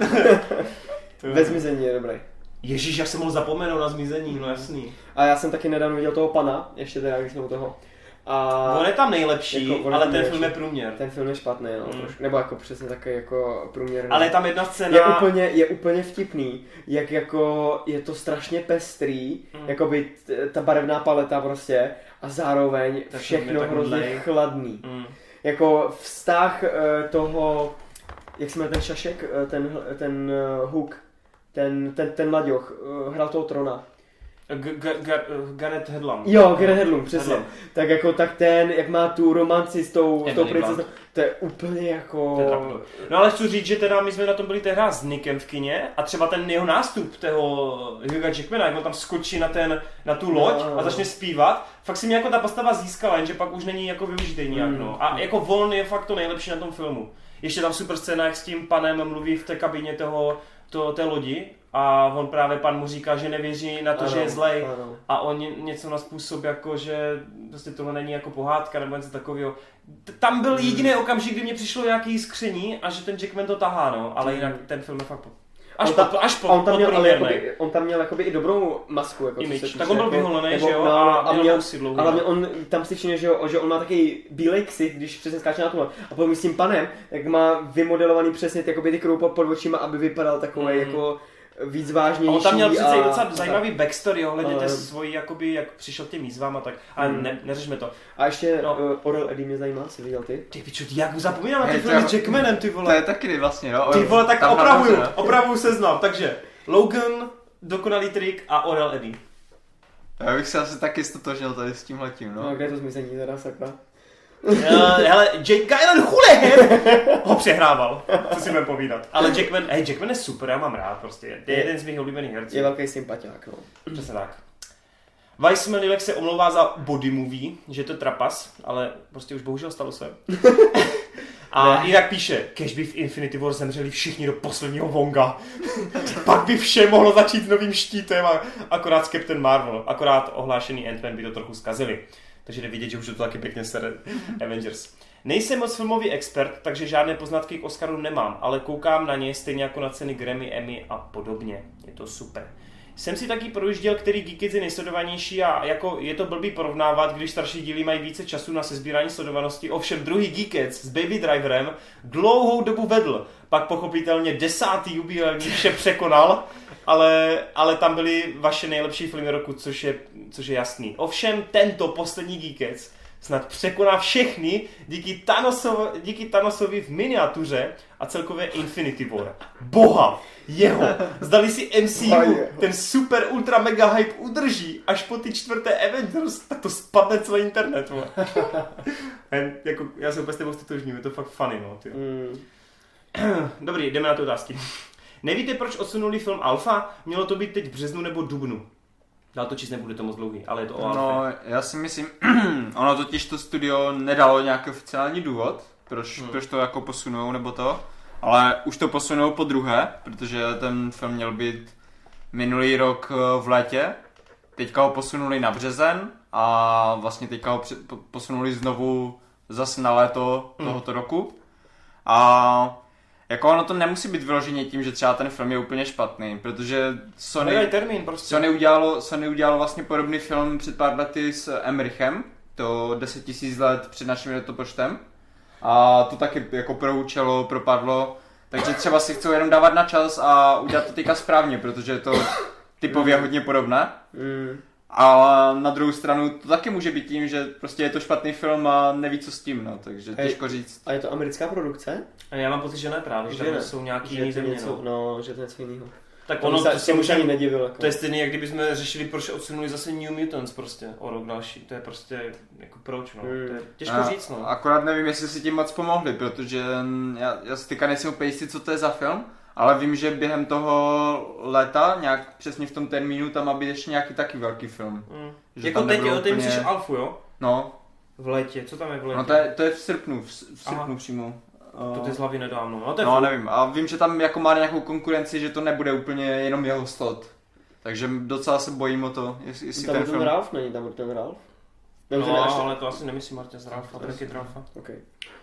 Ve zmizení je dobrý. Ježíš, já jsem mohl zapomenout na zmizení, no jasný. A já jsem taky nedávno viděl toho pana, ještě teda, když jsme u toho. A On je tam nejlepší, Jako, ale ten film je průměr. ten film je špatný, no, Mm. trošku. Nebo jako přesně takový jako průměrný. Ale je tam jedna scéna... je úplně, je úplně vtipný, jak jako je to strašně pestrý, Mm. jakoby t- ta barevná paleta prostě a zároveň je všechno tak hrozně chladný. Mm. Jako vztah eh, toho, jak se jmenuje ten šašek, eh, ten, ten uh, Hook, ten, ten, ten mladěch, hrál toho trona. Gareth Hedlund. Jo, Gareth Hedlund, přesně. Hedlund. Tak jako tak ten, jak má tu romanci s tou, s tou princeznou, to je úplně jako... Je. No ale chci říct, že teda my jsme na tom byli tehdy s Nickem v kině a třeba ten jeho nástup toho Hugha Jackmana, jak on tam skočí na, ten, na tu loď No. a začne zpívat, fakt si mě jako ta postava získala, jenže pak už není jako využitý nějak, Mm. no. A jako on je fakt to nejlepší na tom filmu. Ještě tam super scéna, jak s tím panem mluví v té kabině toho, to, té lodi a on právě pan mu říká, že nevěří na to, Ano, že je zlej. ano. A on ně- něco na způsob, jako že prostě tohle není jako pohádka nebo něco takového. Tam byl jediný okamžik, kdy mě přišlo nějaký skření a že ten Jackman to tahá, no, ale jinak ten film je fakt. Až On tam- po, až po, on tam, měl, ale jakoby, on tam měl jakoby i dobrou masku. Jako, Image. Tak on byl jako, vyholený, nebo- že jo, a, a měl měl, vousy dlouhý. ale on tam si všimne, že, jo, že on má takový bílej ksich, když přesně skáče na tohle. A potom s tím panem, jak má vymodelovaný přesně ty, jakoby ty kroupa pod očima, aby vypadal takový Mhm. jako víc A vážnější. on tam měl přece i a- docela a zajímavý backstory ohledně té svojí, jakoby, jak přišel k těm výzvám a tak. Ale Hmm. ne, neřešme to. A ještě No. uh, Orel Eddie mě zajímá, jsi viděl ty? Ty piču, jak zapomínám na ty to filmy je- s Jackmanem, ty To vole. je taky vlastně, no. Ty vole, tak Tam opravuju, hlavně, no. opravuju seznam. Takže Logan, Dokonalý trik a Orel Eddie. Já bych se asi taky stotožnil tady s tímhletím, No, no. no kde je to zmizení teda, sakra? Uh, hele, Jake Gyllenhaal Hulehead ho přehrával, co si budeme povídat. Ale Jackman, hej, Jackman je super, já mám rád prostě. Je Je- jeden z mých oblíbených herců. Je velký sympatiák, no. Přesně tak. Weissmanilek se omlouvá za body movie, že je to trapas, ale prostě už bohužel stalo se. A jinak píše, kež by v Infinity War zemřeli všichni do posledního Wonga. Pak by vše mohlo začít novým štítem a akorát s Captain Marvel, akorát ohlášený Ant-Man by to trochu zkazili. Takže jde vidět, že už to taky pěkně sere Avengers. Nejsem moc filmový expert, takže žádné poznatky k Oscaru nemám, ale koukám na ně stejně jako na ceny Grammy, Emmy a podobně. Je to super. Jsem si taky projížděl, který Geekids je nejsledovanější a jako je to blbý porovnávat, když starší díly mají více času na sezbírání sledovanosti. Ovšem druhý Geekids s Baby Driverem dlouhou dobu vedl, pak pochopitelně desátý jubilejní vše překonal, ale, ale tam byly vaše nejlepší filmy roku, což je, což je jasný. Ovšem tento poslední Geekids snad překoná všechny díky, Thanosov, díky Thanosovi v miniatuře a celkově Infinity War. Boha, jeho, zdali si MCU ten super ultra mega hype udrží až po ty čtvrté Avengers, tak to spadne celý internet. Jen, jako, já se úplně s tebou stotožním, je to fakt funny, no. Mm. Dobrý, jdeme na ty otázky. Nevíte, proč odsunuli film Alpha? Mělo to být teď v březnu nebo dubnu. Dál to číst nebude to moc dlouhý, ale je to o Alpha. No, já si myslím, ono totiž to studio nedalo nějaký oficiální důvod, proč, Hmm. proč to jako posunou nebo to, ale už to posunou po druhé, protože ten film měl být minulý rok eh, v létě, teďka ho posunuli na březen a vlastně teďka ho posunuli znovu zase na léto Hmm. tohoto roku a jako ono to nemusí být vyloženě tím, že třeba ten film je úplně špatný, protože Sony... Nedaj termín prostě. Sony udělalo, Sony udělalo vlastně podobný film před pár lety s Emmerichem, to 10 000 let před naším letopočtem. A to taky jako proučelo, propadlo. Takže třeba si chcou jenom dávat na čas a udělat to teďka správně, protože je to typově hodně podobné. Mm. A na druhou stranu to taky může být tím, že prostě je to špatný film a neví co s tím, no, takže Hej. těžko říct. A je to americká produkce? A já mám pocit, že ne právě, že Že ne. jsou nějaký Že jiný země, něco, no. no, že to je něco jiného. Tak Ono ono, to to, se už ani nedivil. Jako. to je stejný, jak kdybychom řešili, proč odsunuli zase New Mutants prostě o rok další. To je prostě, jako proč, no. Hmm. To je těžko A- říct, no. Akorát nevím, jestli si tím moc pomohli, protože já, já si teďka nejsem úplně jistý, co to je za film, ale vím, že během toho léta, nějak přesně v tom termínu, tam má být ještě nějaký taky velký film. Mm. Že Jako tam teď, jo, ty úplně- myslíš Alfu, jo? No, V létě, co tam je v létě? no to je, to je v srpnu, v, v Aha. srpnu přímo. to ty z hlavy nedávno, no to je No, nevím, a vím, že tam jako má nějakou konkurenci, že to nebude úplně jenom jeho slot. Takže docela se bojím o to, jestli, jestli tam ten ten film... Ralph, není tam ten Ralph? Ten No, až ale to asi nemyslím Martin Zralfa, To taky Dralfa. Okay.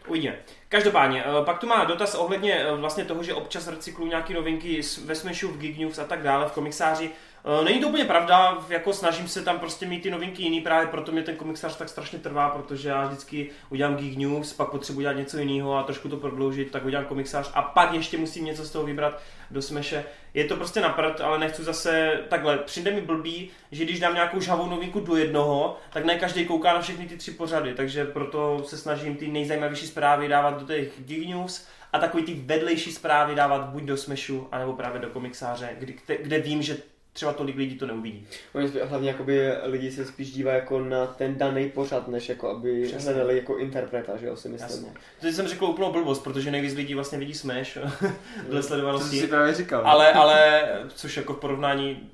Uvidíme. Každopádně, eh, pak tu má dotaz ohledně eh, vlastně toho, že občas recyklují nějaké novinky ve Smashu, v Geek News a tak dále, v komiksáři. Eh, Není to úplně pravda, jako snažím se tam prostě mít ty novinky jiný, právě proto mě ten komiksář tak strašně trvá, protože já vždycky udělám Geek News, pak potřebuji dělat něco jiného a trošku to prodloužit, tak udělám komiksář a pak ještě musím něco z toho vybrat do Smeše. Je to prostě na prd, ale nechci zase takhle. Přijde mi blbý, že když dám nějakou žhavou novinku do jednoho, tak ne každý kouká na všechny ty tři pořady, takže proto se snažím ty nejzajímavější zprávy dávat do těch Geek News a takový ty vedlejší zprávy dávat buď do Smashu, anebo právě do komiksáře, kde, kde vím, že třeba tolik lidí to neuvidí. Oni hlavně jakoby lidi se spíš dívají jako na ten daný pořad, než jako aby Přesně. hledali jako interpreta, že jo, si myslím. Jasně. Teď jsem řekl úplnou blbost, protože nejvíc lidí vlastně vidí Smash dle To sledovanosti. si právě říkal. Ale, ale, což jako v porovnání,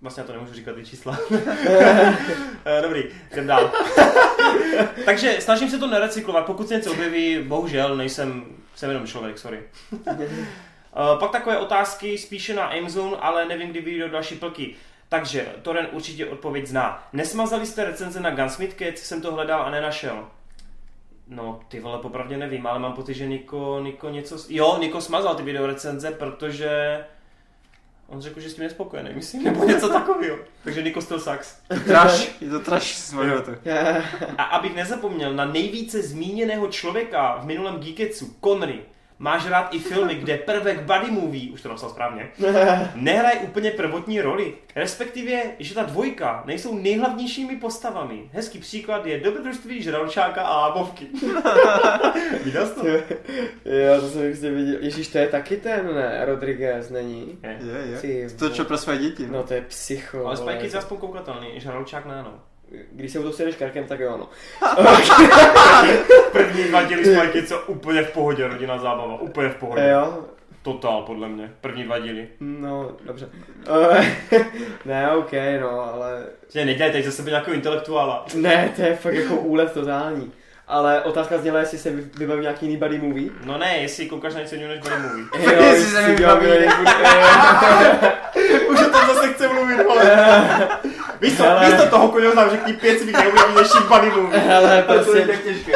vlastně já to nemůžu říkat ty čísla. Eh, Dobrý, jdem dál. Takže snažím se to nerecyklovat, pokud se něco objeví, bohužel nejsem, jsem jenom člověk, sorry. Eh, Pak takové otázky spíše na Amazon, ale nevím, kdy vyjdou další plky. Takže Toren určitě odpověď zná. Nesmazali jste recenze na Gunsmith Kids? Jsem to hledal a nenašel. No, ty vole, popravdě nevím, ale mám pocit, že Niko, Niko něco... Jo, Niko smazal ty video recenze, protože on řekl, že s tím je spokojený, myslím, nebo něco takového. Takže Niko still sucks. Trash, je to trash z mého to. A abych nezapomněl na nejvíce zmíněného člověka v minulém Geeketsu, Conry, máš rád i filmy, kde prvek buddy movie, už to napsal správně, nehraje úplně prvotní roli. Respektive, že ta dvojka nejsou nejhlavnějšími postavami. Hezký příklad je dobrodružství žralčáka a bovky. Viděl jsi to? jo, to jsem prostě viděl. Ježíš, to je taky ten, ne? Rodriguez, není? Ne. Je, Ty je. To čo pro své děti. No to je psycho. Ale. Spike je aspoň koukatelný, žralčák ne, no. Když se u toho sedeš krkem, tak jo, no. První dva díly Kids jsou úplně v pohodě, rodina zábava, úplně v pohodě. Jo, Totál, podle mě. První dva díly. no, dobře. ne, ok, no, ale... Že nedělej teď ze sebe nějakého intelektuála. Ne, to je fakt jako úlet totální. Ale otázka zněla, jestli se vy- vybaví nějaký jiný buddy movie. No ne, jestli koukáš na něco jiného než buddy movie. Jo, Jestli se mi vybaví. Už o tom zase chce mluvit, vole. Víš co, Hele. místo toho nám řekni pět svých nejoblíbenějších buddy movie. Hele, To je prostě, tak těžké.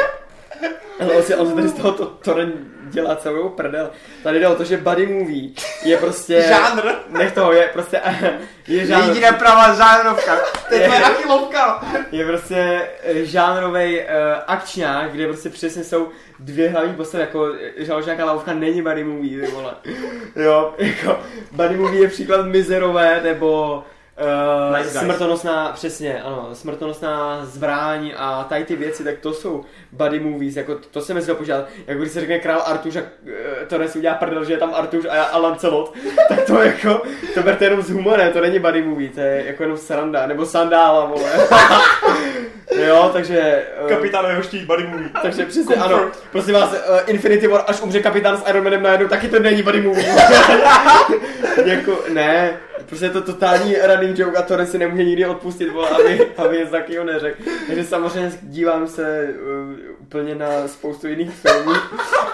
ale on si, on si tady z toho to, Toren dělá celou prdel. Tady jde o to, že buddy movie je prostě... Žánr. Nech toho, je prostě... Je žánr, Jediná pravá žánrovka. To je tvoje Je. achilovka. je prostě žánrový uh, akčňák, kde prostě přesně jsou dvě hlavní postavy, jako žalčák a lavka není buddy movie, ty vole. Jo, jako buddy movie je příklad Mizerové, nebo Uh, Nice smrtonosná, přesně, ano, smrtonosná zbraň a tady ty věci, tak to jsou buddy movies, jako to, to se mi požádat, jako když se řekne král Artuš a uh, to si udělá prdel, že je tam Artuš a, a Lancelot, tak to jako, to berte jenom z humorem, to není buddy movie, to je jako jenom sranda, nebo sandála, vole. jo, takže... Uh, Kapitán jeho štít buddy movie. takže přesně, Comfort. ano, prosím vás, uh, Infinity War, až umře kapitán s Iron Manem najednou, taky to není buddy movie. jako, ne, prostě je to totální running joke a to si nemůže nikdy odpustit, vole, aby, aby něco takového neřekl. Takže samozřejmě dívám se uh, úplně na spoustu jiných filmů,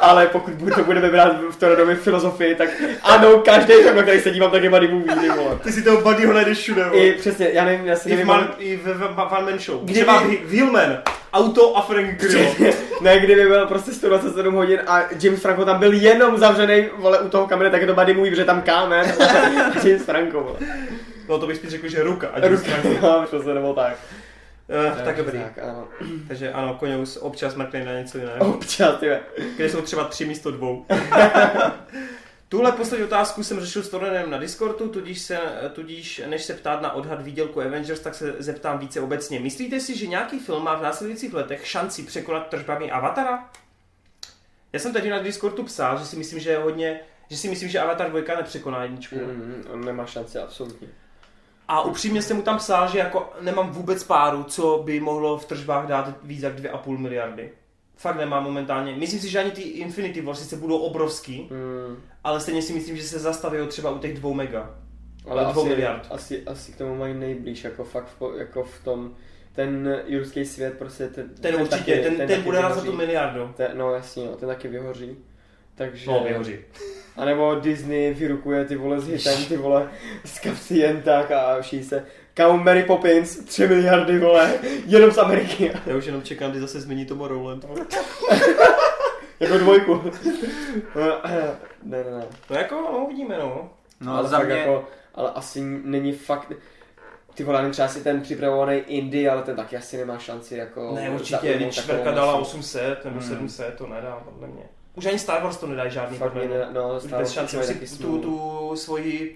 ale pokud to budeme brát v Toredově filozofii, tak ano, každý film, na který se dívám, tak je buddy movie, ty vole. Ty si toho buddyho najdeš všude, vole. I přesně, já nevím, já si I v, nevím, man, i v, v, v One Man Show. Kdyby- Třeba v, v Hillman. Auto a Frank Grillo. Ne, kdyby byl prostě 127 hodin a James Franco tam byl jenom zavřený, vole, u toho kamene, tak je to buddy movie, protože tam kámen. James Franco, vole. No to bych spíš řekl, že ruka. A James Ruka, Franco. no, přesně, nebo tak. Eh, tak dobrý. Tak, ano. Takže ano, Koňous občas mrkne na něco jiného. Občas, ty. Kde jsou třeba tři místo dvou. Tuhle poslední otázku jsem řešil s Torenem na Discordu, tudíž, se, tudíž než se ptát na odhad výdělku Avengers, tak se zeptám více obecně. Myslíte si, že nějaký film má v následujících letech šanci překonat tržbami Avatara? Já jsem teď na Discordu psal, že si myslím, že je hodně, že si myslím, že Avatar 2 nepřekoná jedničku. Mm, on nemá šanci, absolutně. A upřímně jsem mu tam psal, že jako nemám vůbec páru, co by mohlo v tržbách dát víc jak 2,5 miliardy. Fakt nemám momentálně. Myslím si, že ani ty Infinity War sice budou obrovský, Mm, ale stejně si myslím, že se zastaví třeba u těch dvou mega. ale dvou asi, miliard. Asi, asi k tomu mají nejblíž, jako fakt v, jako v tom, ten jurský svět prostě, ten, Ten, určitě, taky- ten, ten, taky bude raz za tu miliardu. Ten, no jasně, no, ten taky vyhoří. Takže... No, vyhoří. A nebo Disney vyrukuje ty vole s hitem, ty vole z kapsy jen tak a vší se. Kam Mary Poppins, 3 miliardy vole, jenom z Ameriky. Já už jenom čekám, kdy zase změní to Morrowland. jako dvojku. ne, ne, ne. No jako, no uvidíme, no. No ale za mě, jako, ale asi není fakt, ty vole, třeba si ten připravovaný Indy, ale ten taky asi nemá šanci jako Ne, určitě, když čtvrka dala masu. 800 nebo Hmm. 700, to nedá podle mě. Už ani Star Wars to nedá žádný Fakt podle mě no, Star Wars taky si tu, tu svoji,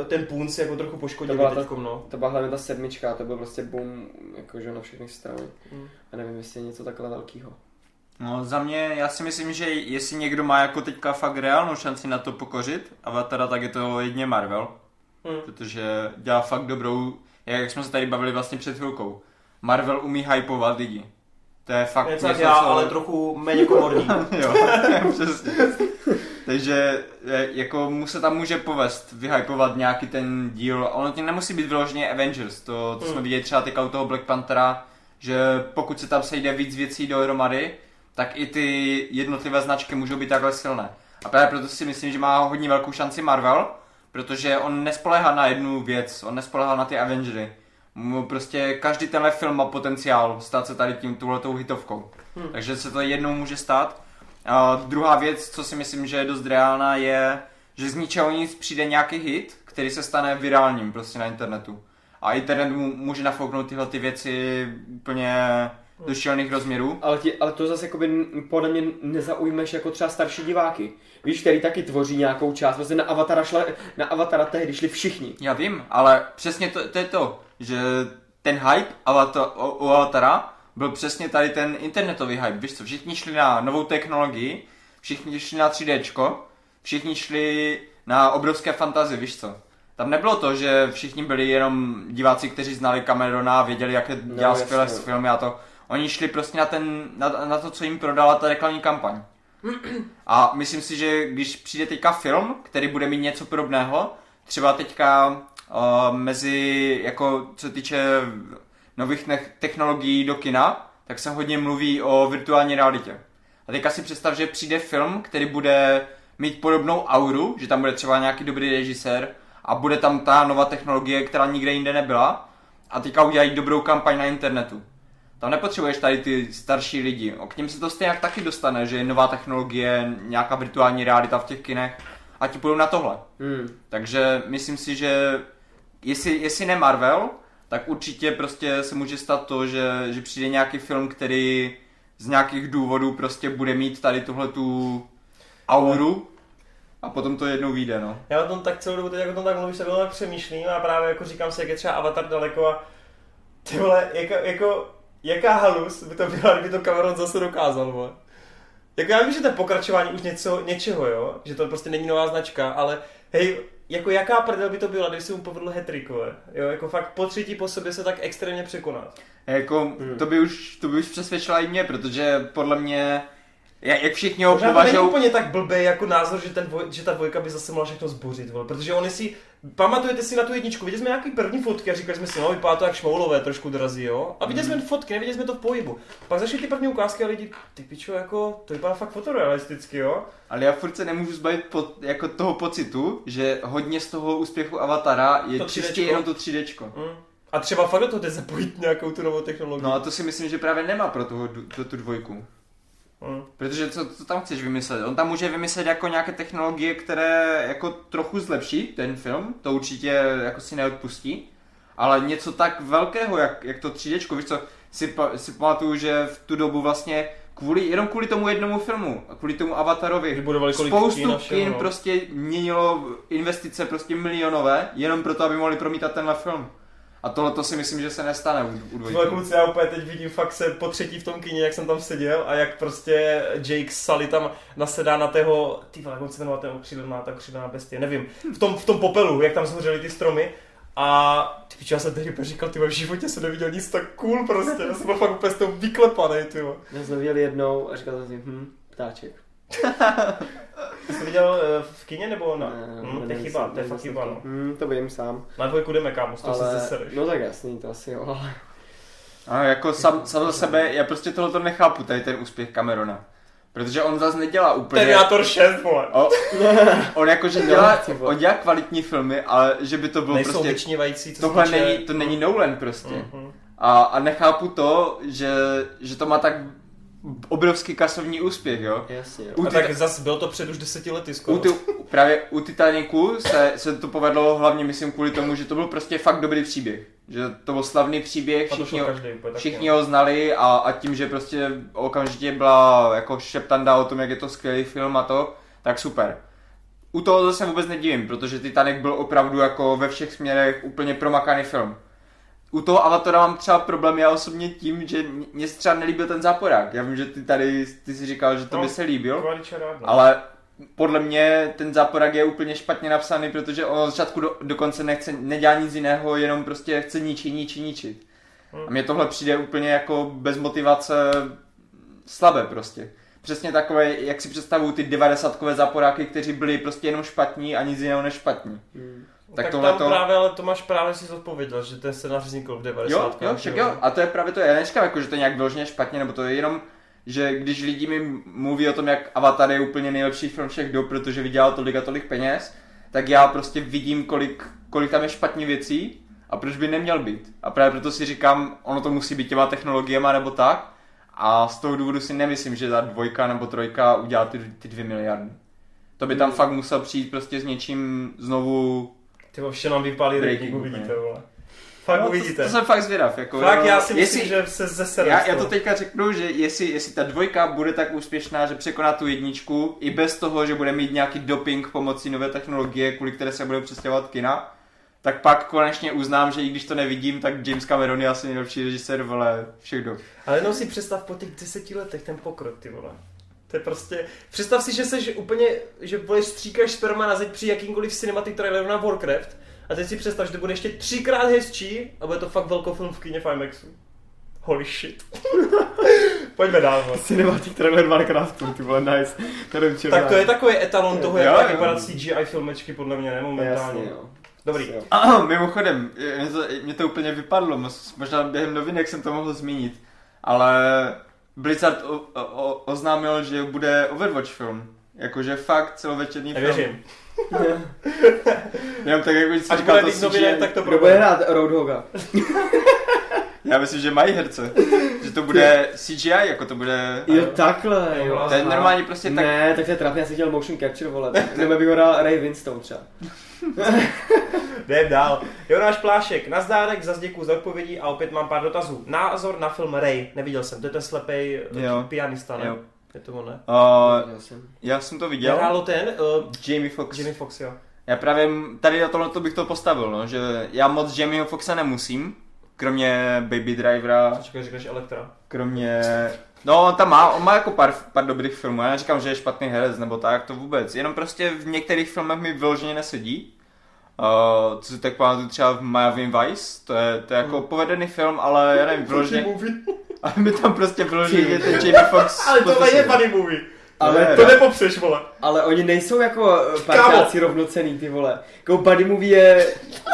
eh, ten punc jako trochu To poškodili byla ta- teďkom, no. To byla hlavně ta sedmička, to byl prostě boom, jakože na všechny strany. Hmm. A nevím, jestli je něco takhle velkého. No za mě, já si myslím, že jestli někdo má jako teďka fakt reálnou šanci na to pokořit Avatara, tak je to jedně Marvel, Hmm. protože dělá fakt dobrou, jak jsme se tady bavili vlastně před chvilkou. Marvel umí hypovat lidi. To je fakt Něco já, ale trochu méně komorní. jo, přesně. Takže e, jako mu se tam může povést vyhypovat nějaký ten díl. Ono tím nemusí být vyloženě Avengers. To, to jsme Hmm. viděli třeba teďka u toho Black Panthera, že pokud se tam sejde víc věcí dohromady, tak i ty jednotlivé značky můžou být takhle silné. A právě proto si myslím, že má hodně velkou šanci Marvel, protože on nespolehá na jednu věc, on nespolehá na ty Avengery. Prostě každý tenhle film má potenciál stát se tady tím tuhletou hitovkou. Hmm. Takže se to jednou může stát. A druhá věc, co si myslím, že je dost reálná, je, že z ničeho nic přijde nějaký hit, který se stane virálním prostě na internetu. A internet mu může nafouknout tyhle ty věci úplně do šílených rozměrů. Ale, ti, ale to zase jakoby podle mě nezaujmeš jako třeba starší diváky. Víš, který taky tvoří nějakou část. Prostě na Avatara, šle, na Avatara tehdy šli všichni. Já vím, ale přesně to, to je to, že ten hype o Avatara byl přesně tady ten internetový hype. Víš co, všichni šli na novou technologii, všichni šli na 3Dčko, všichni šli na obrovské fantazie, víš co. Tam nebylo to, že všichni byli jenom diváci, kteří znali Camerona a věděli, jak je No, skvělé filmy a to. Oni šli prostě na, ten, na, na to, co jim prodala ta reklamní kampaň. A myslím si, že když přijde teďka film, který bude mít něco podobného, třeba teďka uh, mezi, jako co týče nových technologií do kina, tak se hodně mluví o virtuální realitě. A teďka si představ, že přijde film, který bude mít podobnou auru, že tam bude třeba nějaký dobrý režisér a bude tam ta nová technologie, která nikde jinde nebyla a teďka udělají dobrou kampaň na internetu. Tam nepotřebuješ tady ty starší lidi. O, K ním se to stejně taky dostane, že je nová technologie, nějaká virtuální realita v těch kinech a ti půjdou na tohle. Hmm. Takže myslím si, že jestli, jestli ne Marvel, tak určitě prostě se může stát to, že, že přijde nějaký film, který z nějakých důvodů prostě bude mít tady tuhle tu auru a potom to jednou vyjde, no. Já o tom tak celou dobu, teď jak o tom tak mluvíš, tak o tom tak přemýšlím a právě jako říkám si, jak je třeba Avatar daleko a ty vole, jako, jako jaká halus by to byla, kdyby to Cameron zase dokázal, vole. Jako já vím, že to je pokračování už něco, něčeho, jo, že to prostě není nová značka, ale hej, jako jaká prdel by to byla, kdyby se mu povedl hetrik, vole. Jo, jako fakt po třetí po sobě se tak extrémně překonat. Jako, Hmm. to by už, to by už přesvědčila i mě, protože podle mě, jak jak všichni ho to není považují, úplně tak blbý jako názor, že, ten dvoj, že ta dvojka by zase mohla všechno zbořit, vole. protože oni si, pamatujete si na tu jedničku, viděli jsme nějaký první fotky a říkali jsme si, no vypadá to jak šmoulové, trošku drazí, jo. A viděli jsme fotky, neviděli jsme to v pohybu. Pak zašly ty první ukázky a lidi, ty pičo, jako, to vypadá fakt fotorealisticky, jo. ale já furt se nemůžu zbavit pod, jako toho pocitu, že hodně z toho úspěchu Avatara je To čistě 3Dčko. jenom to 3Dčko. Mm. A třeba fakt do toho jde zapojit nějakou tu novou technologii. No a to si myslím, že právě nemá pro, toho, pro tu dvojku. Mm. Protože co, co tam chceš vymyslet? On tam může vymyslet jako nějaké technologie, které jako trochu zlepší ten film, to určitě jako si neodpustí, ale něco tak velkého, jak, jak to 3D, víš co, si, si pamatuju, že v tu dobu vlastně kvůli, jenom kvůli tomu jednomu filmu, kvůli tomu Avatarovi, spoustu kin no. prostě měnilo investice prostě milionové, jenom proto, aby mohli promítat tenhle film. A tohle to si myslím, že se nestane u, u dvojky. kluci, já úplně teď vidím fakt se po třetí v tom kyně, jak jsem tam seděl a jak prostě Jake Sully tam nasedá na tého, ty vole, jak on se jmenuje ten okřídlená, ta okřídlená bestie, nevím, v tom, v tom popelu, jak tam zhořely ty stromy a ty piče, já jsem tehdy říkal, ty v životě jsem neviděl nic tak cool prostě, já jsem byl fakt úplně z toho vyklepaný, ty. Já jsem viděl jednou a říkal jsem si, hm, ptáček. Ty jsi viděl eh, v kině nebo na? Ne, hm, to je chyba, to je fakt chyba, to- no. Hm, to vím sám. Na dvojku jdeme, kámo, z toho se Ale, zesereš. no tak jasný, to asi jo, ale... A jako sam, sam za sebe, já prostě tohle nechápu, tady ten úspěch Camerona. Protože on zase nedělá úplně... Terminator 6, vole. O, on jakože dělá, on dělá kvalitní filmy, ale že by to bylo Nejsou prostě... vyčnívající, co se Tohle není, to není Nolan prostě. Mhm. A, a nechápu to, že, že to má tak obrovský kasovní úspěch, jo. Jasně, jo. U A ty- tak zase bylo to před už deseti lety skoro. U ty, právě u Titanicu se, se to povedlo hlavně, myslím, kvůli tomu, že to byl prostě fakt dobrý příběh. Že to byl slavný příběh, všichni, ho, každý všichni ho znali a, a tím, že prostě okamžitě byla jako šeptanda o tom, jak je to skvělý film a to, tak super. U toho zase vůbec nedivím, protože Titanic byl opravdu jako ve všech směrech úplně promakaný film. U toho Avatora mám třeba problém já osobně tím, že mě se třeba nelíbil ten záporák. Já vím, že ty tady, ty si říkal, že to No, by se líbil. No. Ale podle mě ten záporak je úplně špatně napsaný, protože on od začátku do, dokonce nechce, nedělá nic jiného, jenom prostě chce ničit, ničit, ničit. Hmm. A mně tohle přijde úplně jako bez motivace slabé prostě. Přesně takové, jak si představují ty 90 záporáky, kteří byli prostě jenom špatní a nic jiného než špatní. Hmm. Tak tak tohle tam to- právě, ale Tomáš právě si odpověděl, že ten scénář vznikl v 90. Jo, jo, však jo. A to je právě to. Já neříkám, jako, že to je nějak vyloženě špatně, nebo to je jenom, že když lidi mi mluví o tom, jak Avatar je úplně nejlepší film všech dob, protože vydělal tolik a tolik peněz, tak já prostě vidím, kolik, kolik tam je špatně věcí a proč by neměl být. A právě proto si říkám, ono to musí být těma technologiema nebo tak. A z toho důvodu si nemyslím, že ta dvojka nebo trojka udělá ty, ty dvě miliardy. To by tam Hmm. fakt musel přijít prostě s něčím znovu... Ty vše nám vypálí Breaking rating, úplně. uvidíte, vole. Fakt No, uvidíte. To, to, jsem fakt zvědav. Jako, Fakt jo, já si myslím, jestli- že se zase já, já to teďka řeknu, že jestli, jestli ta dvojka bude tak úspěšná, že překoná tu jedničku, i bez toho, že bude mít nějaký doping pomocí nové technologie, kvůli které se budou přestěhovat kina, tak pak konečně uznám, že i když to nevidím, tak James Cameron je asi nejlepší režisér, vole, všech dob. Ale jenom si představ po těch deseti letech ten pokrok, ty vole. To je prostě... Představ si, že seš úplně, že vole stříkáš sperma na zeď při jakýmkoliv cinematic traileru na Warcraft a teď si představ, že to bude ještě třikrát hezčí a bude to fakt velkofilm v kyně v IMAXu. Holy shit. Pojďme dál, vole. Cinematic trailer Minecraftu, ty vole, nice. To Tak to je takový etalon toho, jak vypadat CGI filmečky, podle mě, ne momentálně. Jasně, jo. Dobrý. Jo. A, mimochodem, mě to, mě to úplně vypadlo, možná během novinek jsem to mohl zmínit, ale Blizzard o, o, oznámil, že bude Overwatch film. Jakože fakt celovečerní film. Nevěřím. Jenom tak, jako Až říkal bude to CGI. tak to Kdo bude hrát Roadhoga? Já myslím, že mají herce. že to bude CGI, jako to bude... Jo, takhle, Jo. To je normálně prostě tak... Ne, tak to je trapně, já jsem chtěl motion capture, vole. Nebo bych ho hrál Ray Winstone třeba. Jdem dál. Jonáš Plášek, nazdárek, zase děkuju za odpovědi a opět mám pár dotazů. Názor na film Ray, neviděl jsem, to je ten slepej Jo. pianista, ne? Jo. Je to on, ne? Uh, jsem. já jsem to viděl. Hrálo ten, uh, Jamie Foxx. Jimmy Fox, jo. Já právě tady na tohle bych to postavil, no, že já moc Jamieho Foxa nemusím, kromě Baby Drivera, Čekaj, řekneš Elektra. kromě... No, on tam má, on má jako pár, pár dobrých filmů, já neříkám, že je špatný herec nebo tak, to vůbec, jenom prostě v některých filmech mi vyloženě nesedí. Uh, co si tak pamatuju třeba v Miami Vice, to je, to je jako Hmm. povedený film, ale já nevím, vyloženě, ale mi tam prostě vyloženě ten Jamie Fox Ale tohle prostě je funny movie. Ale Ne, To ne. nepopřeš, vole. Ale oni nejsou jako eh, parťáci rovnocený, ty vole. Jako buddy movie je...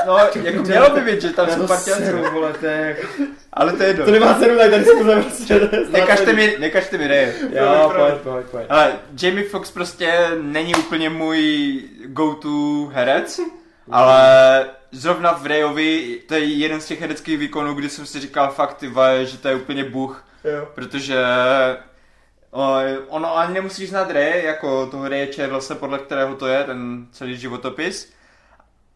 No, jako mělo by být, že tam jsou seru, vole, to je jako... ale to je jedno. To nemá cenu, tak tady diskuze prostě. Nekažte mi, nekažte mi reje. Jo, pojď, pojď, pojď. Ale Jamie Foxx prostě není úplně můj go-to herec, ale zrovna v Rayovi to je jeden z těch hereckých výkonů, kdy jsem si říkal fakt, ty vole, že to je úplně bůh, Jo. protože ono ani nemusíš znát Ray, jako toho Raye Charlesa, podle kterého to je, ten celý životopis,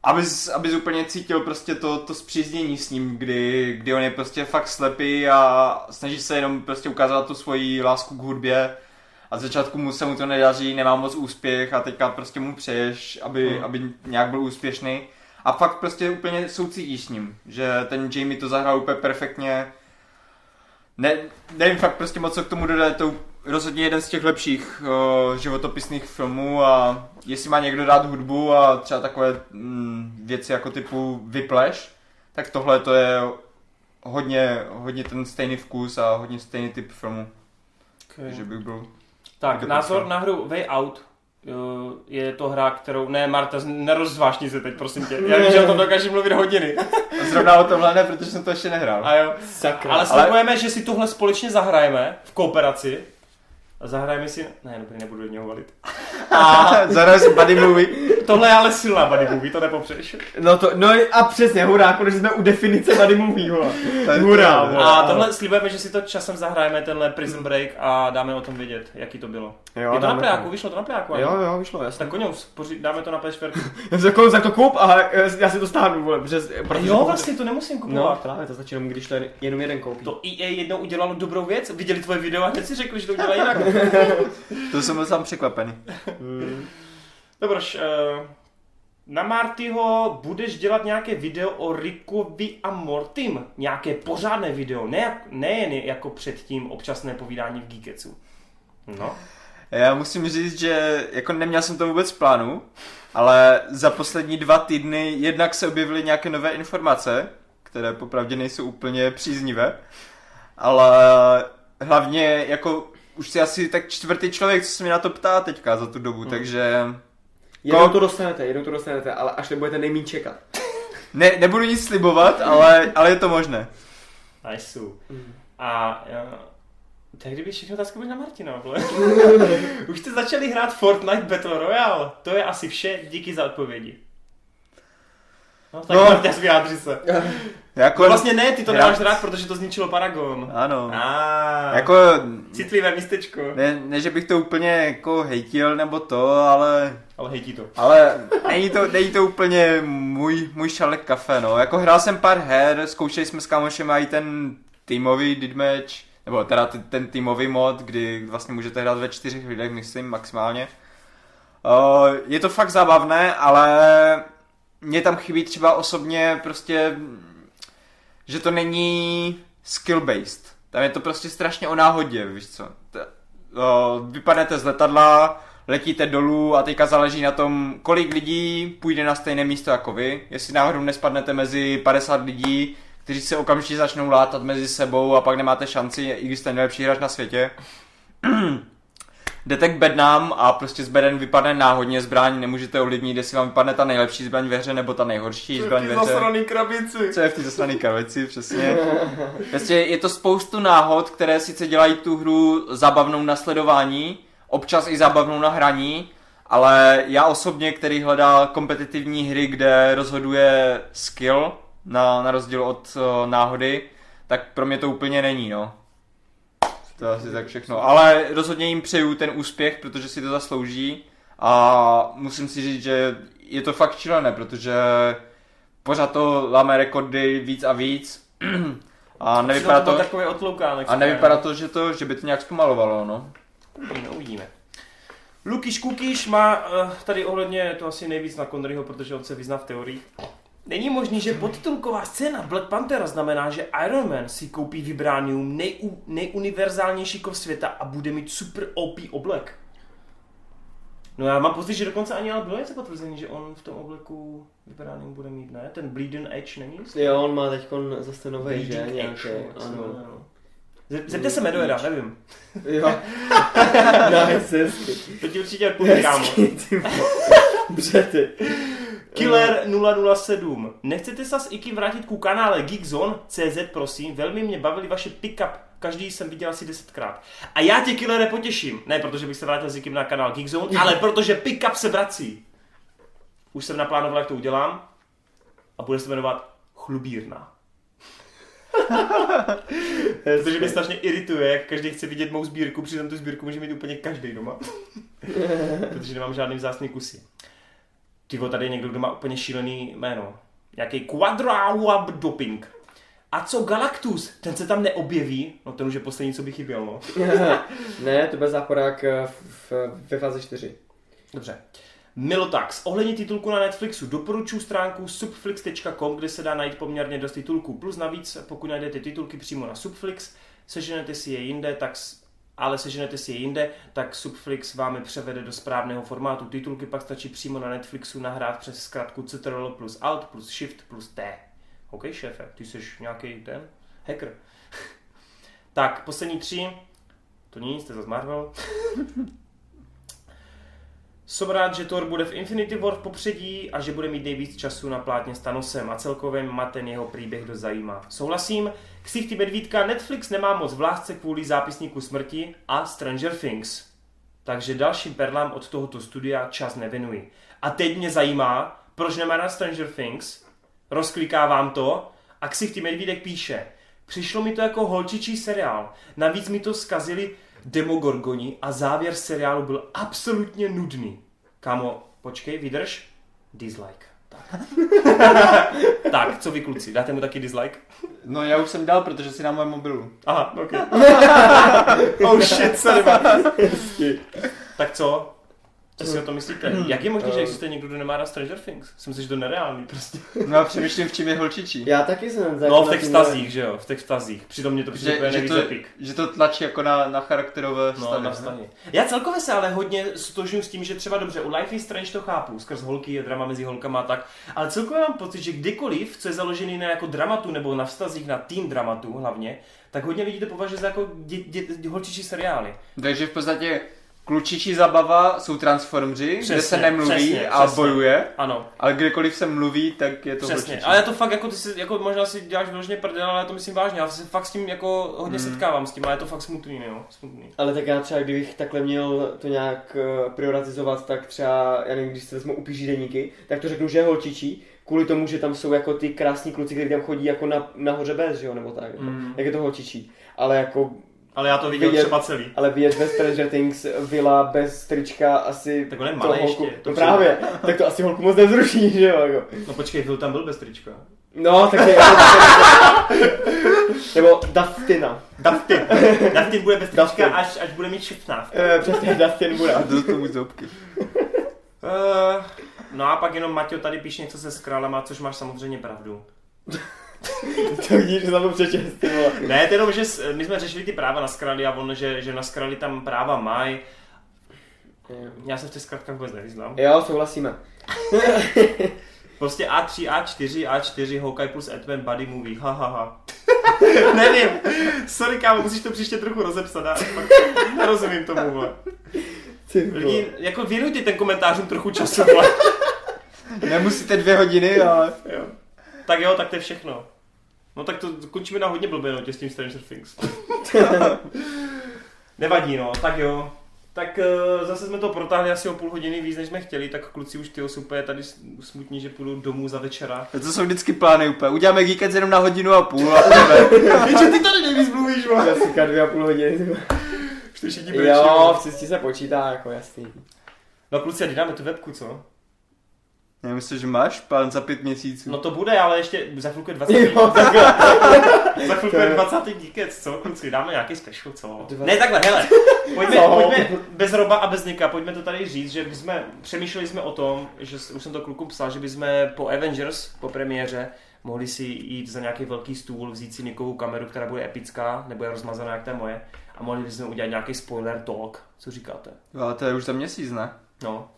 abys, abys úplně cítil prostě to, to zpříznění s ním, kdy, kdy on je prostě fakt slepý a snaží se jenom prostě ukázat tu svoji lásku k hudbě a z začátku mu se mu to nedaří, nemá moc úspěch a teďka prostě mu přeješ, aby, Hmm. aby nějak byl úspěšný. A fakt prostě úplně soucítíš s ním, že ten Jamie to zahrál úplně perfektně. Ne, nevím fakt prostě moc co k tomu dodat, je to rozhodně jeden z těch lepších o, životopisných filmů a jestli má někdo rád hudbu a třeba takové mm, věci jako typu Whiplash, tak tohle to je hodně, hodně ten stejný vkus a hodně stejný typ filmu, Okay. že bych byl... Tak, názor na hru Way Out. Jo, Je to hra, kterou... Ne, Marta, nerozvášni se teď, prosím tě. Já vím, že o tom dokážeš mluvit hodiny. A zrovna o tomhle ne, protože jsem to ještě nehrál. A jo. Sakra. Ale slibujeme, že si tohle společně zahrajeme v kooperaci. A zahrajeme si... Ne, dobrý, nebudu něho valit. A zahraju si buddy movie. Tohle je ale silná buddy movie, to nepopřeš. No to, no a přesně, hurá, konečně jsme u definice tady movie, Hurá, vole. A tohle slibujeme, že si to časem zahrajeme, tenhle Prison Break a dáme o tom vědět, jaký to bylo. Jo, je to na plejáku, vyšlo to na plejáku? Jo, jo, vyšlo, jasně. Tak koněus, poři- dáme to na PS4. Já jsem tak to kup a já si to stáhnu, vole, protože, protože jo, vlastně to nemusím No, kupovat. právě, to stačí jenom, když to jenom jeden koupí. To EA jednou udělalo dobrou věc, viděli tvoje video a hned si řekli, že to udělá jinak. To jsem byl sám překvapený. Dobroš, uh, na Martyho budeš dělat nějaké video o Rickovi a Mortym. Nějaké pořádné video, ne, jak, ne jen jako předtím občasné povídání v Geeketsu. No, Já musím říct, že jako neměl jsem to vůbec v plánu, ale za poslední dva týdny jednak se objevily nějaké nové informace, které popravdě nejsou úplně příznivé, ale hlavně jako už si asi tak čtvrtý člověk, co se mě na to ptá teďka za tu dobu, takže Jednou to dostanete, jednou to dostanete, ale až nebudete nejmín čekat. ne, nebudu nic slibovat, ale, ale je to možné. nice. A uh, tak kdyby všechno otázky byly na Martina. Už jste začali hrát Fortnite Battle Royale. To je asi vše, díky za odpovědi. No, tak No. Martin, vyjádři se. Jako, No vlastně ne, ty to Já- nemáš rád, protože to zničilo Paragon. Ano. A, Jako, Citlivé místečko. ne, ne, že bych to úplně jako hejtil nebo to, ale Ale hejtí to. Ale není to, není to úplně můj, můj šalek kafe, no. Jako hrál jsem pár her, zkoušeli jsme s kámošem i ten týmový deathmatch, nebo teda ten týmový mod, kdy vlastně můžete hrát ve čtyřech lidech, myslím, maximálně. Uh, je to fakt zábavné, ale mě tam chybí třeba osobně prostě, že to není skill-based. Tam je to prostě strašně o náhodě, víš co. T- uh, vypadnete z letadla, letíte dolů a teďka záleží na tom, kolik lidí půjde na stejné místo jako vy. Jestli náhodou nespadnete mezi 50 lidí, kteří se okamžitě začnou látat mezi sebou a pak nemáte šanci, i když jste nejlepší hráč na světě. Jdete k bednám a prostě z beden vypadne náhodně zbraň, nemůžete ovlivnit, jestli vám vypadne ta nejlepší zbraň ve hře nebo ta nejhorší zbraň ve hře. krabici. Co je v té zasrané kravici, přesně. Prostě je to spoustu náhod, které sice dělají tu hru zábavnou na sledování, občas i zábavnou na hraní, ale já osobně, který hledá kompetitivní hry, kde rozhoduje skill, na, na rozdíl od uh, náhody, tak pro mě to úplně není, no. To asi tak všechno. Ale rozhodně jim přeju ten úspěch, protože si to zaslouží a musím si říct, že je to fakt šílené, protože pořád to láme rekordy víc a víc a nevypadá to, takový otloukánek. a nevypadá to, že to, že by to nějak zpomalovalo, no. Uvidíme, uvidíme. Lukiš Kukiš má uh, tady ohledně to asi nejvíc na Conneryho, protože on se vyzná v teorii. Není možný, že podtitulková scéna Black Panthera znamená, že Iron Man si koupí Vibranium, neju, nejuniverzálnější kov světa a bude mít super OP oblek. No já mám pocit, že dokonce ani ale bylo něco potvrzení, že on v tom obleku Vibranium bude mít, ne? Ten Bleeding Edge není? Jo, on má teď zase nový, že? Nějaký, no, ano. ano. Ze- Zepte se Medoeda, nevím. Jo. nice, hezky. To ti určitě odpovím, kámo. Hezky, Killer 007. Nechcete se s Ikim vrátit ku kanále Geekzone.cz, prosím? Velmi mě bavili vaše pick-up. Každý jsem viděl asi desetkrát. A já tě, Killere, potěším. Ne, protože bych se vrátil s Ikim na kanál Geekzone, ale protože pick-up se vrací. Už jsem naplánoval, jak to udělám. A bude se jmenovat Chlubírna. Protože mě strašně irituje, jak každý chce vidět mou sbírku, přitom tu sbírku může mít úplně každý doma. Protože nemám žádný vzácný kusy. Ty vole, tady je někdo, kdo má úplně šílený jméno. Nějaký Quadrawab Doping. A co Galactus? Ten se tam neobjeví? No ten už je poslední, co by chyběl, no. ne, to byl záporák eh, ve fázi 4. Dobře. Milotax. Ohledně titulku na Netflixu doporučuji stránku subflix.com, kde se dá najít poměrně dost titulků. Plus navíc, pokud najdete titulky přímo na Subflix, seženete si je jinde, tak ale seženete si je jinde, tak Subflix vám je převede do správného formátu. Titulky pak stačí přímo na Netflixu nahrát přes zkratku Ctrl plus Alt plus Shift plus T. OK, šéfe, ty jsi nějaký ten hacker. tak, poslední tři. To nic, to je zase Marvel. Jsem rád, že Thor bude v Infinity War v popředí a že bude mít nejvíc času na plátně s Thanosem a celkově má ten jeho příběh dost zajímá. Souhlasím, ksichty medvídka Netflix nemá moc v lásce kvůli zápisníku smrti a Stranger Things. Takže dalším perlám od tohoto studia čas nevěnuji. A teď mě zajímá, proč nemá na Stranger Things, rozklikávám to a ksichty medvídek píše, přišlo mi to jako holčičí seriál, navíc mi to zkazili Demogorgoni a závěr seriálu byl absolutně nudný. Kámo, počkej, vydrž. Dislike. Tak. tak, co vy kluci, dáte mu taky dislike? No já už jsem dal, protože si na mém mobilu. Aha, ok. oh shit, sorry. tak co? Co si o tom myslíte? Jak je možné, že existuje někdo, kdo nemá rád Stranger Things? Jsem myslím, že to nereálný prostě. No a přemýšlím, v čem je holčičí. Já taky jsem No v těch vztazích, že jo, v těch vztazích. Přitom mě to přijde Že, úplně že, to, epic. že to tlačí jako na, na charakterové No, vztahy. na vztahy. Já celkově se ale hodně stožňuji s tím, že třeba dobře, u Life is Strange to chápu, skrz holky je drama mezi holkama a tak, ale celkově mám pocit, že kdykoliv, co je založený na jako dramatu nebo na vztazích, na tým dramatu hlavně, tak hodně lidí to považuje za jako dě, dě, dě, holčičí seriály. Takže v podstatě klučičí zabava jsou transformři, kde Přesně, se nemluví přesně, a přesně. bojuje, Ano, ale kdekoliv se mluví, tak je to přesně. holčičí. Ale já to fakt jako ty si, jako možná si děláš vyloženě prdel, ale já to myslím vážně. Já se fakt s tím jako hodně Mm. setkávám s tím, ale je to fakt smutný, jo, smutný. Ale tak já třeba, kdybych takhle měl to nějak eh, prioritizovat, tak třeba, já nevím, když se vezmu upíží deníky, tak to řeknu, že je holčičí, kvůli tomu, že tam jsou jako ty krásní kluci, kteří tam chodí jako na, nahoře bez, že jo, nebo tak. Mm. Jak je to holčičí. Ale jako, Ale já to viděl Vidět- třeba celý. ale vidět bez Stranger Things Villa bez trička asi Tak on je to malý holku, ještě, to no právě, tak to asi holku moc nevzruší, že jo, jako. No počkej, Phil tam byl bez trička. No, tak je, nebo Dustina. Dustin. Dustin bude bez trička, Dustin. až, až bude mít 16. Eh, přesně, Dustin bude. A do tomu zobky. Uh, no a pak jenom Matěj tady píše něco se skrálama, což máš samozřejmě pravdu. To vidíš, že jsem to přečest, ty vole. Ne, to jenom, že my jsme řešili ty práva na skraly a on, že, že na skraly tam práva mají. Já se v těch zkratkách vůbec nevyznám. Jo, souhlasíme. Prostě A3, A4, A4, Hawkeye plus Ant-Man Buddy Movie, ha, ha, ha. Nevím, sorry kámo, musíš to příště trochu rozepsat, já nerozumím tomu, vole. Lidi, jako věnujte ten komentářům trochu času, vole. Nemusíte dvě hodiny, ale... Jo. Tak jo, tak to je všechno. No tak to končíme na hodně blbé notě s tím Stranger Things. Nevadí no, tak jo. Tak uh, zase jsme to protáhli asi o půl hodiny víc, než jsme chtěli, tak kluci už ty super je tady smutní, že půjdou domů za večera. To jsou vždycky plány úplně. Uděláme Geekec jenom na hodinu a půl a půjdeme. Víš, že ty tady nejvíc mluvíš, vole. Klasika dvě a půl hodiny. Už to všichni Jo, v cestě se počítá, jako jasný. No kluci, a dáme tu webku, co? Já myslím, že máš plán za pět měsíců. No to bude, ale ještě za chvilku je 20. Jo. Za chvilku je je- 20. díkec, co kluci, dáme nějaký special, co? Dva- Ne, takhle, hele, pojďme, Co? pojďme bez Roba a bez Nika, pojďme to tady říct, že bychom, přemýšleli jsme o tom, že už jsem to klukům psal, že bychom po Avengers, po premiéře, mohli si jít za nějaký velký stůl, vzít si Nikovou kameru, která bude epická, nebo je rozmazaná jak ta moje, a mohli bychom udělat nějaký spoiler talk, co říkáte? Ale to je už za měsíc, ne? No,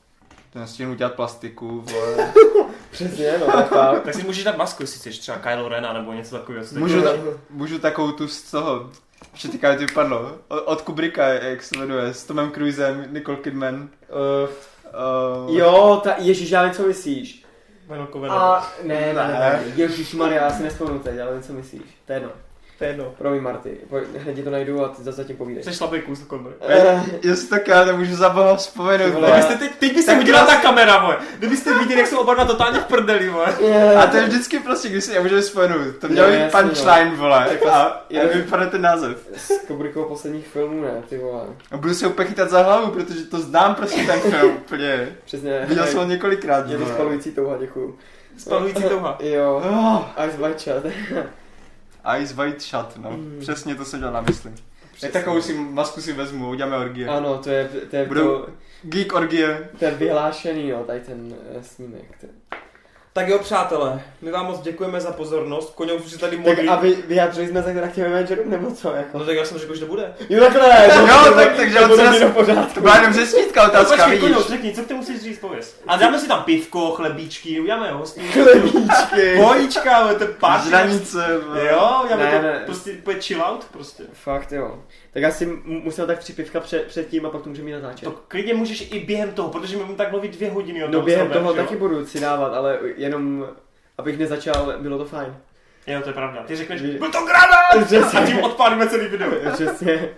To nestihnu udělat plastiku, vole. Přesně, no, tak fakt. tak si můžeš dát masku, jestli chceš, třeba Kylo Rena nebo něco takového. co Můžu, takového. ta, můžu takovou tu z toho, ještě teďka mi to vypadlo, od, od Kubricka, jak se jmenuje, s Tomem Cruisem, Nicole Kidman. Uh, Uh, jo, ta, ježíš, já vím, co myslíš. Kovena. A, ne, ne, ne, Ne. ne. Ježíš Maria, já si nespomenu teď, ale vím, co myslíš. To je jedno. To je jedno. Promiň, Marty, pojď, hned ti to najdu a ty zase zatím povídej. Jsi slabý kus, Konor. Eh, já si tak já nemůžu za boha vzpomenout, Ty vole. Kdybyste teď, teď byste Tak udělala ta kamera, moje. Kdybyste viděli, jak jsou oba dva totálně v prdeli, moje. eh, A to je vždycky prostě, když si nemůžeme vzpomenout. To měl být jasně, punchline, vole. Tak A, jenom- vypadá ten název. Z Kubrickovou posledních filmů, ne, ty vole. A budu se úplně chytat za hlavu, protože to znám prostě ten film úplně. Přesně. Viděl jsem ho několikrát. Je to spalující touha, děkuju. Spalující touha. Jo. Oh, Ice Ice White Shut, no. Mm. Přesně to jsem dělal na mysli. Tak takovou si masku si vezmu, uděláme orgie. Ano, to je, to je, Budou- to, Geek orgie. to je vyhlášený, no, tady ten eh, snímek. To- Tak jo, přátelé, my vám moc děkujeme za pozornost. Koně už si tady Tak modlí. a vy, vyjádřili jsme se teda k těm Avengerům, nebo co, jako? No tak já jsem řekl, že to bude. Jo, takhle! Jo, tak- takže to bude nás- pořádku. To byla jenom řečnická No, otázka, počkej, vidíš. Koně, řekni, co ty musíš říct, pověz. A dáme si tam pivko, chlebíčky, uděláme hostí. Chlebíčky. Pojíčka, ale to je party. Žranice. Jo, uděláme Ne, to ne. prostě chill out prostě. Fakt jo. Tak já si musel tak tři pivka před, předtím a pak to můžeme jít natáčet. To klidně můžeš i během toho, protože my budeme tak mluvit dvě hodiny o no tom během sobě, toho že jo? taky budu si dávat, ale jenom abych nezačal, bylo to fajn. Jo, to je pravda. Ty řekneš, Vy- byl to granát! Přesně. A tím odpálíme celý video. Přesně.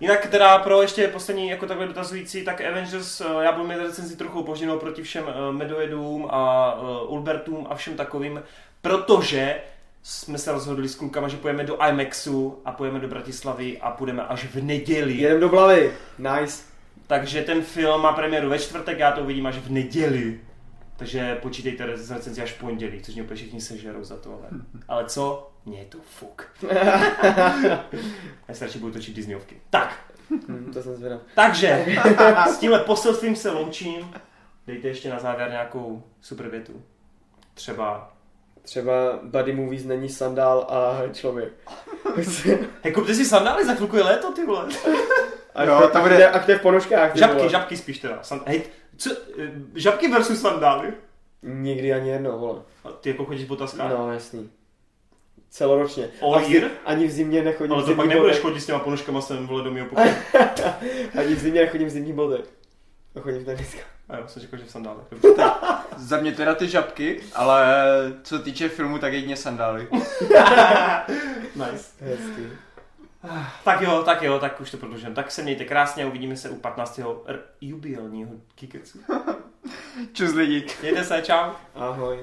Jinak teda pro ještě poslední jako takhle dotazující, tak Avengers, eh, já budu mít recenzi trochu opožděnou proti všem eh, Medojedům a eh, Ulbertům a všem takovým, protože jsme se rozhodli s klukama, že pojeme do IMAXu a pojeme do Bratislavy a půjdeme až v neděli. Jedem do Blavy. Nice. Takže ten film má premiéru ve čtvrtek, já to uvidím až v neděli. Takže počítejte z recenzi až v pondělí, což mě úplně všichni sežerou za tohle. Ale co? Mně je to fuk. já se radši budu točit Disneyovky. Tak, Hm, to jsem zvědav. takže s tímhle poselstvím se loučím. Dejte ještě na závěr nějakou super větu. Třeba, Třeba Buddy Movies není sandál a člověk. hej, kupte si sandály, za chvilku je léto, ty vole. A, Jo, to, to a, bude- kde, a kde v ponožkách? ty Žabky, vole? žabky spíš teda. San, hej, co, eh, žabky versus sandály. Nikdy ani jedno, vole. A Ty jako chodíš v botaskách? No, jasný. Celoročně. Year? Ani v zimě nechodím Ale to pak nebudeš chodit s těma ponožkama sem, vole, do mého pokoje. Ani v zimě nechodím v zimních bodech. A chodím v teniskách. A jo, jsem řekl, že v sandálech. Za mě teda ty žabky, ale co týče filmu, tak jedině sandály. nice. Hezký. Tak jo, tak jo, tak už to prodlužím. Tak se mějte krásně a uvidíme se u 15. R- jubilního Kikecu. Čus lidi. Mějte se, čau. Ahoj.